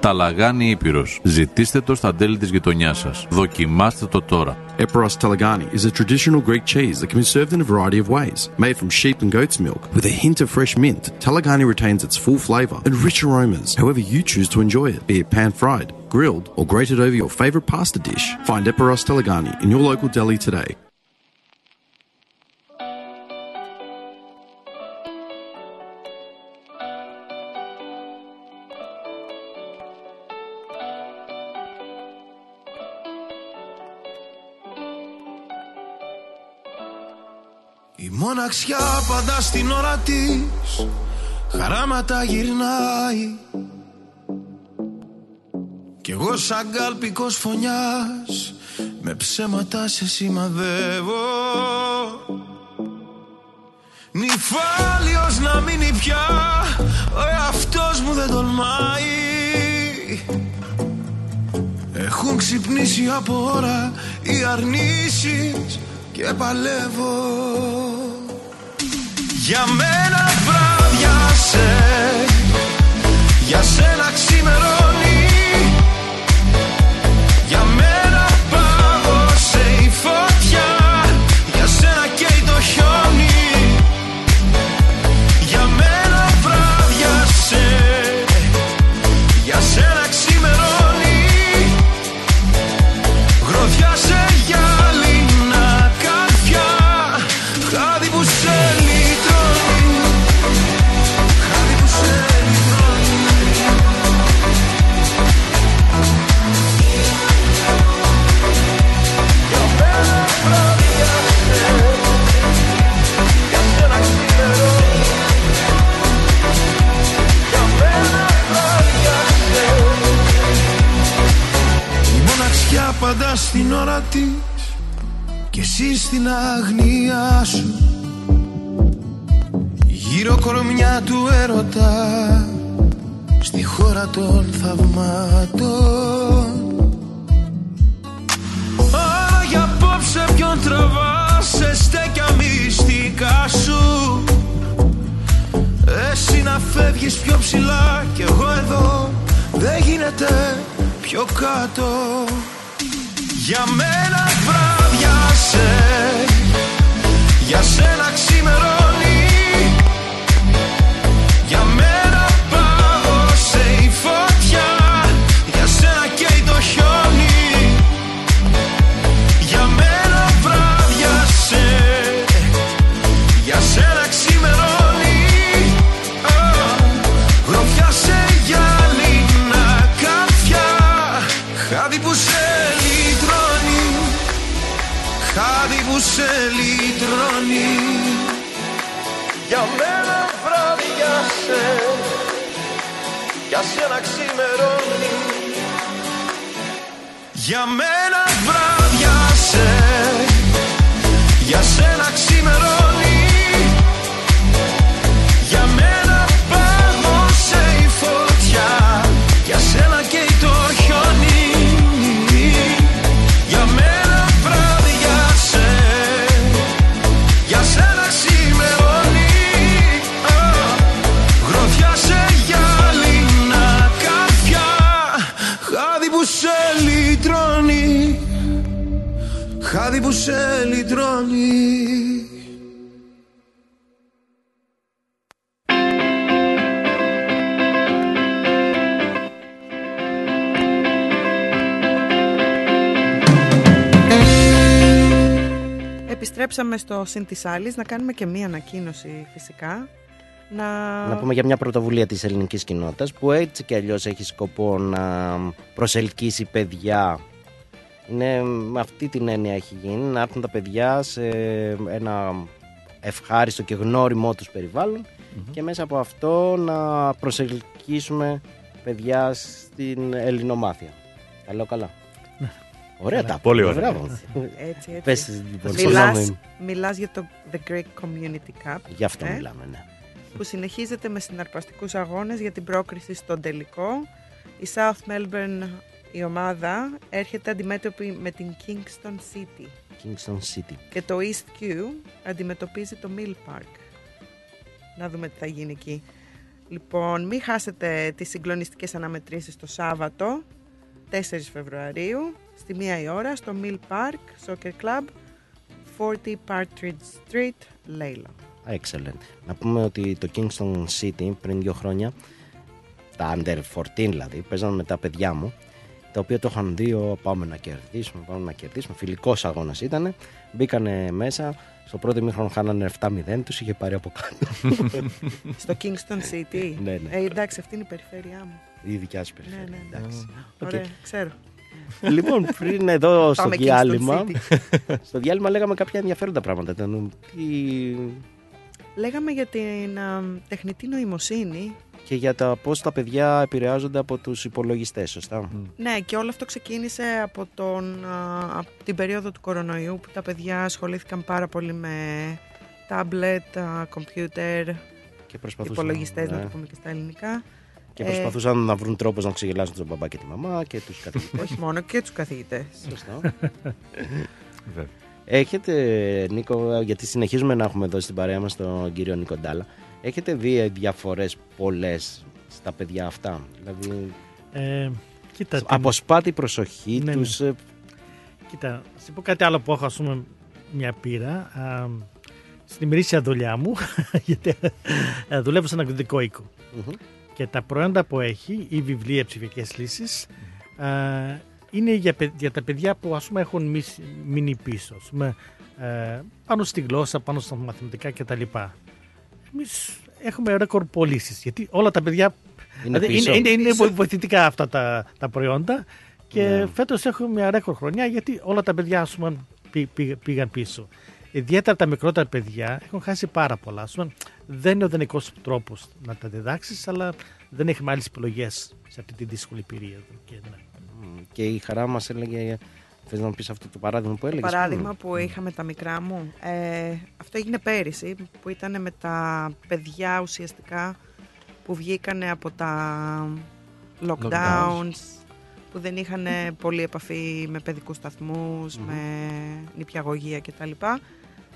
Ταλαγάνι Ήπειρος. Ζητήστε το στα τέλη της γειτονιάς σας. Δοκιμάστε το τώρα. Eperos Talagani is a traditional Greek cheese that can be served in a variety of ways. Made from sheep and goat's milk with a hint of fresh mint, Talagani retains its full flavour and rich aromas, however you choose to enjoy it, be it pan fried, grilled, or grated over your favourite pasta dish. Find Eperos Talagani in your local deli today. Μοναξιά πάντα στην ώρα της. Χαράματα γυρνάει. Κι εγώ σαν κάλπικος φωνιάς Με ψέματα σε σημαδεύω. Νυφάλιος να μείνει πια Ο εαυτός μου δεν τολμάει. Έχουν ξυπνήσει από ώρα οι αρνήσεις και παλεύω Για μένα βράδιασε Για σένα ξημερώνει ώρα της Και εσύ στην αγνία σου. Γύρω κορμιά του έρωτα Στη χώρα των θαυμάτων. Άρα για απόψε ποιον τραβάς Σε στέκια μυστικά σου. Εσύ να φεύγεις πιο ψηλά Κι εγώ εδώ δεν γίνεται πιο κάτω Για μένα βράδιασε Για σένα ξημερώνει Για Επιστρέψαμε στο Συν της Άλλης να κάνουμε και μία ανακοίνωση φυσικά. Να... Να πούμε για μια πρωτοβουλία της ελληνικής κοινότητας που έτσι και αλλιώς έχει σκοπό να προσελκύσει παιδιά. Είναι με αυτή την έννοια έχει γίνει να έρθουν τα παιδιά σε ένα ευχάριστο και γνώριμό τους περιβαλλον και μέσα από αυτό να προσελκύσουμε παιδιά στην ελληνομάθεια. Καλό καλά. Ωραία τα Πολύ πούμε, ωραία. μπράβο. Έτσι, έτσι. Πες, λοιπόν, μιλάς, συγγνώμη. μιλάς για το The Greek Community Cup. Γι' αυτό ε, μιλάμε, ναι. Που συνεχίζεται με συναρπαστικούς αγώνες για την πρόκριση στον τελικό. Η South Melbourne, η ομάδα, έρχεται αντιμέτωπη με την Kingston City. Kingston City. Και το East Q αντιμετωπίζει το Mill Park. Να δούμε τι θα γίνει εκεί. Λοιπόν, μην χάσετε τις συγκλονιστικές αναμετρήσεις το Σάββατο, 4 Φεβρουαρίου, στη 1 η ώρα, στο Mill Park Soccer Club, 40 Partridge Street, Λέιλα. Excellent. Να πούμε ότι το Kingston City πριν δύο χρόνια, τα Under 14 δηλαδή, παίζανε με τα παιδιά μου, τα οποία το είχαν δει, «Ω, πάμε να κερδίσουμε, πάμε να κερδίσουμε. Φιλικός αγώνας ήταν. Μπήκανε μέσα. Στο πρώτο ημίχρονο χάνανε 7-0, τους είχε πάρει από κάτω. *laughs* Στο Kingston City; Ναι, ναι. Ε, εντάξει, αυτή είναι η περιφέρειά μου. Η δικιά σου Ναι, περιφέρεια. ναι, ναι. εντάξει. Οκ. Ωραία, ξέρω. Λοιπόν, πριν εδώ στο Πάμε Kingston διάλειμμα, City. *laughs* στο διάλειμμα λέγαμε κάποια ενδιαφέροντα πράγματα. Ήταν, τι... Λέγαμε για την α, τεχνητή νοημοσύνη. Και για τα πώς τα παιδιά επηρεάζονται από τους υπολογιστές, σωστά; Ναι, και όλο αυτό ξεκίνησε από, τον, α, από την περίοδο του κορονοϊού που τα παιδιά ασχολήθηκαν πάρα πολύ με τάμπλετ, α, κομπιούτερ, Και προσπαθούσαν, υπολογιστές, να ναι. το πούμε και στα ελληνικά. Και Ε, προσπαθούσαν να βρουν τρόπους να ξεγελάσουν τον μπαμπά και τη μαμά και τους καθηγητές. όχι μόνο και τους καθηγητές. Σωστό. *laughs* Έχετε, Νίκο, γιατί συνεχίζουμε να έχουμε εδώ στην παρέα μας τον κύριο Νίκο Ντάλα, έχετε δει διαφορές πολλές στα παιδιά αυτά; Δηλαδή, Ε, κοίτα, την- αποσπάται η προσοχή Ναι, ναι. τους. ε, Κοίτα, να σου πω κάτι άλλο που έχω, ας πούμε, μια πείρα. Α, στην ημερήσια δουλειά μου, *laughs* γιατί ε, δουλεύω σε ένα εκδοτικό οίκο. Μμμ. Και τα προϊόντα που έχει, η βιβλία ψηφιακές λύσεις, α, είναι για, παι- για τα παιδιά που ας πούμε έχουν μισ- μείνει πίσω. Ας πούμε, ε, πάνω στη γλώσσα, πάνω στα μαθηματικά κτλ. Εμείς έχουμε ρεκορ πωλήσεις. Γιατί όλα τα παιδιά. Είναι δηλαδή πίσω. είναι, είναι, είναι Πίσω. βοηθητικά αυτά τα, τα προϊόντα. Και Ναι. φέτος έχουμε μια ρεκορ χρονιά γιατί όλα τα παιδιά ας πούμε, πή- πή- πήγαν πίσω. Ιδιαίτερα τα μικρότερα παιδιά έχουν χάσει πάρα πολλά. Ας πούμε, δεν είναι ο δενικό τρόπος να τα διδάξεις, αλλά δεν έχουμε άλλε επιλογές σε αυτή τη δύσκολη περίοδο. Και, ναι. Και η χαρά μας έλεγε, θες να πεις αυτό το παράδειγμα που Το έλεγες. παράδειγμα πριν; που είχαμε τα μικρά μου, ε, αυτό έγινε πέρυσι, που ήταν με τα παιδιά ουσιαστικά που βγήκανε από τα lockdowns, Lockdowns. που δεν είχαν πολύ επαφή με παιδικούς σταθμούς, με νηπιαγωγεία κτλ.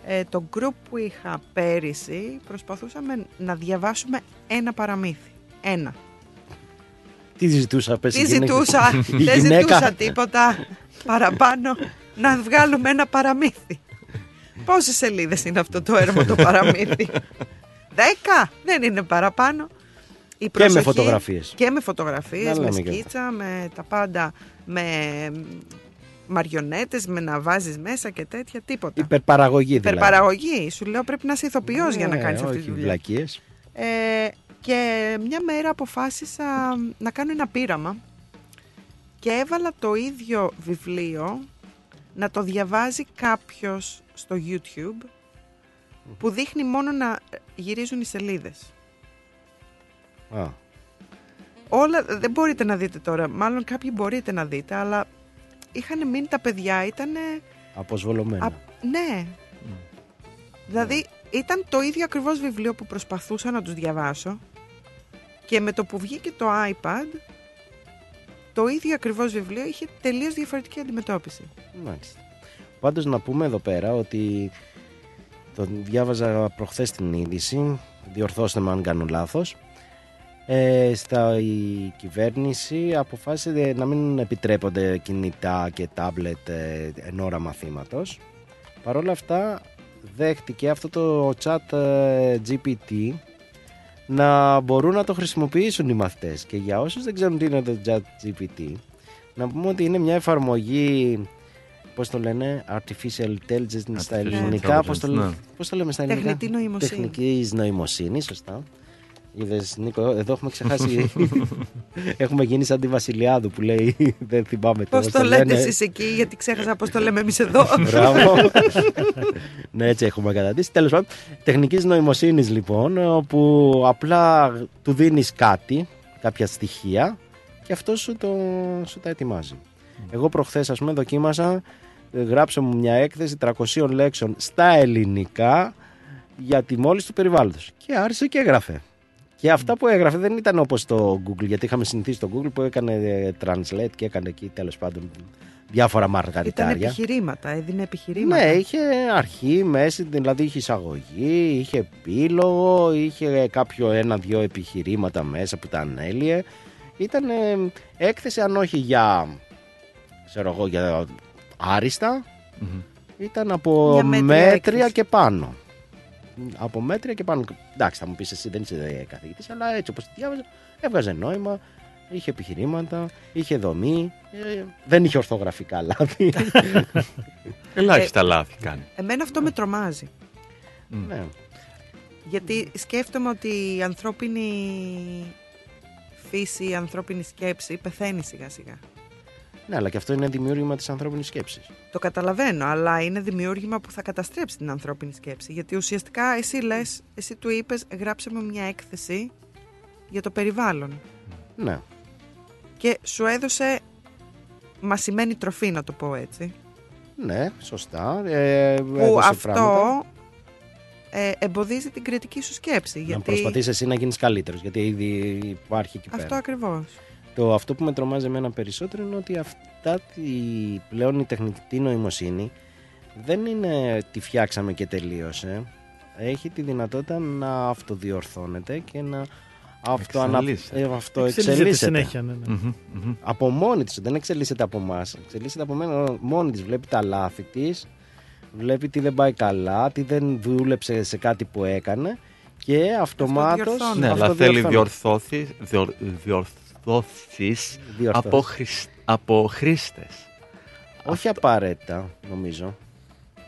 Ε, το group που είχα πέρυσι προσπαθούσαμε να διαβάσουμε ένα παραμύθι. Ένα. Τι ζητούσα, πες η Τι γυναίκα. ζητούσα, Η δεν γυναίκα. ζητούσα τίποτα παραπάνω να βγάλουμε ένα παραμύθι. Πόσες σελίδες είναι αυτό το έρμο το παραμύθι; Δέκα, δεν είναι παραπάνω. Η Και με προσοχή- φωτογραφίες. Και με φωτογραφίες, Να με λέμε και σκίτσα, με τα πάντα, με μαριονέτες, με να βάζεις μέσα και τέτοια, τίποτα. Υπερπαραγωγή δηλαδή. Υπερπαραγωγή. Σου λέω πρέπει να είσαι ηθοποιός για να Ναι, κάνεις αυτή τη όχι δουλειά. βλακίες. Ε, και μια μέρα αποφάσισα να κάνω ένα πείραμα και έβαλα το ίδιο βιβλίο να το διαβάζει κάποιος στο YouTube που δείχνει μόνο να γυρίζουν οι σελίδες. Α, Όλα δεν μπορείτε να δείτε τώρα, μάλλον κάποιοι μπορείτε να δείτε, αλλά είχαν μείνει τα παιδιά, ήταν αποσβολωμένα. ναι. Δηλαδή ήταν το ίδιο ακριβώς βιβλίο που προσπαθούσα να τους διαβάσω και με το που βγήκε το iPad το ίδιο ακριβώς βιβλίο είχε τελείως διαφορετική αντιμετώπιση. Μάλιστα. Πάντως να πούμε εδώ πέρα ότι το διάβαζα προχθές την είδηση, διορθώστε με αν κάνω λάθος, ε, στα, η κυβέρνηση αποφάσισε να μην επιτρέπονται κινητά και τάμπλετ ε, εν ώρα μαθήματος. Παρ' όλα αυτά δέχτηκε αυτό το chat ε, GPT να μπορούν να το χρησιμοποιήσουν οι μαθητές και για όσους δεν ξέρουν τι είναι το chat GPT να πούμε ότι είναι μια εφαρμογή Πώς το λένε, Artificial Intelligence στα Artificial ελληνικά. Πώς το, intelligence, ναι. πώς το λέμε στα ελληνικά; Τεχνητή νοημοσύνη. Τεχνική νοημοσύνης, σωστά. Είδες Νίκο, εδώ έχουμε ξεχάσει. *laughs* έχουμε γίνει σαν τη Βασιλιάδου που λέει Δεν θυμάμαι Πώς πώς το λέτε λένε. εσείς εκεί, γιατί ξέχασα πώς το λέμε εμείς εδώ. *laughs* Μπράβο. *laughs* ναι, έτσι έχουμε καταντήσει. Τέλος πάντων, τεχνικής νοημοσύνης λοιπόν, όπου απλά του δίνεις κάτι, κάποια στοιχεία και αυτό σου, το, σου τα ετοιμάζει. Εγώ προχθές, ας πούμε, δοκίμασα, ε, γράψε μου μια έκθεση 300 λέξεων στα ελληνικά για τη μόλις του περιβάλλοντος. Και άρχισε και έγραφε. Και αυτά που έγραφε δεν ήταν όπως το Google, γιατί είχαμε συνηθίσει το Google που έκανε ε, translate και έκανε εκεί τέλος πάντων διάφορα Ήταν μαργαριτάρια. επιχειρήματα, έδινε επιχειρήματα. Ναι, είχε αρχή, μέση, δηλαδή είχε εισαγωγή, είχε επίλογο, είχε κάποιο ένα-δυο επιχειρήματα μέσα που τα ανέλυε. Ήταν ε, έκθεση αν όχι για, ξέρω εγώ, για άριστα, ήταν από Μια μέτρια μέτρια, έκθεση. και πάνω. Από μέτρια και πάνω. Εντάξει, θα μου πεις εσύ δεν είσαι καθηγητής, αλλά έτσι όπως τη διάβαζα, έβγαζε νόημα, είχε επιχειρήματα, είχε δομή, ε, δεν είχε ορθογραφικά λάθη. *laughs* Ελάχιστα λάθη κάνει. Εμένα αυτό με τρομάζει. Ναι. Γιατί σκέφτομαι ότι η ανθρώπινη φύση, η ανθρώπινη σκέψη πεθαίνει σιγά σιγά. Ναι, αλλά και αυτό είναι δημιούργημα της ανθρώπινης σκέψης. Το καταλαβαίνω, αλλά είναι δημιούργημα που θα καταστρέψει την ανθρώπινη σκέψη. Γιατί ουσιαστικά εσύ λες, εσύ του είπες γράψε μου μια έκθεση για το περιβάλλον. Ναι. Και σου έδωσε μασημένη τροφή, να το πω έτσι. Ναι, σωστά. Ε, που έδωσε αυτό πράγματα. ε, εμποδίζει την κριτική σου σκέψη. Να γιατί προσπαθείς εσύ να γίνεις καλύτερος, γιατί ήδη υπάρχει εκεί αυτό πέρα. ακριβώς. Το, αυτό που με τρομάζει εμένα περισσότερο είναι ότι αυτά τη, πλέον η τεχνητή νοημοσύνη δεν είναι τη φτιάξαμε και τελείωσε. Έχει τη δυνατότητα να αυτοδιορθώνεται και να αυτοανα... Εξελίσσεται. ε, αυτοεξελίσσεται. Εξελίσσεται συνέχεια, ναι, ναι. Μμμ, μμμ. Από μόνη της, δεν εξελίσσεται από εμάς. Εξελίσσεται από μένα μόνη της. Βλέπει τα λάθη της, βλέπει τι δεν πάει καλά, τι δεν δούλεψε σε κάτι που έκανε και αυτομάτως Αυτοδιορθώνει. Ναι, αλλά θέλει αυτοδιορθώνει. Διορθώθεις, διορ, διορθώσεις Διορθώσεις. από, χρησ- από χρήστες. Όχι απαραίτητα, νομίζω.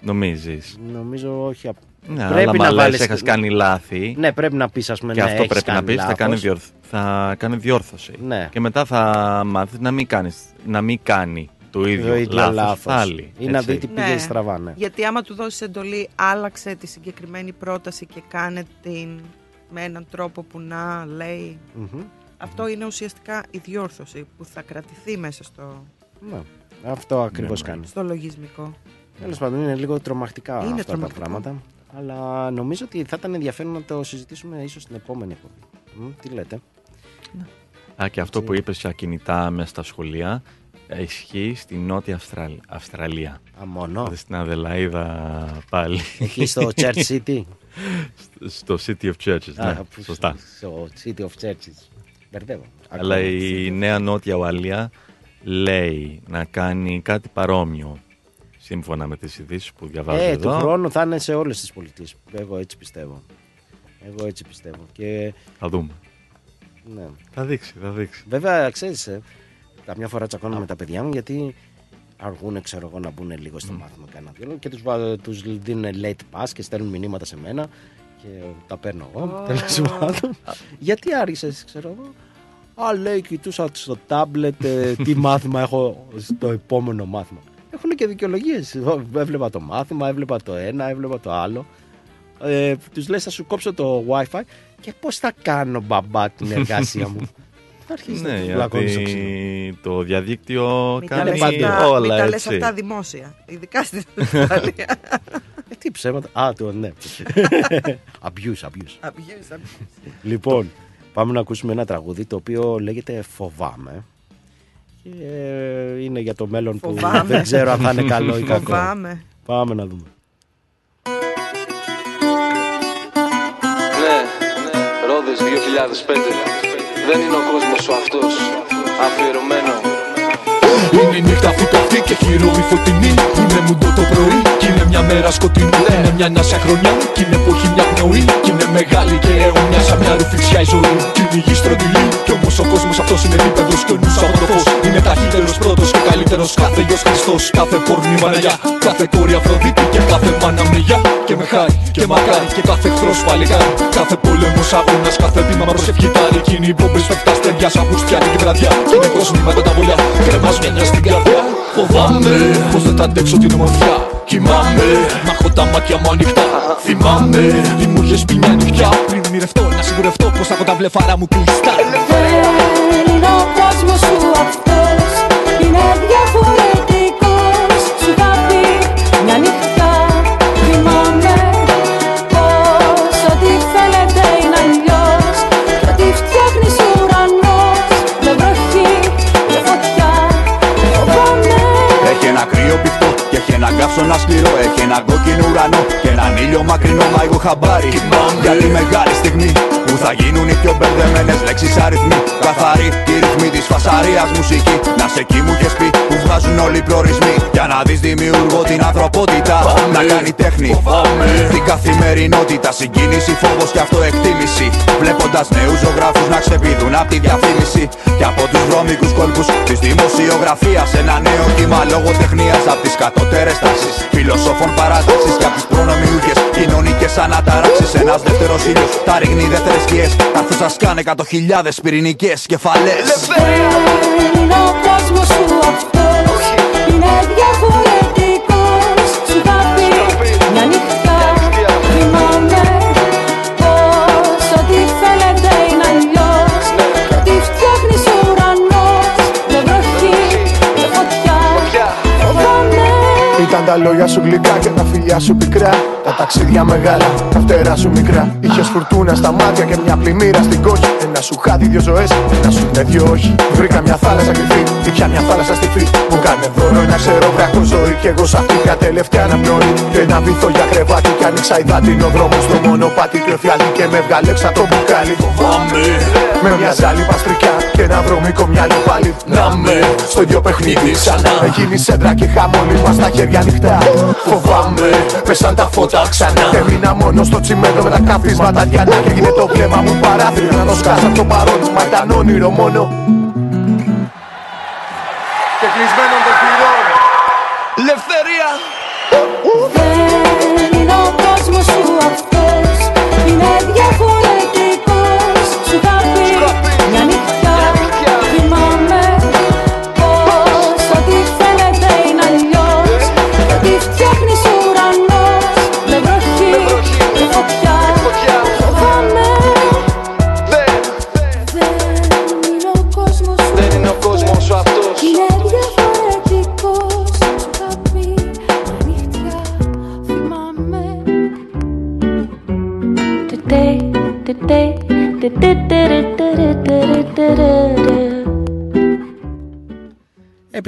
Νομίζεις; Νομίζω όχι. απ- Ναι, αλλά άμα λες έχεις κάνει λάθη Ναι, πρέπει να πεις, ας πούμε, και ναι, αυτό έχεις πρέπει να κάνει πεις, θα λάθος. κάνει, διορθ, θα κάνει διόρθωση. Ναι. Και μετά θα μάθεις να μην, κάνεις, να μην κάνει το ίδιο, Το ίδιο λάθος, λάθος. πάλι. Ή να έτσι. δει τι πήγε στραβά, ναι. Γιατί άμα του δώσεις εντολή, άλλαξε τη συγκεκριμένη πρόταση και κάνε την με έναν τρόπο που να λέει. Μμμ. Αυτό είναι ουσιαστικά η διόρθωση που θα κρατηθεί μέσα στο, Ναι, αυτό ακριβώς Ναι, ναι. κάνει. στο λογισμικό. Τέλος πάντων, είναι λίγο τρομακτικά Είναι αυτά τρομακτικό. τα πράγματα. Αλλά νομίζω ότι θα ήταν ενδιαφέρον να το συζητήσουμε ίσως στην επόμενη εκπομπή. Μμ, τι λέτε; Α, και αυτό που είπες για κινητά μέσα στα σχολεία ε, ισχύει στη Νότια Αυστραλ- Αυστραλία. Α, μόνο; Δηλαδή Στην Αδελαίδα πάλι. Εκεί στο *laughs* Church City; στο City of Churches, ναι, Α, που- σωστά. Στο City of Churches. Μπερδεύω. Αλλά Ακόμα. η νέα Νότια Ουαλία λέει να κάνει κάτι παρόμοιο σύμφωνα με τις ειδήσεις που διαβάζω Ε, εδώ. του χρόνου θα είναι σε όλες τις πολιτείες. Εγώ έτσι πιστεύω. Εγώ έτσι πιστεύω. Και Θα δούμε. ναι. Θα δείξει, θα δείξει. Βέβαια, ξέρεις, καμιά φορά τσακώνω με τα παιδιά μου γιατί αργούν, ξέρω εγώ, να μπουν λίγο στο μάθημα κανένα δυο και τους, βα- τους δίνουν late pass και στέλνουν μηνύματα σε μένα και τα παίρνω εγώ. Ω. Τέλος πάντων. γιατί άργησε, ξέρω εγώ. Α, λέει, κοιτούσα στο τάμπλετ ε, τι *laughs* μάθημα έχω στο επόμενο μάθημα. Έχουν και δικαιολογίες. Έβλεπα το μάθημα, έβλεπα το ένα, έβλεπα το άλλο. Ε, τους λες, θα σου κόψω το WiFi και πώς θα κάνω μπαμπά την εργασία μου. *laughs* Αρχίζει να Ναι, τους βλακώνεις στο ξύλο. γιατί το διαδίκτυο Μην τα κάνει λες αυτά, όλα μην τα λες έτσι. αυτά δημόσια. Ειδικά στην Αυστραλία. *laughs* Ε, τι ψέματα. Α, το ναι. *laughs* abuse, abuse. Abuse, abuse. Λοιπόν, πάμε να ακούσουμε ένα τραγούδι το οποίο λέγεται Φοβάμαι. Και ε, είναι για το μέλλον που Φοβάμαι. δεν ξέρω αν θα είναι καλό ή κακό. Φοβάμαι. Πάμε να δούμε. Ναι, Ρόδες 2005 Δεν είναι ο κόσμος σου αυτός Αφιερωμένο Είναι νύχτα φυτοφτή και χειρόη φωτεινή. Είναι μουντό το πρωί. Κι είναι μια μέρα σκοτεινή. Είναι μια νάσια χρονιά. Κι είναι που έχει μια πνοή. Κι είναι μεγάλη και αιωνιά σαν μια ρουφιξιά η ζωή. Κι είναι η γη στρογγυλή. Κι όμως ο κόσμος αυτός είναι δίπεδος και ο νους από το φως Είναι ταχύτερος πρώτος και καλύτερος Άγωνος κάθε γιος Χριστός, κάθε πόρνη Παναγιά Κάθε κόρη Αφροδίτη και κάθε μάνα μνηγιά Και με χάρη και μακάρι και κάθε εχθρός παλικάρι. Κάθε πόλεμος αγώνας, κάθε βήμα προσευχή τάρι. Εκείνοι οι μπόμπες φεύγουν στεριά σαν χουστιάνη και βραδιά. Κι είναι κόσμημα με τα βολιά, κρεμάς μια μια στην καρδιά Φοβάμαι. Πως δεν θα αντέξω την ομορφιά Κοιμάμαι, μ' έχω τα μάτια μου ανοιχτά Θυμάμαι, τι μου είχες πει μια νυχτιά. Πριν ονειρευτώ, να σιγουρευτώ πως έχω τα βλεφάρα μου κλειστά. Δεν είναι ο κόσμος σου αυτός και έχει ένα καύσωνα σκληρό Έχει ένα κόκκινο ουρανό και έναν ήλιο μακρινό Μα εγώ χαμπάρι. Για τη μεγάλη στιγμή Που θα γίνουν οι πιο μπερδεμένες λέξεις αριθμοί. Καθαρή η ρυθμή της φασαρίας μουσική. Να σε εκεί μου είχες πει που βγάζουν όλοι οι προορισμοί. Για να δεις δημιουργώ την ανθρωπότητα. Να κάνει τέχνη. Την καθημερινότητα Συγκίνηση, φόβος και αυτοεκτίμηση. Βλέποντας νέους ζωγράφους να ξεπηδούν απ' τη διαφήμιση. Και από τους βρώμικους κόλπους της δημοσιογραφίας Ένα νέο κύμα λογοτεχνίας Απ' τις κατώτερες τάσεις Φιλοσόφων παράταξης Και απ' τις προνομιούχες κοινωνικές αναταράξεις Ένας δεύτερος ήλιος Τα ρίχνει δεύτερες σκιές. Καθώς σας κάνε εκατό χιλιάδες πυρηνικές κεφαλές. Δεν είναι ο κόσμος σου αυτός Είναι διαφορετικός Ήταν τα λόγια σου γλυκά και τα φιλιά σου πικρά. Τα ταξίδια μεγάλα, τα φτερά σου μικρά. Είχες φουρτούνα στα μάτια και μια πλημμύρα στην κόχη. Ένα σου χάτι, δύο ζωές, ένα σου είναι δυο όχι. Βρήκα μια θάλασσα κρυφή, ή πια μια θάλασσα στιφή. Μου κάνε δώρο ένα ξερό βράχο ζωή. Κι εγώ σ' αυτή πια τελευταία αναπνοή. Και ένα βυθό για κρεβάτι. Κι άνοιξα υδάτινο δρόμο στο μονοπάτι. Και ο φιάλτη και με βγάλε έξω από το μπουκάλι. Φοβάμαι με μια ζάλη παστρικιά και ένα βρωμικό μυαλό πάλι. Να με στο ίδιο παιχνίδι ξανά. Γίνει σέντρα και χαμόλι μα στα χέρια ανοιχτά. Φοβάμαι, πέσαν τα φώτα ξανά. Και μείνα μόνο στο τσιμέντο με τα καφίσματα διανά. Και έγινε το βλέμμα μου παράθυρο να το σκάσα το παρόν. Μα ήταν όνειρο μόνο. Και κλεισμένων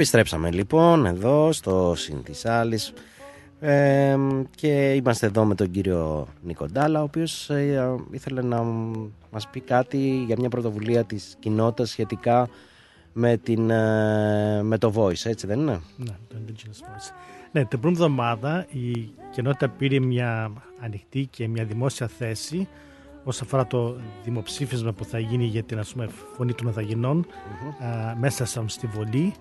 Επιστρέψαμε λοιπόν εδώ στο Συνθισάλης ε, και είμαστε εδώ με τον κύριο Νικοντάλα ο οποίος ε, ήθελε να μας πει κάτι για μια πρωτοβουλία της κοινότητας σχετικά με, την, ε, με το Voice, έτσι δεν είναι; Ναι, το Indigenous Voice. Ναι, την πρώτη εβδομάδα η κοινότητα πήρε μια ανοιχτή και μια δημόσια θέση όσον αφορά το δημοψήφισμα που θα γίνει για την ας πούμε, φωνή των μεθαγενών α, μέσα σαν στη Βολή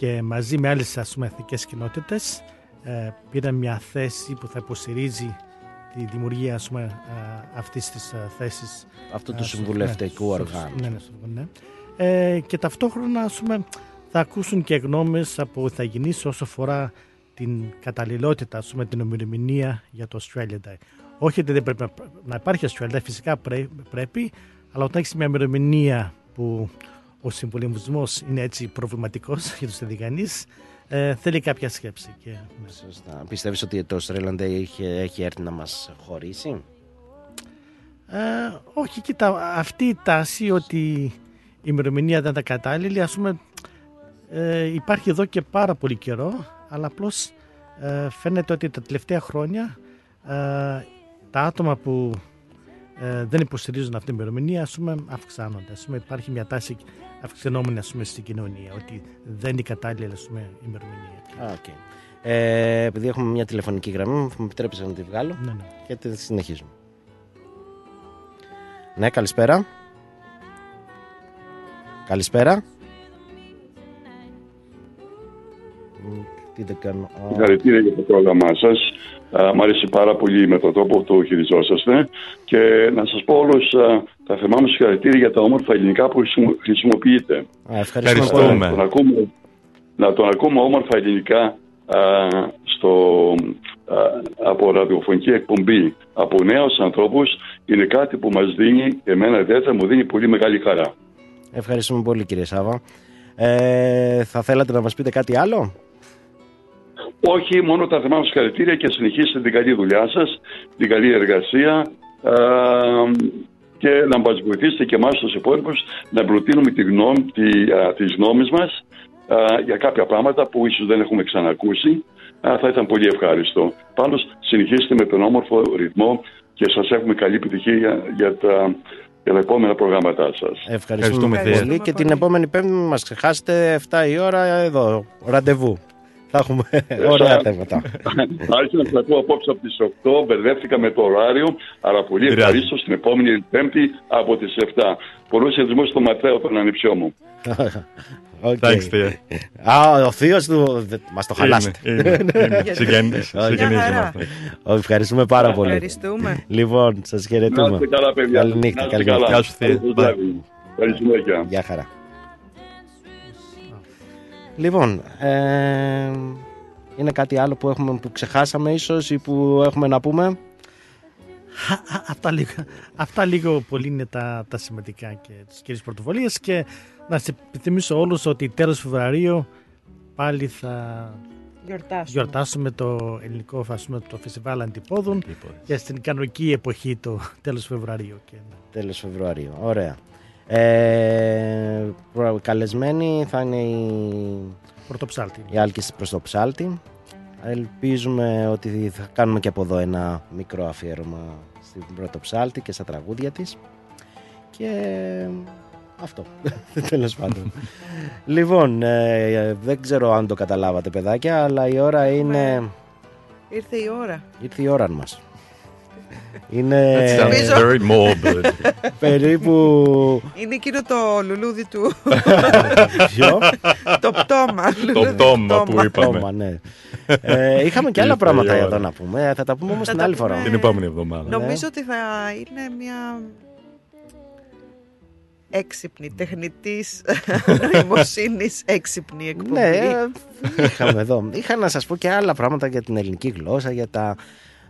και μαζί με άλλες ας πούμε, εθνικές κοινότητες ε, πήραν μια θέση που θα υποστηρίζει τη δημιουργία ας πούμε, α, αυτής της α, θέσης Αυτού του ας, στο- συμβουλευτικού στο- οργάνου. Ναι, ναι, στο- ναι. Ε, και ταυτόχρονα ας πούμε, θα ακούσουν και γνώμες από ηθαγενείς όσο αφορά την καταλληλότητα, ας πούμε, την ημερομηνία για το Australia Day. Όχι ότι δεν πρέπει να, να υπάρχει Australia Day, φυσικά πρέ- πρέπει, αλλά όταν έχεις μια ημερομηνία που ο συμβολισμός είναι έτσι προβληματικός *laughs* για τους ηθαγενείς, ε, θέλει κάποια σκέψη. Και, ναι. Σωστά. Πιστεύεις ότι το Australian Day έχει, έχει έρθει να μας χωρίσει; Ε, όχι, κοίτα, αυτή η τάση ότι η ημερομηνία δεν ήταν κατάλληλη, ας πούμε, ε, υπάρχει εδώ και πάρα πολύ καιρό, αλλά απλώς φαίνεται ότι τα τελευταία χρόνια ε, τα άτομα που ε, δεν υποστηρίζουν αυτή την ημερομηνία, ας πούμε, αυξάνονται. Ας πούμε, υπάρχει μια τάση αυξανόμενη, ας πούμε, στην κοινωνία, ότι δεν είναι η κατάλληλη, ας πούμε, ημερομηνία. Α, οκ. Ε, επειδή έχουμε μια τηλεφωνική γραμμή, μου επιτρέπεις να τη βγάλω Ναι, ναι. και τη συνεχίζουμε. Ναι, καλησπέρα. Καλησπέρα. Τι δεν κάνω. Α, Συγχαρητήρια για το πρόγραμμά σας. Μ' αρέσει πάρα πολύ με τον τρόπο που το χειριζόσαστε. Και να σας πω όλους τα θερμά μου συγχαρητήρια για τα όμορφα ελληνικά που χρησιμο- χρησιμοποιείτε. Α, ευχαριστούμε Ε, πολύ. τον ακούμε, να τον ακούμε όμορφα ελληνικά α, στο, α, από ραδιοφωνική εκπομπή από νέους ανθρώπους είναι κάτι που μας δίνει, εμένα ιδιαίτερα μου δίνει πολύ μεγάλη χαρά. Ευχαριστούμε πολύ κύριε Σάβα. Ε, θα θέλατε να μας πείτε κάτι άλλο; Όχι, μόνο τα θερμά μου συγχαρητήρια και συνεχίστε την καλή δουλειά σας, την καλή εργασία α, και να μας βοηθήσετε και εμάς τους υπόλοιπους να προτείνουμε τη γνώμη, τη, α, τις γνώμες μας α, για κάποια πράγματα που ίσως δεν έχουμε ξανακούσει. Α, θα ήταν πολύ ευχάριστο. Πάντως συνεχίστε με τον όμορφο ρυθμό και σας έχουμε καλή επιτυχία για, για τα, για τα επόμενα προγράμματά σας. Ευχαριστούμε, πολύ και την επόμενη πέμπτη μην μας ξεχάσετε 7 η ώρα εδώ, ραντεβού. Θα έχουμε ωραία θέματα. Άρχισα να σας ακούω απόψε από τις 8, μπερδεύτηκα με το ωράριο, αλλά πολύ Πειράζει. ευχαρίστω την επόμενη Πέμπτη από τις 7. Πολλούς χαιρετισμούς στο Ματέο, τον ανιψιό μου. OK. Thanks, θείο. Α, ο θείο του. δε- Μας το Είμαι, χαλάσετε. είμαι, είμαι. Συγγεν- Όχι. συγγενίζομαι. Όχι, Ευχαριστούμε πάρα πολύ. Ευχαριστούμε. Λοιπόν, σας χαιρετούμε. Να είστε καλά, παιδιά. Καλή νύχτα. Να Καλή είστε καλά. νύχτα. Γεια σου, Θεία. Καλή Καλή συνέχεια. Γεια χαρά. Λοιπόν, ε, είναι κάτι άλλο που, έχουμε, που ξεχάσαμε ίσως ή που έχουμε να πούμε. Α, α, αυτά, λίγο, αυτά λίγο πολύ είναι τα, τα σημαντικά και τις κύριες πρωτοβολίες και να σας επιθυμίσω όλους ότι τέλος Φεβρουαρίου πάλι θα Γιορτάσουμε. γιορτάσουμε το ελληνικό φασούμε, το φεστιβάλ Αντιπόδων και στην κανονική εποχή το τέλος Φεβρουαρίου. Και, Τέλος Φεβρουαρίου. Ωραία. Ε, προ- καλεσμένοι θα είναι η, Πρωτοψάλτη. η Άλκης προς το ψάλτη. Ελπίζουμε ότι θα κάνουμε και από εδώ ένα μικρό αφιέρωμα στην πρωτοψάλτη και στα τραγούδια της. Και αυτό, *laughs* τέλος πάντων. λοιπόν, ε, δεν ξέρω αν το καταλάβατε παιδάκια, αλλά η ώρα είναι... Ήρθε η ώρα. Ήρθε η ώρα μας. Είναι That sounds very morbid. *laughs* περίπου Είναι εκείνο το λουλούδι του. *laughs* Ποιο; το πτώμα. λουλούδι πτώμα που είπαμε. Πτώμα, ναι. Ε, είχαμε και άλλα Ήρθε πράγματα η ώρα. εδώ να πούμε. Ε, Θα τα πούμε όμως Θα την τα άλλη πούμε. φορά. Την επόμενη εβδομάδα. Νομίζω ότι θα είναι μια έξυπνη, τεχνητής *laughs* νοημοσύνης έξυπνη εκπομπή. Ναι, ε, είχαμε εδώ. Είχα να σας πω και άλλα πράγματα για την ελληνική γλώσσα, για τα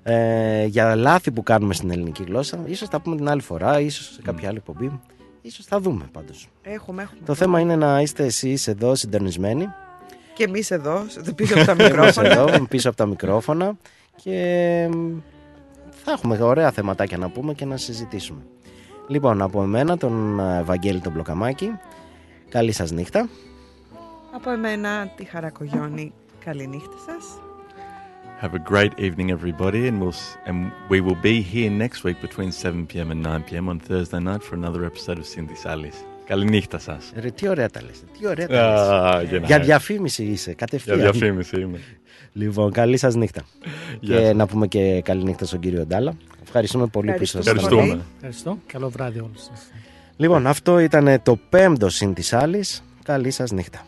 ε, για λάθη που κάνουμε στην ελληνική γλώσσα. Ίσως τα πούμε την άλλη φορά, ίσως σε κάποια άλλη εκπομπή. Ίσως θα δούμε πάντως. Έχουμε, έχουμε. Το θέμα είναι να είστε εσείς εδώ συντονισμένοι. Και εμείς εδώ, πίσω από τα Και *laughs* εμείς μικρόφωνα. εδώ, πίσω από τα μικρόφωνα και μ, θα έχουμε ωραία θεματάκια να πούμε και να συζητήσουμε. Λοιπόν, από εμένα τον ε, Βαγγέλη τον Μπλοκαμάκη, καλή σας νύχτα. Από εμένα τη Χαρακογιώνη. Καλή νύχτα σας. Have a great evening, everybody, and we'll s- and we will be here next week between 7 p.m. and 9 p.m. on Thursday night for another episode of Cindy Salis. Καλή νύχτα σας. Ρε, τι ωραία τα λες, τι ωραία τα λες. Α, γεννάει. Για διαφήμιση είσαι, κατευθείαν. Για διαφήμιση είμαι. Λοιπόν, καλή σας νύχτα. Γεια και σας. να πούμε και καλή νύχτα στον κύριο Ντάλα. Ευχαριστούμε πολύ που ήσασταν. Ευχαριστούμε. Ευχαριστώ. Καλό βράδυ όλους σας. Λοιπόν, αυτό ήταν το πέμπτο συν της άλλης. Καλή σας νύχτα.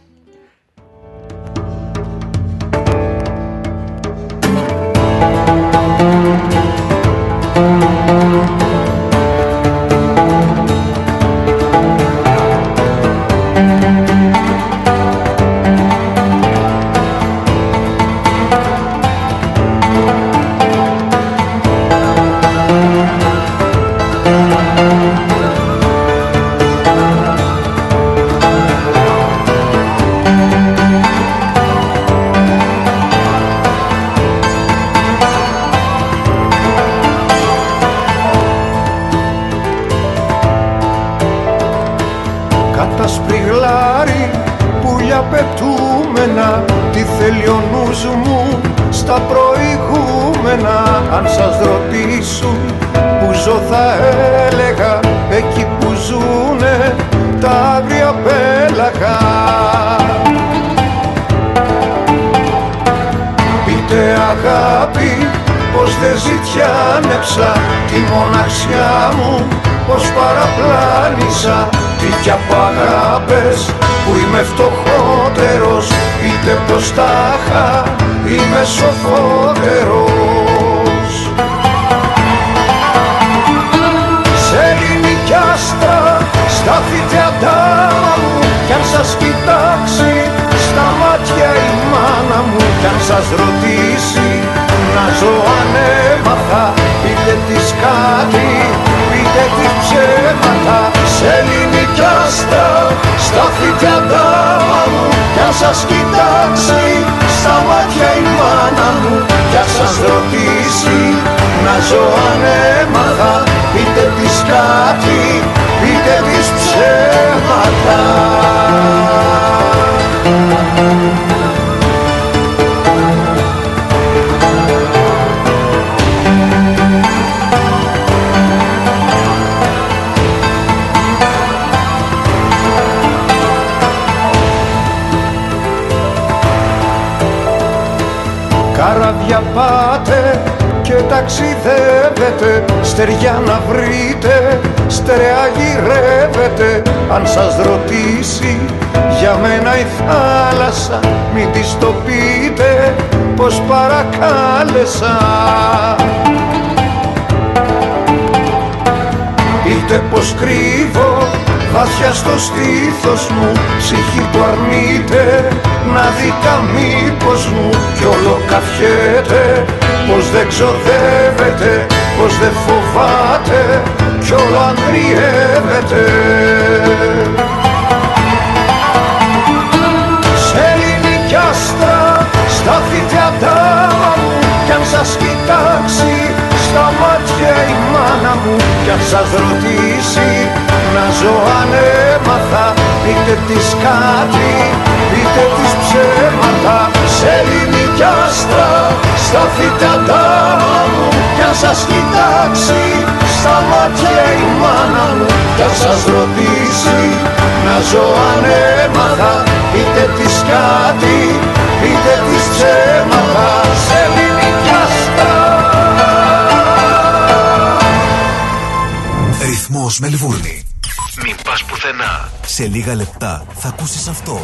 Στο στήθος μου Ψυχή που αρνείται να δει μήπως μου. Κι όλο καφιέται πως δεν ξοδεύεται Πως δεν φοβάται κι όλο αγριεύεται. Σε ελληνική άστρα στάθητε αντάμα μου Κι αν σας κοιτάξει στα μάτια η μάνα μου Κι αν σας ρωτήσει να ζω ανέμαθα Πείτε της κάτι, πείτε της ψέματα. Σε ελληνική άστρα σταθείτε αντάμα μου Κι αν σας κοιτάξει στα μάτια η μάνα μου. Κι αν σας ρωτήσει να ζω ανέμαθα Πείτε της κάτι, πείτε της ψέματα. Σε ελληνική άστρα. Ρυθμός Μελβούρνη. Μην πας πουθενά. Σε λίγα λεπτά θα ακούσεις αυτό.